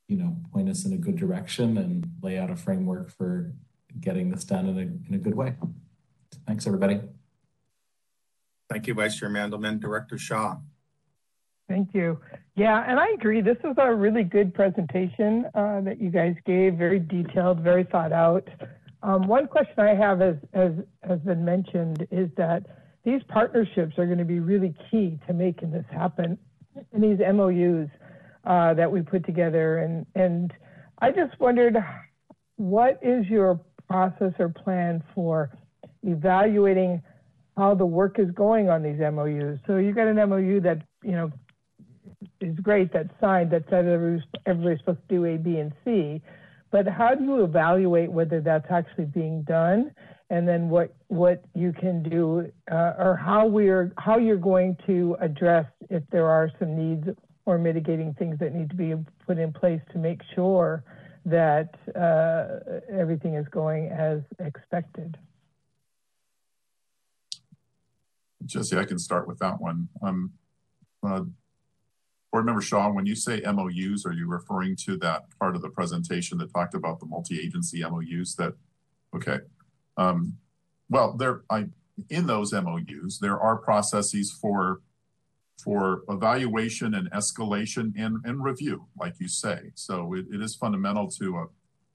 you know, point us in a good direction and lay out a framework for getting this done in a, in a good way. Thanks, everybody. Thank you, Vice Chair Mandelman. Director Shaw. Thank you. Yeah, and I agree. This was a really good presentation uh, that you guys gave, very detailed, very thought out. Um, one question I have, as, as has been mentioned, is that these partnerships are going to be really key to making this happen. And these MOUs uh, that we put together, and and I just wondered, what is your process or plan for evaluating how the work is going on these MOUs? So you got an MOU that you know is great, that's signed, that said everybody's supposed to do A, B, and C, but how do you evaluate whether that's actually being done? and then what what you can do uh, or how we're how you're going to address if there are some needs or mitigating things that need to be put in place to make sure that uh, everything is going as expected. Jesse, I can start with that one. Um, uh, Board Member Shaw, when you say MOUs, are you referring to that part of the presentation that talked about the multi-agency MOUs that, okay. Um, well, there, I, in those MOUs, there are processes for for evaluation and escalation and, and review, like you say. So it, it is fundamental to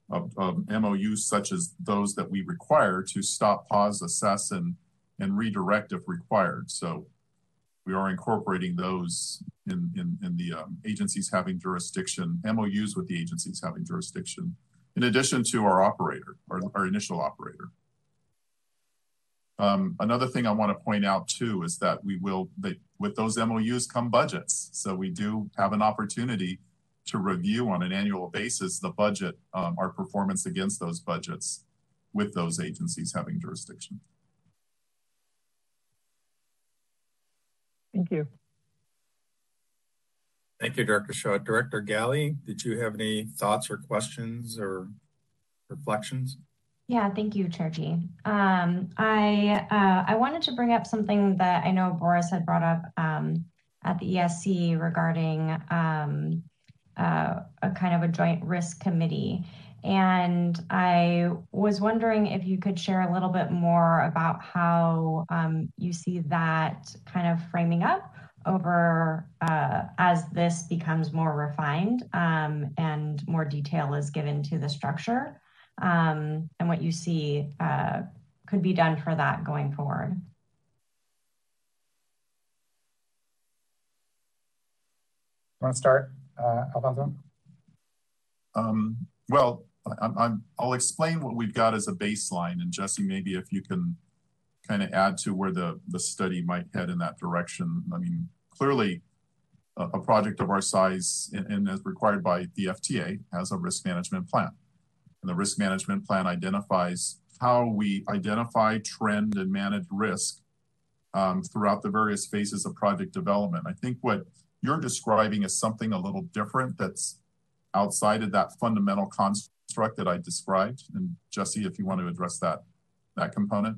a, a, a MOUs such as those that we require to stop, pause, assess, and and redirect if required. So we are incorporating those in, in, in the um, agencies having jurisdiction, MOUs with the agencies having jurisdiction, in addition to our operator, our, our initial operator. Um, another thing I want to point out too is that we will, that with those MOUs come budgets. So we do have an opportunity to review on an annual basis the budget, um, our performance against those budgets with those agencies having jurisdiction. Thank you. Thank you, Director Shaw. Director Galli, did you have any thoughts or questions or reflections? Yeah, thank you, Chair Gee. Um, I uh, I wanted to bring up something that I know Boris had brought up um, at the ESC regarding um, uh, a kind of a joint risk committee. And I was wondering if you could share a little bit more about how um, you see that kind of framing up over uh, as this becomes more refined um, and more detail is given to the structure um, and what you see uh, could be done for that going forward. Want to start, uh, Alfonso? Um, well, I, will explain what we've got as a baseline, and Jesse, maybe if you can kind of add to where the the study might head in that direction. I mean, clearly, a, a project of our size and, and as required by the FTA has a risk management plan. And the risk management plan identifies how we identify, trend, and manage risk um, throughout the various phases of project development. I think what you're describing is something a little different that's outside of that fundamental that I described. And Jesse, if you want to address that that component.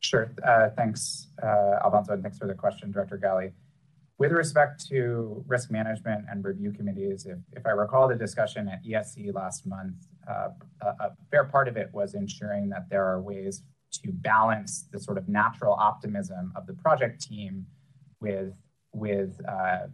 Sure. Uh, thanks, uh, Alfonso, and thanks for the question, Director Galli. With respect to risk management and review committees, if, if I recall the discussion at ESC last month, uh, a, a fair part of it was ensuring that there are ways to balance the sort of natural optimism of the project team with with uh,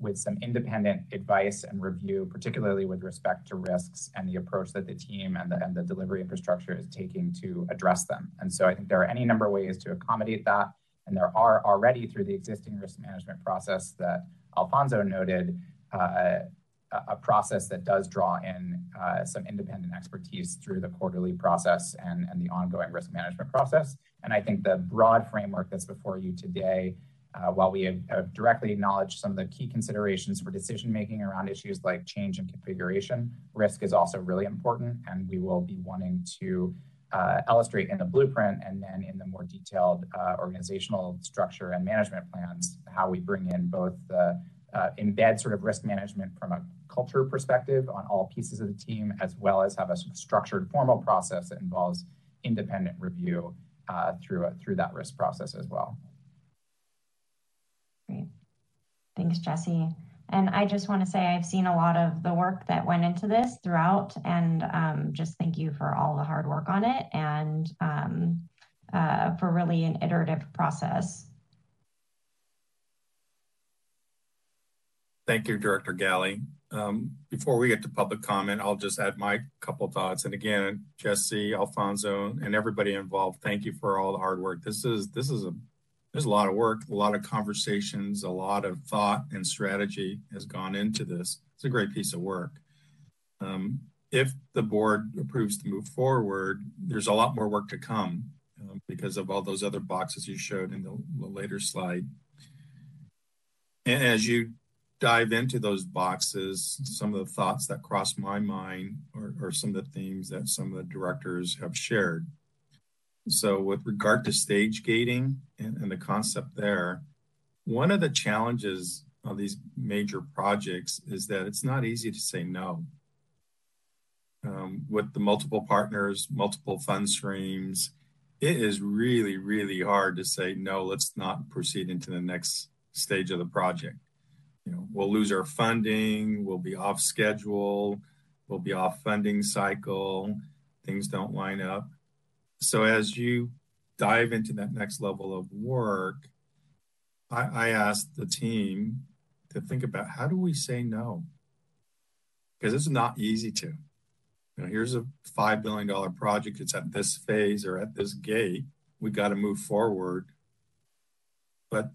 with some independent advice and review, particularly with respect to risks and the approach that the team and the, and the delivery infrastructure is taking to address them. And so I think there are any number of ways to accommodate that. And there are already through the existing risk management process that Alfonso noted, uh, a process that does draw in uh, some independent expertise through the quarterly process and, and the ongoing risk management process. And I think the broad framework that's before you today, uh, while we have, have, directly acknowledged some of the key considerations for decision making around issues like change and configuration, risk is also really important. And we will be wanting to uh, illustrate in the blueprint and then in the more detailed uh, organizational structure and management plans how we bring in both the uh, embed sort of risk management from a culture perspective on all pieces of the team, as well as have a structured formal process that involves independent review uh, through, a, through that risk process as well. Great. Thanks, Jesse. And I just want to say I've seen a lot of the work that went into this throughout, and um, just thank you for all the hard work on it and um, uh, for really an iterative process. Thank you, Director Galli. Um, before we get to public comment, I'll just add my couple thoughts. And again, Jesse, Alfonso, and everybody involved, thank you for all the hard work. This is this is a there's a lot of work, a lot of conversations, a lot of thought and strategy has gone into this. It's a great piece of work. Um, if the board approves to move forward, there's a lot more work to come um, because of all those other boxes you showed in the, the later slide. And as you dive into those boxes, some of the thoughts that cross my mind are, are some of the themes that some of the directors have shared. So with regard to stage gating and, and, the concept there, one of the challenges of these major projects is that it's not easy to say no. Um, with the multiple partners, multiple fund streams, it is really, really hard to say, no, let's not proceed into the next stage of the project. You know, we'll lose our funding, we'll be off schedule, we'll be off funding cycle, things don't line up. So as you dive into that next level of work, I, I asked the team to think about how do we say no? Because it's not easy to. You know, here's a $5 billion project. It's at this phase or at this gate. We got to move forward. But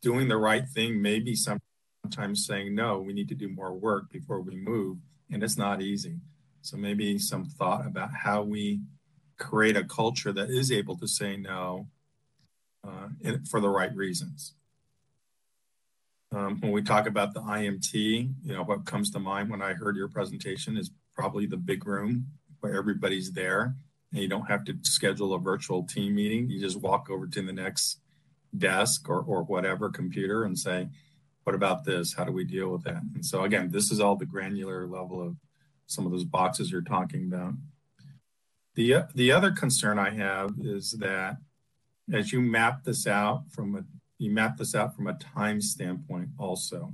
doing the right thing may be sometimes saying, no, we need to do more work before we move. And it's not easy. So maybe some thought about how we create a culture that is able to say no uh, for the right reasons. Um, when we talk about the IMT, you know, what comes to mind when I heard your presentation is probably the big room where everybody's there and you don't have to schedule a virtual team meeting. You just walk over to the next desk or, or whatever computer and say, what about this? How do we deal with that? And so again, this is all the granular level of some of those boxes you're talking about. The, the other concern I have is that as you map this out from a, you map this out from a time standpoint also.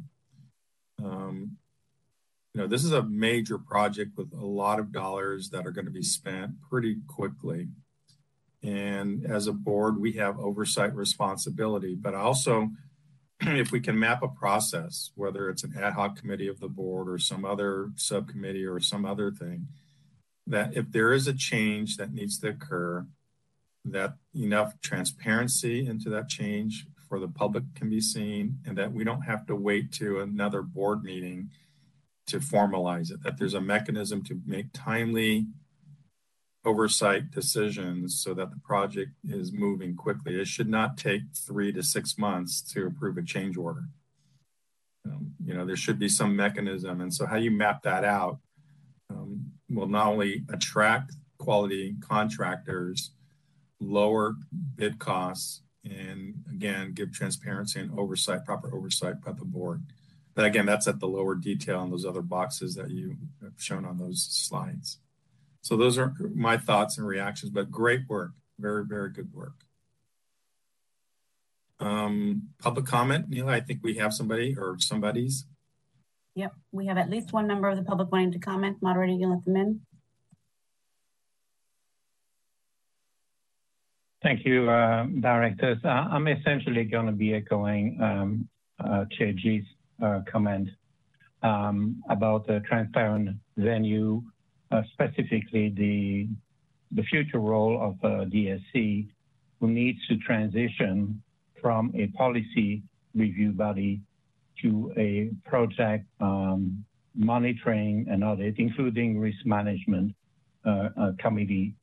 Um, you know, this is a major project with a lot of dollars that are going to be spent pretty quickly. And as a board, we have oversight responsibility, but also [CLEARS THROAT] if we can map a process, whether it's an ad hoc committee of the board or some other subcommittee or some other thing, that if there is a change that needs to occur, that enough transparency into that change for the public can be seen and that we don't have to wait to another board meeting to formalize it, that there's a mechanism to make timely oversight decisions so that the project is moving quickly. It should not take three to six months to approve a change order. Um, you know, there should be some mechanism. And so how you map that out um, will not only attract quality contractors, lower bid costs, and again, give transparency and oversight, proper oversight by the board. But again, that's at the lower detail in those other boxes that you have shown on those slides. So those are my thoughts and reactions, but great work. Very, very good work. Um, public comment, Neil, I think we have somebody or somebody's. Yep, we have at least one member of the public wanting to comment. Moderator, you let them in. Thank you, uh, directors. Uh, I'm essentially going to be echoing um, uh, Chair Gee's uh, comment um, about the transparent venue, uh, specifically the the future role of uh, DSC, who needs to transition from a policy review body to a project um, monitoring and audit, including risk management uh, uh, committee,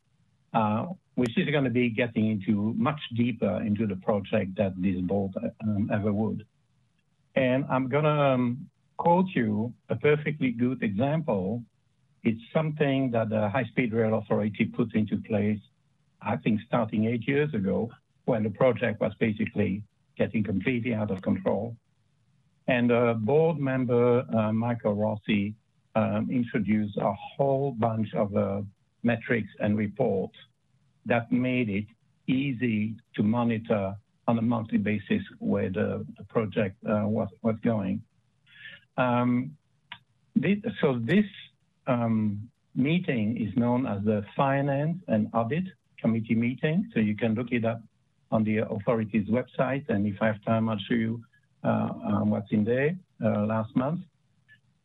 uh, which is going to be getting into much deeper into the project that this board um, ever would. And I'm going to um, quote you a perfectly good example. It's something that the High Speed Rail Authority put into place, I think, starting eight years ago, when the project was basically getting completely out of control. And uh, board member uh, Michael Rossi um, introduced a whole bunch of uh, metrics and reports that made it easy to monitor on a monthly basis where the, the project uh, was, was going. Um, this, so this um, meeting is known as the Finance and Audit Committee meeting. So you can look it up on the authority's website. And if I have time, I'll show you uh, um, what's in there uh, last month.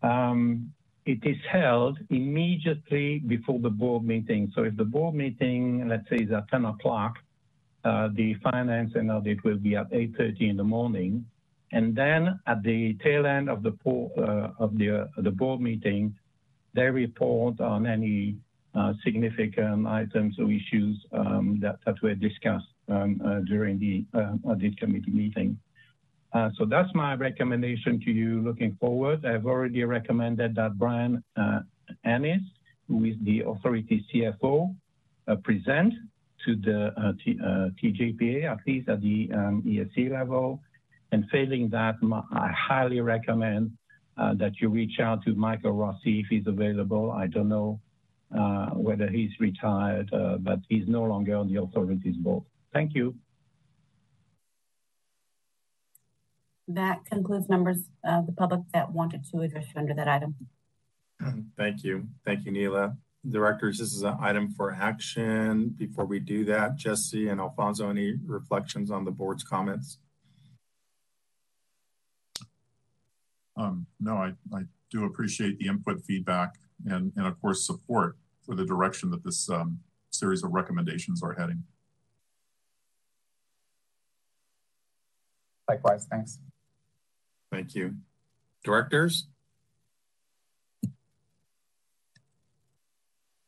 Um, it is held immediately before the board meeting. So if the board meeting, let's say, is at 10 o'clock, uh, the finance and audit will be at 8.30 in the morning. And then at the tail end of the, uh, of the, uh, the board meeting, they report on any uh, significant items or issues um, that, that were discussed um, uh, during the audit committee meeting. Uh, so that's my recommendation to you looking forward. I've already recommended that Brian uh, who is the authority CFO, uh, present to the uh, T, uh, TJPA, at least at the um, ESC level. And failing that, I highly recommend uh, that you reach out to Michael Rossi if he's available. I don't know whether he's retired, but he's no longer on the authorities board. Thank you. That concludes members of the public that wanted to address you under that item. [CLEARS THROAT] Thank you. Thank you, Nila. Directors, this is an item for action. Before we do that, Jesse and Alfonso, any reflections on the board's comments? Um, no, I, I do appreciate the input, feedback, and, and of course, support for the direction that this um, series of recommendations are heading. Likewise, thanks. Thank you. Directors?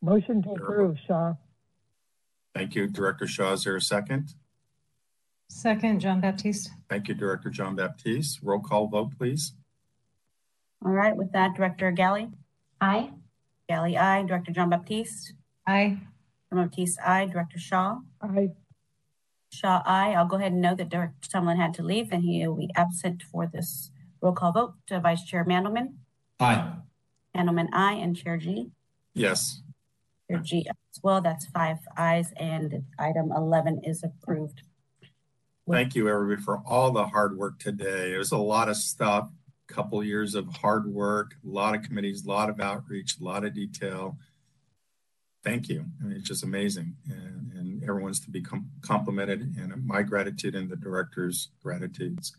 Motion to approve, Shaw. Thank you, Director Shaw. Is there a second? Second, Jean-Baptiste. Thank you, Director Jean-Baptiste. Roll call vote, please. All right, with that, Director Galli? Aye. Galli, aye. Director Jean-Baptiste? Aye. Baptiste, aye. Director Shaw? Aye. Shaw, aye. I'll go ahead and note that Director Tumlin had to leave and he will be absent for this roll call vote. To Vice Chair Mandelman? Aye. Mandelman, aye. And Chair Gee? Yes. Chair Gee as well. That's five ayes and item 11 is approved. Thank you, everybody, for all the hard work today. There's a lot of stuff, a couple years of hard work, a lot of committees, a lot of outreach, a lot of detail. Thank you. I mean, it's just amazing. And, and everyone's to be com complimented and my gratitude and the director's gratitudes.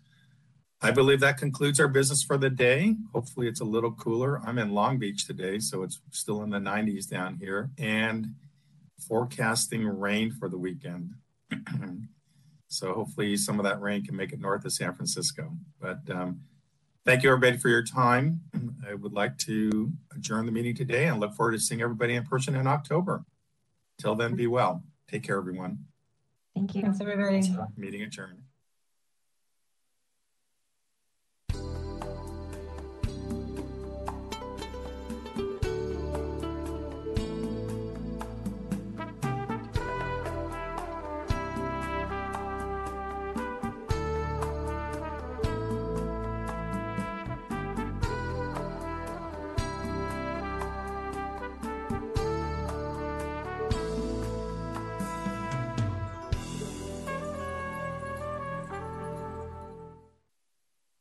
I believe that concludes our business for the day. Hopefully it's a little cooler. I'm in Long Beach today, so it's still in the 90s down here and forecasting rain for the weekend. [CLEARS THROAT] so hopefully some of that rain can make it north of San Francisco. But um, thank you everybody for your time. I would like to adjourn the meeting today and look forward to seeing everybody in person in October. Till then, be well. Take care, everyone. Thank you. Thanks, everybody. Meeting adjourned.